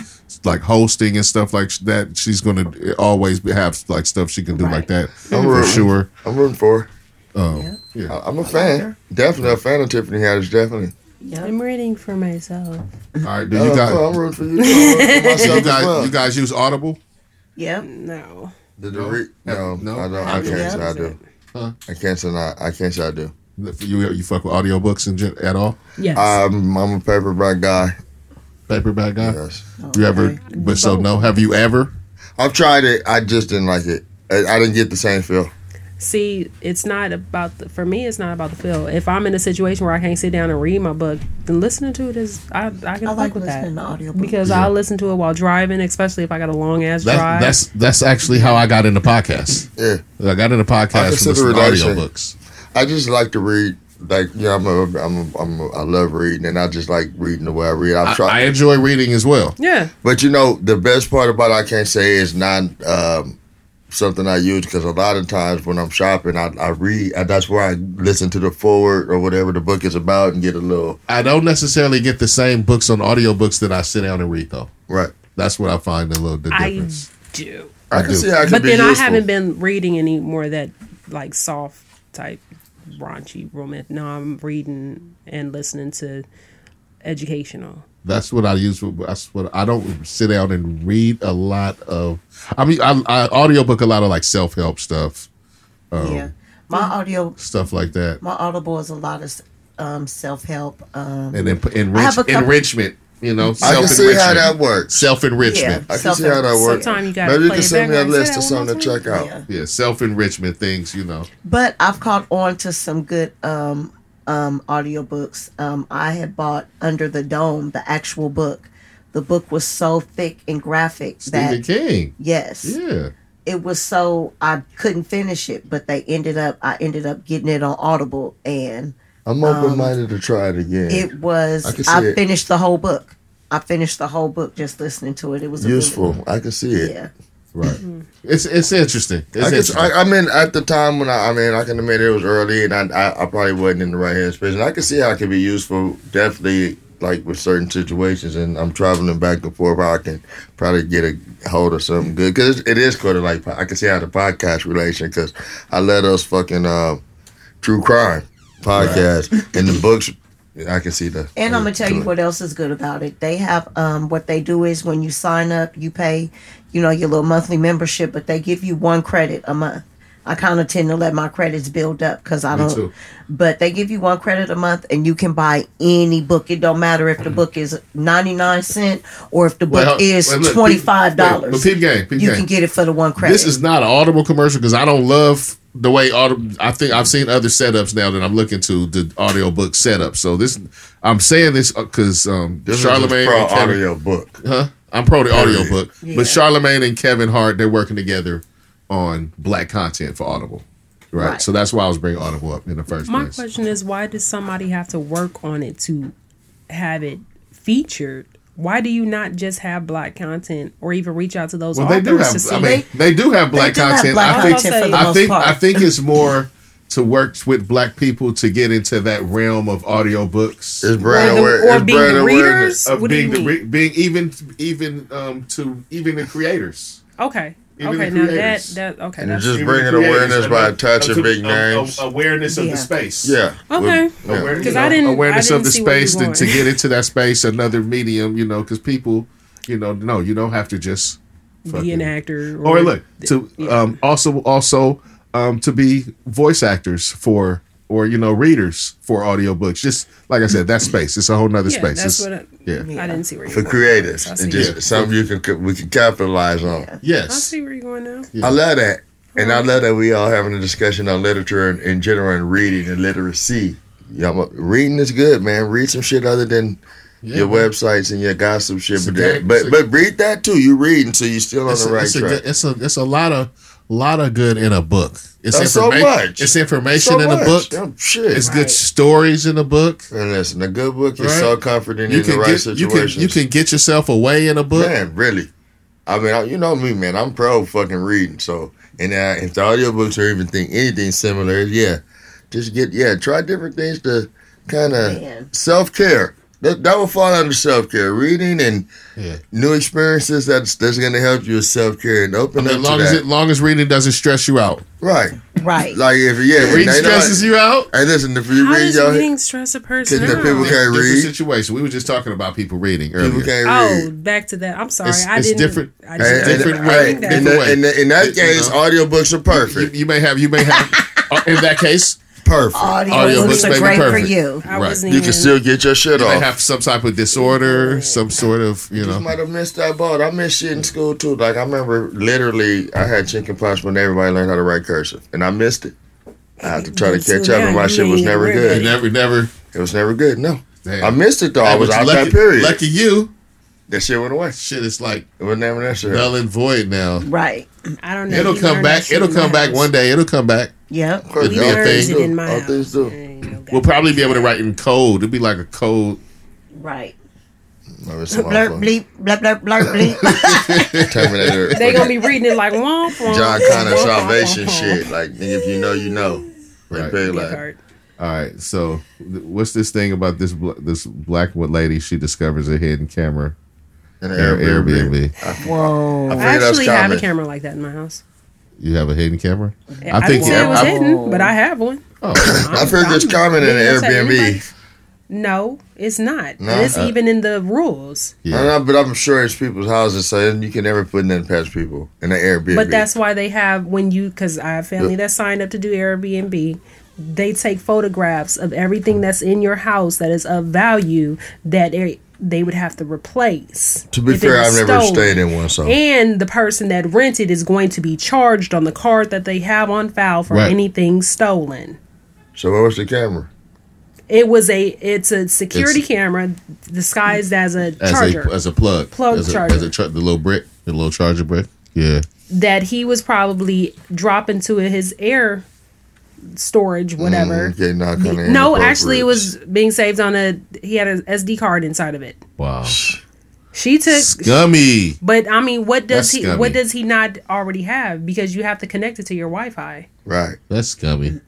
like hosting and stuff like that, she's going to always have like stuff she can do like that I'm for rooting. sure. I'm rooting for her. Um, yeah. I- I'm a fan. Definitely a fan of Tiffany Haddish. Definitely. Yep. I'm reading for myself. All right. Do Oh, you guys. I'm rooting for you. too. I'm rooting for myself you guys, you guys use Audible? Yep. No. Did the re- no, No? I don't. I Have can't say I do. Huh? I can't say not. I can't say I do. You you fuck with audiobooks in gen- at all? Yes. I'm, I'm a paperback guy. Paperback guy? Yes. You ever? But so no. Have you ever? I've tried it. I just didn't like it. I, I didn't get the same feel. See, it's not about the, for me. It's not about the feel. If I'm in a situation where I can't sit down and read my book, then listening to it is I I can I fuck like with that listening to audiobooks. because I'll listen to it while driving, especially if I got a long ass That, drive. that's that's actually how I got into podcasts. Yeah. I got into I podcasts from consider listening to it actually- audiobooks. I just like to read. Like yeah, I'm a, I'm a, I'm a, I love reading, and I just like reading the way I read. I've I, tried, I enjoy reading as well. yeah. but you know, the best part about it, I can't say is not um, something I use because a lot of times when I'm shopping, I, I read. And that's where I listen to the forward or whatever the book is about and get a little I don't necessarily get the same books on audiobooks that I sit down and read though. right. That's what I find a little the I do. I, I do. see how it could But be then I haven't been reading any more of that like soft type raunchy romance. No, I'm reading and listening to educational. That's what I use. That's what I don't sit down and read a lot of. I mean, I, I audiobook a lot of like self help stuff, um, yeah. My audio, stuff like that, my audible is a lot of um, self help. Um, and then p- I have enrich, couple- enrichment. You know, I self can see how that works. Self enrichment. Yeah. I can see how that works. Sometimes you gotta Maybe you can send me a list say of something to check out. Yeah. Yeah, self enrichment things. You know, But I've caught on to some good um, um, audiobooks. Um, I had bought Under the Dome, the actual book. The book was so thick and graphic Stephen that King. yes, Yeah, it was so I couldn't finish it. But they ended up, I ended up getting it on Audible, and I'm open minded to try it again. it was. I I, it. finished the whole book. I finished the whole book just listening to it. It was Useful. I can see it. yeah, right. It's it's interesting. It's I, can, interesting. I, I mean, at the time when I, I mean, I can admit it was early, and I, I, I probably wasn't in the right headspace, and I can see how it can be useful. Definitely, like with certain situations, and I'm traveling back and forth. I can probably get a hold of something good because it is kind of like I can see how the podcast relation because I let us fucking uh, true crime podcasts and the books. I can see that. And I'm gonna tell you what else is good about it. They have um, what they do is when you sign up, you pay, you know, your little monthly membership, but they give you one credit a month. I kind of tend to let my credits build up because I Me don't. too. But they give you one credit a month, and you can buy any book. It don't matter if the book is ninety nine cent or if the book Well, is well, twenty five wait, But dollars. peep game, peep You game. can get it for the one credit. This is not an Audible commercial because I don't love the way Audible. I think I've seen other setups now that I'm looking to the audiobook setup. So this, I'm saying this because um, This Charlamagne is just pro audio book. huh? I'm pro the Period. audiobook, Yeah. but Charlamagne and Kevin Hart they're working together on black content for Audible, right? Right. So that's why I was bringing Audible up in the first My place. My question is, why does somebody have to work on it to have it featured? Why do you not just have black content or even reach out to those Well, authors they do to have. see? I mean, they do have black do have content. black I think. content for the I most think. part. I think it's more to work with black people to get into that realm of audiobooks. It's brand or, the, aware- or it's being brand the readers? of What do you being the mean? re- being even even um to even the creators. Okay. Even okay. Now that that okay. And That's, just bringing awareness by the- touching of- big of- names. of awareness of Yeah. the space. yeah. Okay. With- yeah. Awareness, 'Cause you I didn't- I awareness didn't of the see where you space to, to get into that space, another medium, you know, because people, you know, no, you don't have to just be an fucking- actor. Or look to yeah. um, also also um, to be voice actors for or you know readers for audiobooks. Just like I said, that space. It's a whole nother Yeah, space. that's It's- what I, yeah. I didn't see where you For going. creators. I And see. just Yeah. something you can we can capitalize on. I Yes. I see where you're going now. Yeah. I love that. And I love that we all having a discussion on literature in, in general and reading and literacy. Yeah, I'm- reading is good, man. Read some shit other than Yeah, your man. websites and your gossip shit. It's a But, that, but a- but read that too. You reading, so you're still on It's the a, right it's, track. good- it's a it's a lot of lot of good in a book. It's That's so much. It's information So in much. a book. Yeah, shit. It's good stories in a book. and listen, a good book is Right. so comforting You in the can right get you can you can get yourself away in a book. Man, really. I mean, I- you know me, man. I'm pro fucking reading. So, and uh, if the audiobooks or even think anything similar, yeah, just get yeah, try different things to kind of self care. That that will fall under self care. Reading and Yeah. new experiences that's that's going to help you with self care and I open mean, up as long to as that. it long as reading doesn't stress you out. right, Right. like if yeah, Reading they know- stresses you out. Hey, listen, if you How read does y'all, reading stress a person the out? people can't Different read. situation. We were just talking about people reading earlier. people can't read. Oh, back to that. I'm sorry. It's- I it's didn't. different. I It's Hey, didn't different hey, way. in, Different that, way. in, that, in that You case, know? audiobooks are You, perfect. you may have you may have uh, in that case perfect. Audio, Audiobooks books may are be great for you. I Right. You even, can still get your shit you off. have some type of disorder, some sort of you just know. might have missed that boat. I missed shit in school too. Like I remember, literally, I had chicken pox when everybody learned how to write cursive, and I missed it. I had to try to catch up, and my shit was never really- You good. never never. It was never good. No, Damn. I missed it though. I was out lucky, that period. Lucky you. That shit went away. Shit, it's like It was never necessary. null and void now. Right. I don't know. It'll We come back. It'll come back house. one day. It'll come back. Yep. We It'll be a thing. it in my All things do. No We'll probably be able to write in code. It'll be like a code. Right. Maybe some Blurp bleep blurp blurp blurp bleep. Terminator. They gonna be reading it like womp womp. John womp, Connor salvation womp, womp. shit. Like nigga, if you know, you know. Like Right. like. All right. So, th- what's this thing about this bl- this black lady? She discovers a hidden camera an in Airbnb. Whoa. I I figured that's actually have a camera like that in my house. You have a hidden camera. I, didn't say it was I- hidden, but I have one. Oh, I figured it's common in an Airbnb. No, it's not. No? It's Uh, even in the rules. Yeah. know, but I'm sure it's people's houses, so you can never put nothing past people in an Airbnb. But that's why they have when you because I have family that signed up to do Airbnb. They take photographs of everything that's in your house that is of value that they, would have to replace. to be fair, I've never stolen. stayed in one, so And the person that rented is going to be charged on the card that they have on file for Right. anything stolen. so what was the camera? It was a it's a security It's- camera disguised as a As charger a as a plug. Plug as a, charger. As a the little brick, the little charger brick. Yeah. that he was probably dropping to his air storage, whatever. Mm, okay, knock the No, actually, it was being saved on a. He had an SD card inside of it. Wow. She took, Scummy. but I mean, what does That's he? scummy. What does he not already have? Because you have to connect it to your Wi-Fi. right. That's scummy.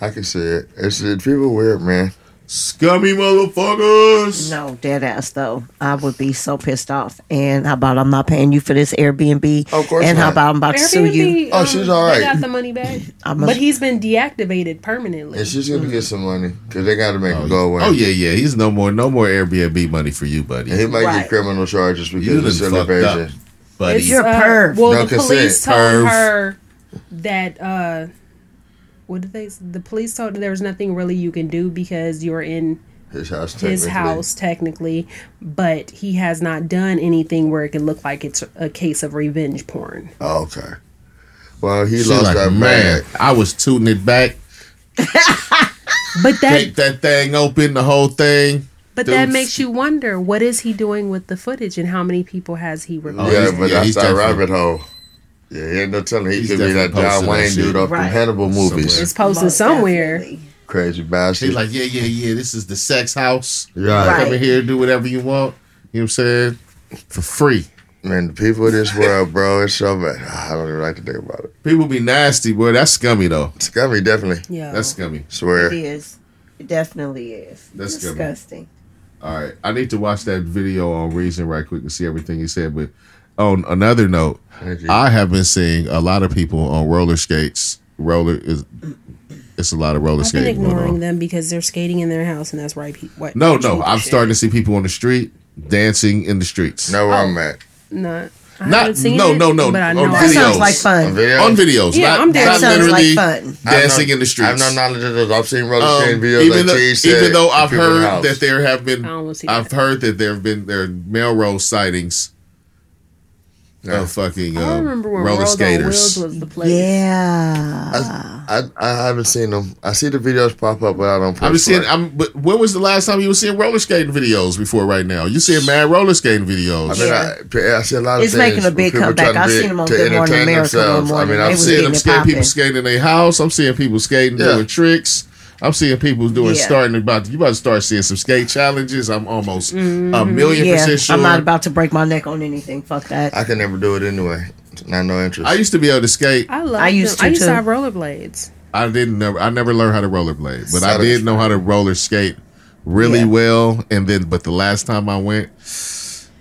I can see it. It's it, people weird, man. Scummy motherfuckers. No, dead ass though. I would be so pissed off. And how about I'm not paying you for this Airbnb? Of course And how not. about I'm about to sue you? Oh, she's all right. um, They got the money back, I'm a- but he's been deactivated permanently. And she's gonna get some money because they got to make Oh, it go away. oh yeah, yeah. He's no more, no more Airbnb money for you, buddy. And he might Right. get criminal charges because You of done fucked up, celebration. buddy. It's, You're a uh, perv. Well, No the police consent. told Perv. her that. uh What did they? The police told her there was nothing really you can do because you're in His house. his technically. house technically, but he has not done anything where it could look like it's a case of revenge porn. Oh, okay. Well, he She lost like, that man, bag. I was tooting it back, But that take that thing open, the whole thing. but that makes you wonder what is he doing with the footage and how many people has he Oh, removed? yeah, but yeah, that's he's that rabbit hole. Yeah, he ain't no telling. He He's could be that definitely John posting that Wayne shit. dude off Right. from Hannibal movies. Somewhere. It's posted Most somewhere. definitely. Crazy bastard. He's like, yeah, yeah, yeah. This is the sex house. right. Right. Come in here, and do whatever you want. You know what I'm saying? For free. Man, the people of this world, bro, it's so bad. Ah, I don't even like to think about it. People be nasty, boy. That's scummy though. Scummy, definitely. Yeah. That's scummy. Swear. It is. It definitely is. That's good. disgusting. All right, I need to watch that video on Reason right quick to see everything he said. But on another note, I have been seeing a lot of people on roller skates. Roller is it's a lot of roller I've been skating going ignoring on. them because they're skating in their house, and that's right. pe- What? No, no, I'm shit. starting to see people on the street dancing in the streets. Know where Oh. I'm at. Not. I Not- haven't seen no, it, no, no, But I on know videos. That sounds it. like On fun. On videos, Yeah, not, I'm down. not literally like fun. Dancing no- in the streets. I have no knowledge of those. I've seen roller Um, skating videos even like though, T said. even though I've people the heard that there have been, I don't wanna see I've that. heard that there have been there are Melrose sightings Yeah. of fucking I uh, remember when roller World skaters. Wheels was the place. Yeah. I, I haven't seen them. I see the videos pop up, but I don't. I'm press seeing. I'm. But when was the last time you were seeing roller skating videos before? Right now, you seeing mad roller skating videos. I mean, Yeah. I, I see a lot of It's making a big people comeback. trying to I be- seen 'em on to Good Morning America themselves. I mean, I've was I'm seen seeing them it skate people skating in their house. I'm seeing people skating Yeah. doing tricks. I'm seeing people doing Yeah. starting about. You about to start seeing some skate challenges. I'm almost a million Mm-hmm. Yeah, percent sure. I'm not about to break my neck on anything. Fuck that. I can never do it anyway. Not no interest. I used to be able to skate. I love. I used to. I to, used to too. have rollerblades. I didn't never. I never learned how to rollerblade, but I did know how to roller skate really Yeah. well. And then, but the last time I went,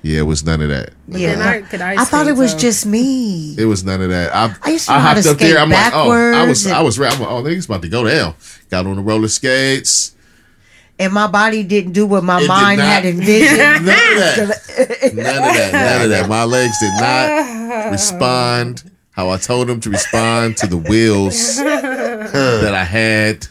yeah, it was none of that. Yeah. And I could ice I thought it was so- just me. It was none of that. I, I used to know how hopped to up there. I'm like, oh, I was, backwards I was, I'm like, oh, niggas about to go down. Got on the roller skates. and my body didn't do what my It mind not. had envisioned. None of that. None of that. None of that. My legs did not respond how I told them to respond to the wheels that I had.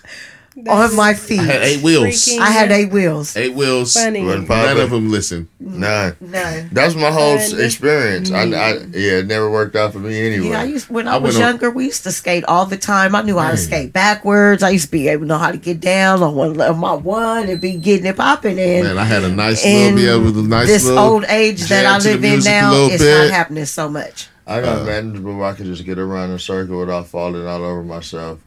On my feet. I had eight wheels. Freaking- I had eight wheels. Eight wheels. Funny. Wasn't None of them listen. None. None. That's my whole s- experience. I, I, yeah, it never worked out for me anyway. Yeah, I used when I I, was went on- younger. We used to skate all the time. I knew how to Man. skate backwards. I used to be able to know how to get down on one on my one and be getting it popping. And Man, I had a nice in little, be able to nice this little old age that I live in now, little it's bit. not happening so much. I got Uh, manageable where I could just get around in a circle without falling all over myself.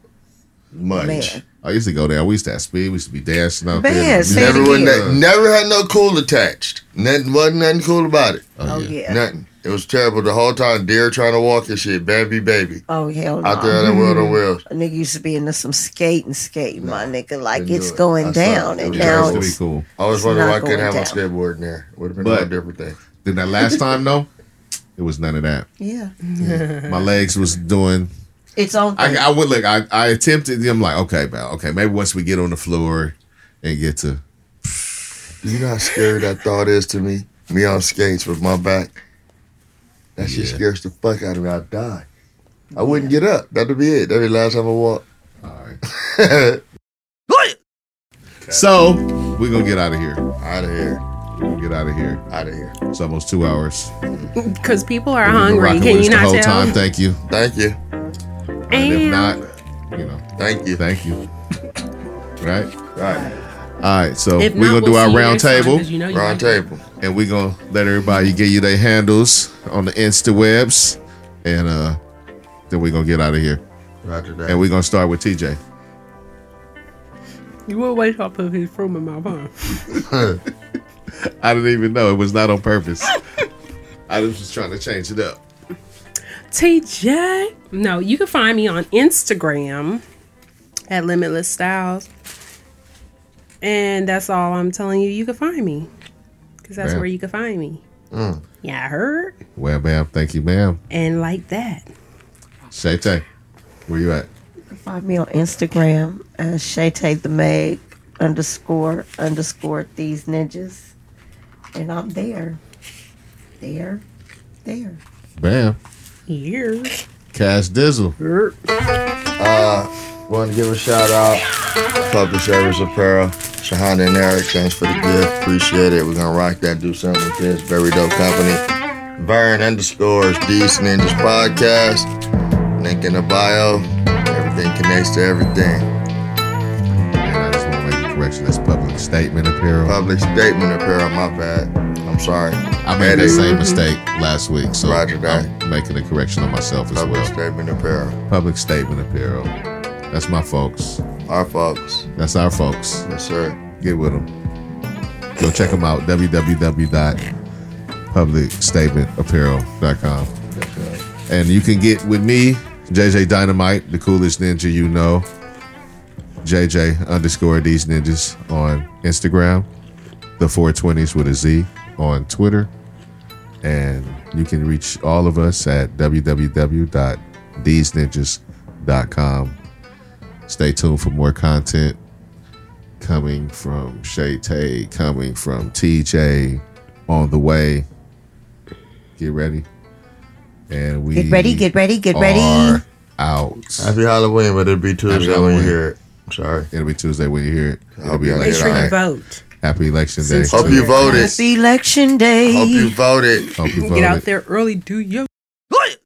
Much. Man. I used to go there. We used to have speed. We used to be dancing out Man, there. say it Never, again. went never had no cool attached. Nothing wasn't nothing cool about it. Oh yeah. Nothing. It was terrible the whole time. Deer trying to walk and shit. Baby, baby. Oh hell no. Out there on the world of wheels. A nigga used to be into some skating, skating, my nigga. Like it's it. going I saw down, it. It and was now used to be cool. I was wondering why I couldn't have going my skateboard in there. Would have been But- a different thing. Then that last time though, it was none of that. yeah, My legs was doing. It's on. I, I would look. I, I attempted. I'm like, okay, man. Okay, maybe once we get on the floor and get to. You know how scary that thought is to me? Me on skates with my back. That shit Yeah. scares the fuck out of me. I'd die. I wouldn't get up. That'd be it. That'd be the last time I walk. All right. So we're gonna get out of here. out of here. We're gonna get out of here. Out of here. It's almost two hours. Because people are hungry. rocking Can with you us the not whole tell? time. Thank you. Thank you. And if not, you know, Thank you. thank you. Right. Right. All right. So If we're gonna do we'll our see you round next time, You know you Round table. and we're gonna let everybody give you their handles on the Insta webs, and uh, then we're gonna get out of here. Roger that. And we're gonna start with TJ. You will wait till I put his fruit in my mouth. I didn't even know it was not on purpose. I was just trying to change it up. TJ. No, you can find me on Instagram at Limitless Styles. And that's all I'm telling you. You can find me. Because that's Bam. where you can find me. Mm. Yeah, I heard. Well, ma'am, thank you, ma'am. And like that. Shay Tay, where you at? You can find me on Instagram as Shayte the Meg underscore underscore these ninjas, and I'm there, there, there. Bam. Here. Cash Dizzle. Uh, want to give a shout out. Public Service Apparel. Shahana and Eric, thanks for the gift. Appreciate it. We're gonna rock that, do something with this. Very dope company. Vern underscores These Ninjas Podcast. Link in the bio. Everything connects to everything. And I just want to make a correction. That's public statement apparel. Public statement apparel, my bad. Sorry. I made that same mistake last week, so Roger that. I'm making a correction on myself as well. Public well. statement apparel. Public statement apparel. That's my folks. Our folks. That's our folks. Yes, sir. Get with them. Go check them out. www.publicstatementapparel.com. And you can get with me, JJ Dynamite, the coolest ninja you know. JJ underscore these ninjas on Instagram. The 420s with a Z on Twitter. And You can reach all of us at www.theseninjas.com. Stay tuned for more content coming from Shay Tay, coming from TJ on the way. Get ready. And we Get ready, get ready, get ready. out. Happy Halloween, but it'll be Tuesday when you hear it. Sorry. It'll be Tuesday when you hear it. I'll be y'all like Make sure you vote. Happy Election Day. Since- Hope you voted. Happy election day. Hope you voted. Hope you Get out there early. Do your What?